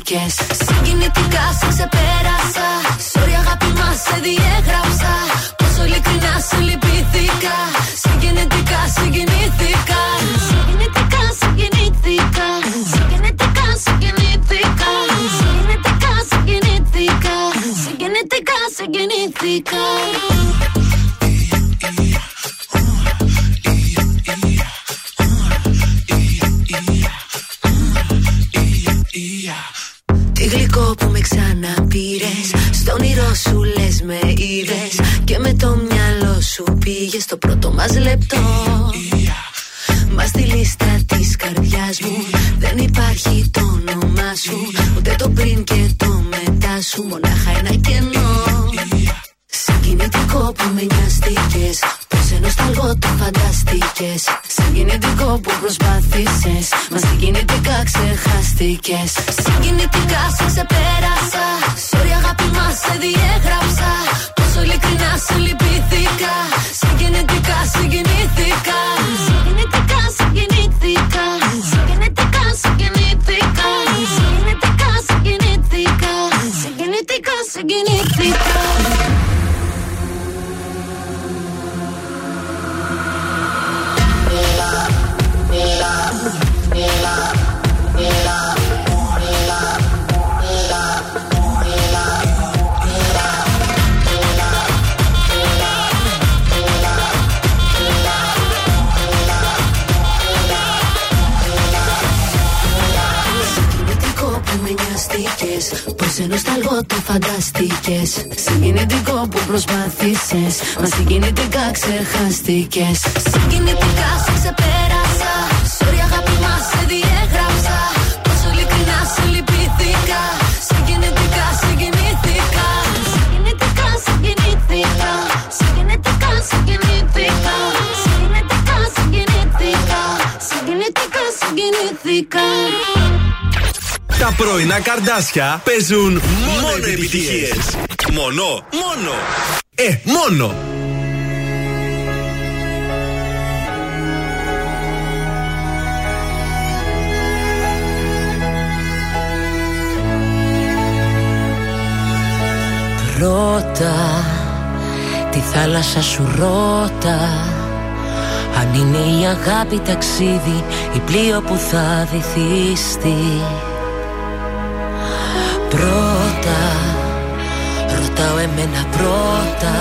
ξεχάστηκε. Συγκινητικά σε ξεπέρασα. Ξεχάστηκες Συγκινητικά σε ξεπέρασα. Sorry αγάπη μας σε διέγραψα. Πόσο ειλικρινά σε λυπήθηκα Συγκινητικά συγκινήθηκα Συγκινητικά συγκινήθηκα Συγκινητικά συγκινήθηκα Συγκινητικά συγκινήθηκα Συγκινητικά συγκινήθηκα. Τα πρωινά καρδάσια παίζουν μόνο, μόνο επιτυχίες. Μόνο, μόνο. Ε, μόνο. Ρώτα τη θάλασσα σου ρώτα. Αν είναι η αγάπη ταξίδι ή πλοίο που θα βυθιστεί Πρώτα ρωτάω εμένα πρώτα.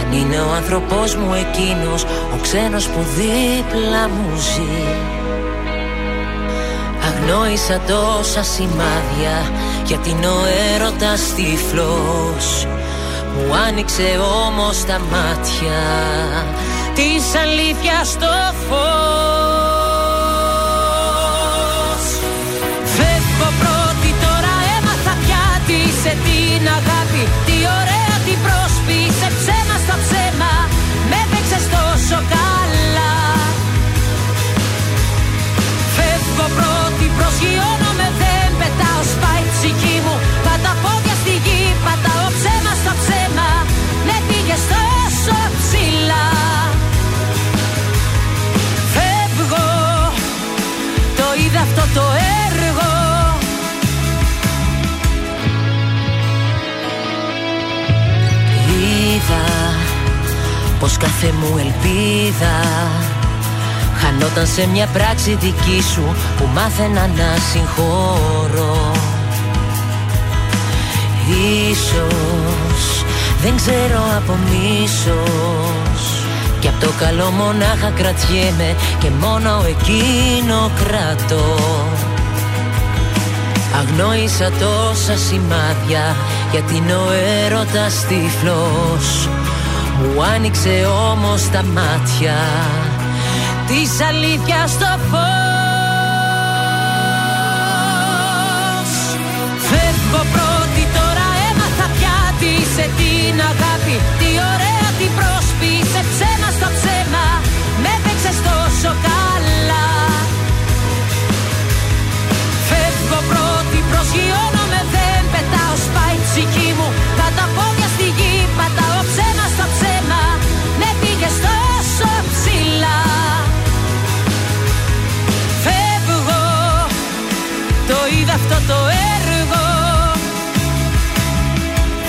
Αν είναι ο άνθρωπός μου εκείνος ο ξένος που δίπλα μου ζει. Αγνόησα τόσα σημάδια γιατί είναι ο έρωτας τυφλός Μου άνοιξε όμως τα μάτια της αλήθειας στο φως. Φεύγω πρώτη τώρα έμαθα πια τι σε την αγάπη Τι ωραία την πρόσπισε ψέμα στα ψέμα Με παίξες τόσο καλά. Φεύγω πρώτη προσγειώνομαι αυτό το έργο. Είδα πως κάθε μου ελπίδα Χανόταν σε μια πράξη δική σου που μάθαινα να συγχωρώ. Ίσως δεν ξέρω από μίσος Κι απ' το καλό μονάχα κρατιέμαι και μόνο εκείνο κρατώ. Αγνόησα τόσα σημάδια γιατί είναι ο έρωτας τυφλός. Μου άνοιξε όμως τα μάτια της αλήθειας στο φως. Φεύγω πρώτη τώρα έμαθα πια τι σε την αγάπη Ισιώνομαι δεν πετάω σπάει ψυχή μου. Τα τα πόδια στη γη πατάω ψέμα στο ψέμα. Ναι πήγες τόσο ψηλά. Φεύγω Το είδα αυτό το έργο.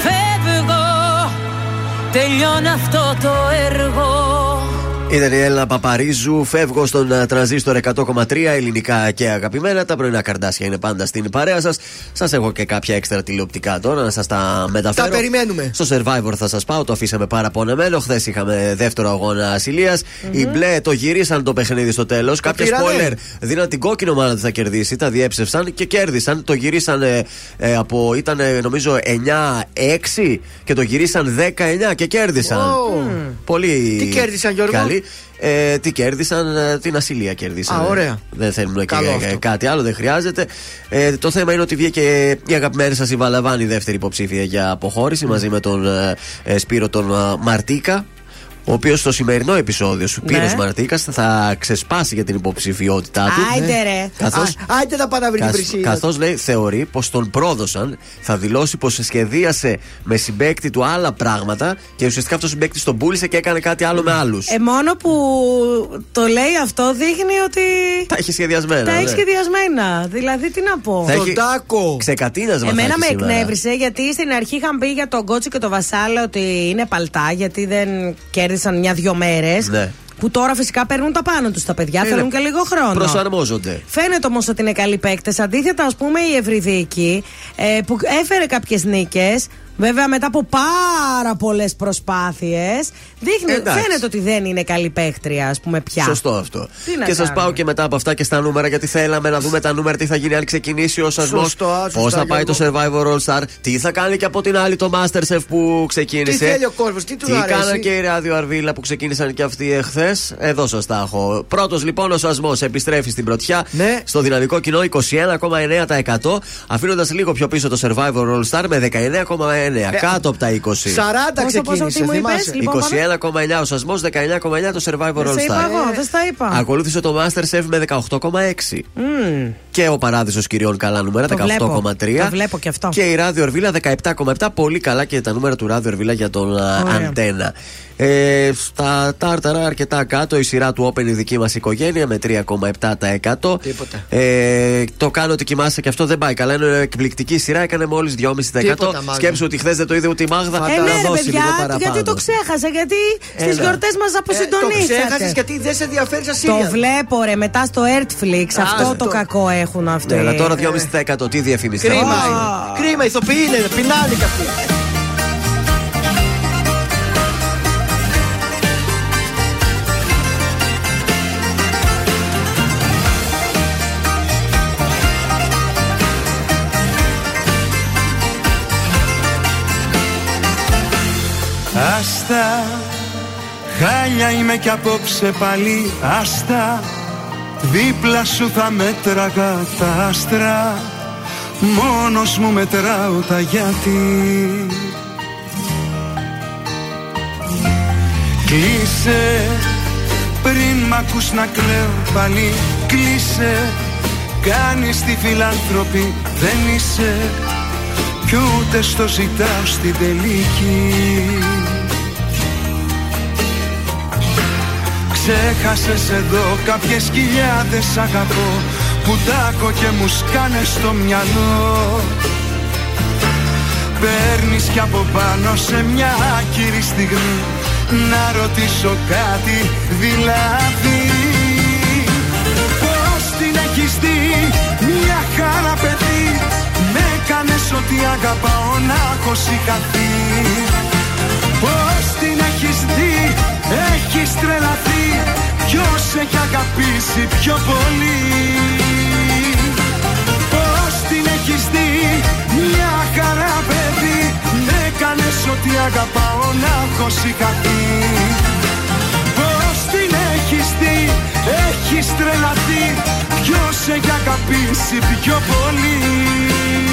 Φεύγω Τελειώνω αυτό το έργο η Έλληνα Παπαρίζου. Φεύγω στον ε, τρανζίστορ 100,3 ελληνικά και αγαπημένα. Τα πρωινά καρδάσια είναι πάντα στην παρέα σας. Σας έχω και κάποια έξτρα τηλεοπτικά τώρα να σας τα μεταφέρω. Τα περιμένουμε. Στο survivor θα σας πάω. Το αφήσαμε πάρα πονεμένο. Χθες είχαμε δεύτερο αγώνα ασυλίας. Οι μπλε το γυρίσαν το παιχνίδι στο τέλος. Κάποια πήρανε. spoiler δίναν την κόκκινο μάλλον ότι θα κερδίσει. Τα διέψευσαν και κέρδισαν. Το γυρίσαν ε, ε, από. ήταν ε, νομίζω 9-6 και το γυρίσαν 19 και κέρδισαν. Wow. Πολύ. Τι κέρδισαν, Γιώργο; Καλή. Ε, τι κέρδισαν, ε, την ασυλία κέρδισαν. Α, ωραία. Δεν θέλουν και Καλό ε, αυτό. κάτι άλλο, δεν χρειάζεται. Ε, το θέμα είναι ότι βγήκε η αγαπημένη σας η Βαλαβάνη, η δεύτερη υποψήφια για αποχώρηση, μαζί με τον ε, ε, Σπύρο τον ε, Μαρτίκα. Ο οποίος στο σημερινό επεισόδιο σου, Ναι. Πύρος Μαρτίκα, θα ξεσπάσει για την υποψηφιότητά του. Άιντε ρε. Καθώς, Α, Άιντε να πάει να βρει την Πρυσίλα. Καθώς λέει, θεωρεί πως τον πρόδωσαν, θα δηλώσει πως σχεδίασε με συμπέκτη του άλλα πράγματα και ουσιαστικά αυτός ο συμπέκτης τον πούλησε και έκανε κάτι άλλο με άλλους. Ε, μόνο που το λέει αυτό δείχνει ότι. Τα έχει σχεδιασμένα. Τα έχει ναι. σχεδιασμένα. Δηλαδή, τι να πω. Θα έχει Ξεκατίνασμα. θα Εμένα έχει με σήμερα. εκνεύρισε γιατί στην αρχή είχαν πει για τον Κότσι και τον Βασάλα ότι είναι παλτά γιατί δεν κέρδισαν μια-δυο μέρες. Ναι. Που τώρα φυσικά παίρνουν τα πάνω τους τα παιδιά, Είναι. θέλουν και λίγο χρόνο. Προσαρμόζονται. Φαίνεται όμως ότι είναι καλοί παίκτες. Αντίθετα, ας πούμε, η Ευρυδίκη ε, που έφερε κάποιες νίκες. Βέβαια, μετά από πάρα πολλές προσπάθειες, δείχνει, Εντάξει. φαίνεται ότι δεν είναι καλή παίκτρια, ας πούμε, πια. Σωστό αυτό. Τι να Και σας κάνουμε; πάω και μετά από αυτά και στα νούμερα, γιατί θέλαμε να δούμε τα νούμερα, τι θα γίνει αν ξεκινήσει ο σασμό. Σωστό, σωστά, Πώς θα πάει το Survivor All Star, τι θα κάνει και από την άλλη το Masterchef που ξεκίνησε. Τι θέλει ο κόσμος, τι τους Τι αρέσει; κάναν και οι Ράδιο Αρβίλα που ξεκίνησαν και αυτοί εχθές. Εδώ σας τα έχω. Πρώτος λοιπόν ο σασμό επιστρέφει στην πρωτιά. Ναι. Στο δυναμικό κοινό 21,9%. Αφήνοντας λίγο πιο πίσω το Survivor All Star με 19,9%. κάτω από τα 20. 40 ξεκίνησε, τι μου είπες, θυμάσαι; λοιπόν, πάμε. 21,9 ο σασμός, 19,9 το Survivor Δεν All στα είπα Star. εγώ, δεν στα είπα. Ακολούθησε το Masterchef με 18,6. Μμμ. Και ο Παράδεισος Κυριών καλά νούμερα, Το 18,3. βλέπω. Το βλέπω και αυτό. Και η Ράδιο Ορβίλα 17,7. Πολύ καλά και τα νούμερα του Ράδιο Ορβίλα για τον α, Ωραία. Αντένα. Ε, στα τάρταρα αρκετά κάτω η σειρά του Open η δική μας οικογένεια με 3,7%. Τίποτα. Ε, το κάνω ότι κοιμάσαι και αυτό δεν πάει καλά. Είναι εκπληκτική σειρά, έκανε μόλις 2,5%. Τίποτα, Μάγδα. Σκέψου ότι χθες δεν το είδε ούτε η Μάγδα. Ε, να ναι, ρε δώσει παιδιά, λίγο παραπάνω. γιατί το ξέχασα, γιατί στις Έλα. γιορτές μας Ε, το αποσυντονίσατε. ξέχασες γιατί δεν σε ενδιαφέρει σαν Το Σύρια. βλέπω ρε μετά στο Earthflix. Αυτό Άστο. το κακό έχουν αυτοί. Ναι, αλλά τώρα 2,5% τι διαφήμιση. Κρίμα θα είναι. βάλει. Κρίμα, ηθοποιοί είναι, πεινάνε κι αυτοί. Άστα, χάλια είμαι κι απόψε πάλι Άστα, δίπλα σου θα μέτραγα τα άστρα Μόνος μου μετράω τα γιατί Κλείσε, πριν μ' ακούς να κλαίω πάλι Κλείσε, κάνεις τη φιλάνθρωπη δεν είσαι κι ούτε στο ζητάω στην τελική. Ξέχασες εδώ κάποιες χιλιάδες αγαπώ Που τάκω και μου σκάνε στο μυαλό. Παίρνεις κι από πάνω σε μια άκυρη στιγμή Να ρωτήσω κάτι δηλαδή. Πώς την έχεις δει μια χαρά παιδί; Με έκανες ότι αγαπάω να έχω συγχαθεί. Πώς την έχεις δει έχεις τρελαθεί. Ποιος έχει αγαπήσει πιο πολύ. Πώς την έχεις δει μια χαρά παιδί. Με έκανες ότι αγαπάω να έχω συγχαθεί. Πώς την έχεις δει έχεις τρελαθεί. Ποιος έχει αγαπήσει πιο πολύ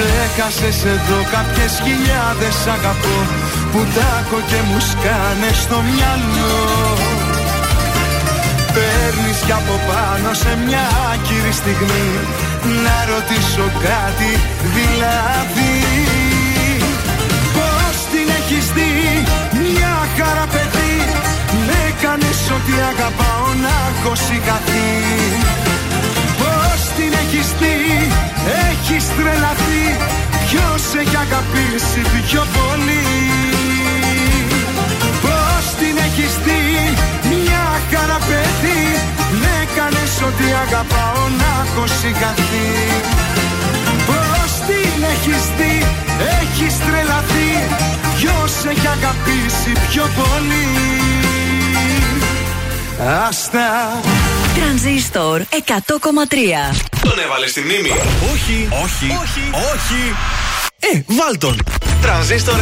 Ξέχασες εδώ κάποιες χιλιάδες αγαπώ Που τάκω και μου σκάνε στο μυαλό. Παίρνεις κι από πάνω σε μια άκυρη στιγμή Να ρωτήσω κάτι δηλαδή. Πώς την έχεις δει μια χαρά παιδί Με έκανες ότι αγαπάω να έχω συγχαθεί. Πώς την έχεις δει έχεις τρελαθεί Ποιος έχει αγαπήσει πιο πολύ; Πώς την έχεις δει μια χαρά παιδί Με έκανες ότι αγαπάω να έχω συγχαθεί Πώς την έχεις δει έχεις τρελαθεί Ποιος έχει αγαπήσει πιο πολύ; Άστα. Τρανζίστορ 100,3. Τον έβαλε στη μνήμη. Όχι, όχι, όχι, όχι. Ε, βάλ τον. Τρανζίστορ 100,3.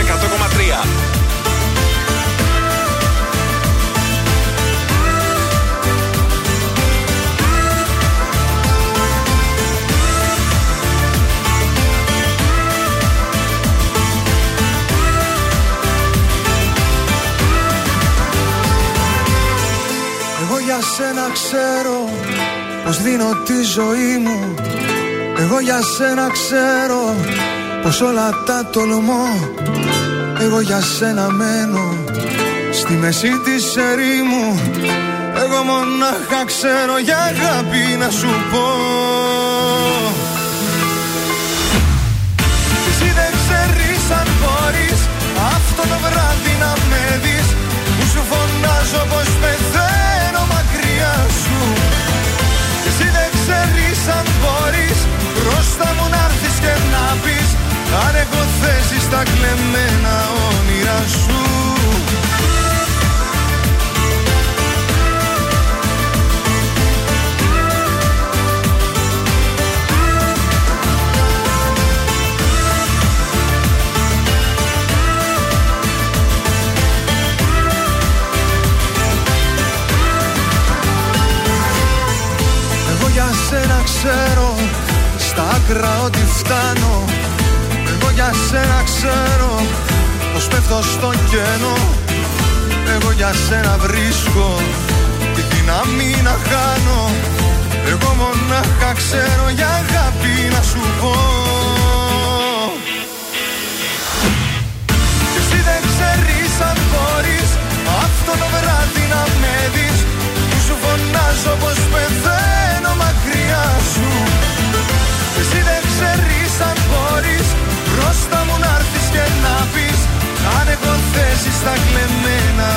Εγώ για σένα ξέρω πως δίνω τη ζωή μου. Εγώ για σένα ξέρω πως όλα τα τολμώ. Εγώ για σένα μένω στη μέση της ερήμου. Εγώ μονάχα ξέρω για αγάπη να σου πω. Κι Εσύ δεν ξέρεις αν μπορείς αυτό το βράδυ να με δεις. Που σου φωνάζω πως πεθαίνω μπορείς. Μπροστά μου να έρθεις και να πεις Αν έχω θέση στα κλεμμένα όνειρα σου ξέρω Στα άκρα ότι φτάνω. Εγώ για σένα ξέρω Πως πέφτω στο κενό. Εγώ για σένα βρίσκω Τη δύναμη να χάνω. Εγώ μονάχα ξέρω για αγάπη να σου πω. Κι εσύ δεν ξέρεις αν μπορείς Αυτό το βράδυ να με δεις. Που σου φωνάζω πως πεθαίνω έχω θέση στα κλεμμένα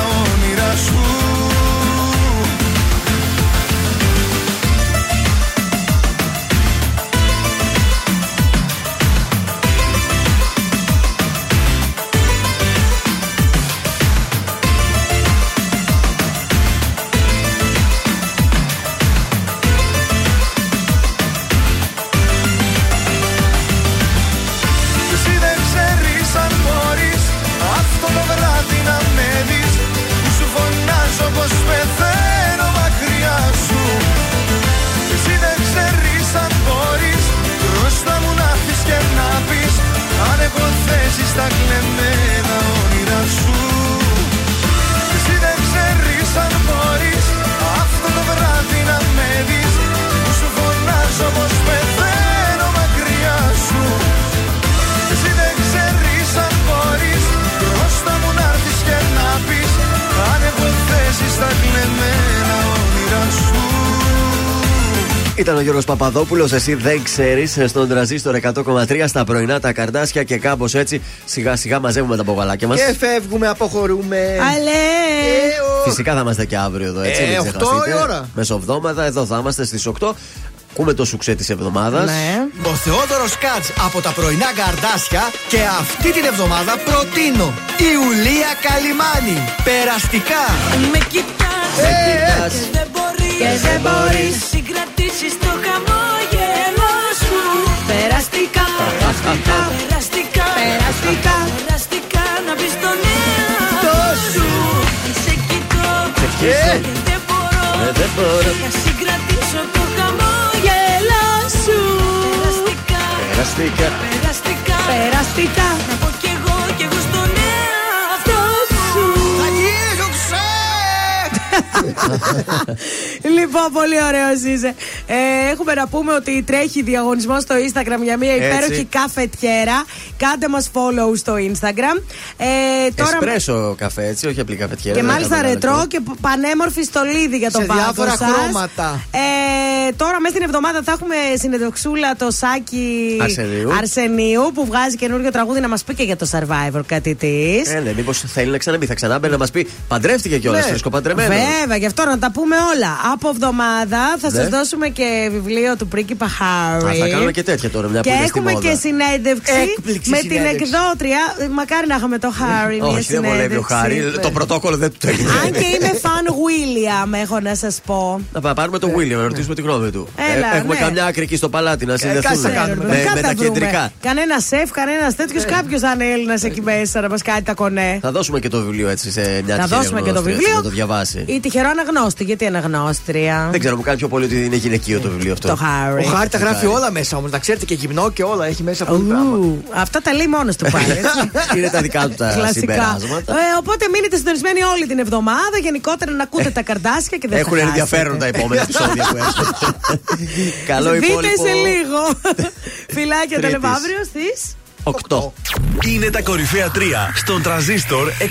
Ήταν ο Γιώργος Παπαδόπουλος, εσύ δεν ξέρεις, στον τραζίστορ 100,3 στα πρωινά τα καρδάσια και κάπως έτσι σιγά σιγά μαζεύουμε τα μπογαλάκια μας. Και φεύγουμε, αποχωρούμε. Αλέ! Φυσικά θα είμαστε και αύριο εδώ, έτσι. Ε, μην 8 ξεχαστείτε. η ώρα. Μεσοβδόμαδα, εδώ θα είμαστε στις 8. Ακούμε το σουξέ της εβδομάδας. Ναι. Ο Θεόδωρος Κάτς από τα πρωινά καρδάσια και αυτή την εβδομάδα προτείνω η Ουλία Καλιμάνη. Περαστικά. Με κοιτάς Ε, ε. και δεν μπορείς και δεν μπορείς. Συγκρατήσεις το χαμόγελο σου. Περαστικά. Περαστικά. Περαστικά. Περαστικά. Περαστικά να πεις τον εαυτό σου. Σε κοιτώ Και ε, δεν μπορώ. Ε, δεν μπορώ. Να συγκρατήσω το χαμόγελο σου. Περαστικά. Περαστικά. Περαστικά. Περαστικά. Να πω κι εγώ κι εγώ στον εαυτό σου. Θα γύρω λοιπόν, πολύ ωραίος είσαι. Ε, έχουμε να πούμε ότι τρέχει διαγωνισμό στο Instagram για μια Έτσι. υπέροχη καφετιέρα. Κάντε μας follow στο Instagram. Ε, τώρα... Εσπρέσο καφέ, έτσι, όχι απλή καφετιέρα. Και δεν μάλιστα κάνουμε ρετρό λεπτό. και πανέμορφη στολίδι για τον Σε πάγκο διάφορα σας. χρώματα. Ε, τώρα μέσα στην εβδομάδα θα έχουμε συνεντοξούλα το Σάκη Αρσενίου. Αρσενίου που βγάζει καινούριο τραγούδι να μας πει και για το Survivor κάτι της. Ε, ναι, μήπως θέλει να ξαναμπεί. Θα ξανάμπει να μας πει παντρεύτηκε κιόλας. Ναι. Φρεσκοπαντρεμένο. Βέβαια, γι' αυτό να τα πούμε όλα. Από εβδομάδα θα Ναι. σας δώσουμε και βιβλίο του πρίγκιπα Χάρη. Α, θα κάνουμε και τέτοια τώρα, μια Και που είναι στη έχουμε μόδα. και συνέντευξη Έκπληξη με την συνέντευξη. εκδότρια. Μακάρι να είχαμε το Χάρη. μια Όχι, δεν βολεύει ο συνέντευξη. Χάρη. Το πρωτόκολλο δεν του έγινε. Αν και είμαι φαν William, έχω να σας πω. Να πα- πάρουμε τον William να ρωτήσουμε τη γνώμη του. Έλα, Ε, Έχουμε ναι. καμιά άκρη εκεί στο παλάτι να συνδεθούμε. κάτσε να κάνουμε. Με, Κάτι με θα τα βρούμε. κεντρικά. Κανένα σεφ, κανένας τέτοιος, κάποιος θα είναι Έλληνας εκεί μέσα να μας κάνει τα κονέ. Θα δώσουμε και το βιβλίο έτσι σε μια Θα τυχερή δώσουμε και το γνώστρια, έτσι, βιβλίο. Να το διαβάσει. Ή τυχερό αναγνώστη, γιατί αναγνώστρια; Δεν ξέρω, μου κάνει πιο πολύ ότι είναι γυναικείο το βιβλίο αυτό. Το Χάρη. Ο Χάρη τα γράφει όλα μέσα όμως. Να ξέρετε και γυμνό και όλα. Έχει μέσα πολύ πράγμα. Ου, Αυτά τα λέει μόνος του πάλι. έτσι. Είναι τα δικά του τα Κλασικά. συμπεράσματα. Ε, οπότε μείνετε συντονισμένοι όλη την εβδομάδα. Γενικότερα να ακούτε τα καρδάσια και δεν Έχουν θα χάσετε. ενδιαφέρον τα επόμενα επεισόδια που έρχονται. Καλό Δείτε υπόλοιπο. σε λίγο. Φιλάκια, τα Τρίτης. λέμε αύριο στις. 8. Είναι τα κορυφαία 3 στον τραζίστορ 100,3.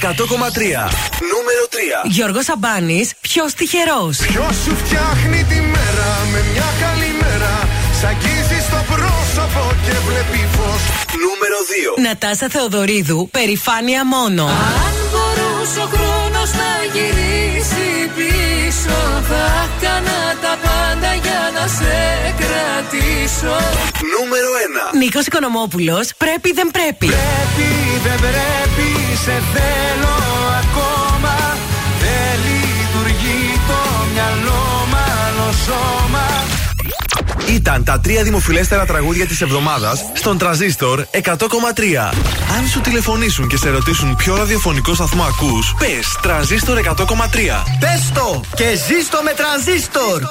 Νούμερο 3. Γιώργος Σαμπάνης, ποιος τυχερός; Ποιος σου φτιάχνει τη μέρα με μια καλή μέρα. Σ' αγγίζει στο πρόσωπο και βλέπει φως. Νούμερο 2. Νατάσα Θεοδωρίδου, περηφάνεια μόνο. Αν μπορούσε ο χρόνος να γυρίσει πίσω Θα έκανα τα πάντα για να σε κρατήσω Νούμερο 1. Νίκος Οικονομόπουλος, πρέπει δεν πρέπει. Πρέπει, δεν πρέπει, σε θέλω ακόμα Δεν λειτουργεί το μυαλό μα άλλο σώμα Ήταν τα τρία δημοφιλέστερα τραγούδια της εβδομάδας στον τραζίστορ 100,3. Αν σου τηλεφωνήσουν και σε ρωτήσουν ποιο ραδιοφωνικό σταθμό ακούς, πες τραζίστορ 100,3. Πες το και ζήστο με τρανζίστορ.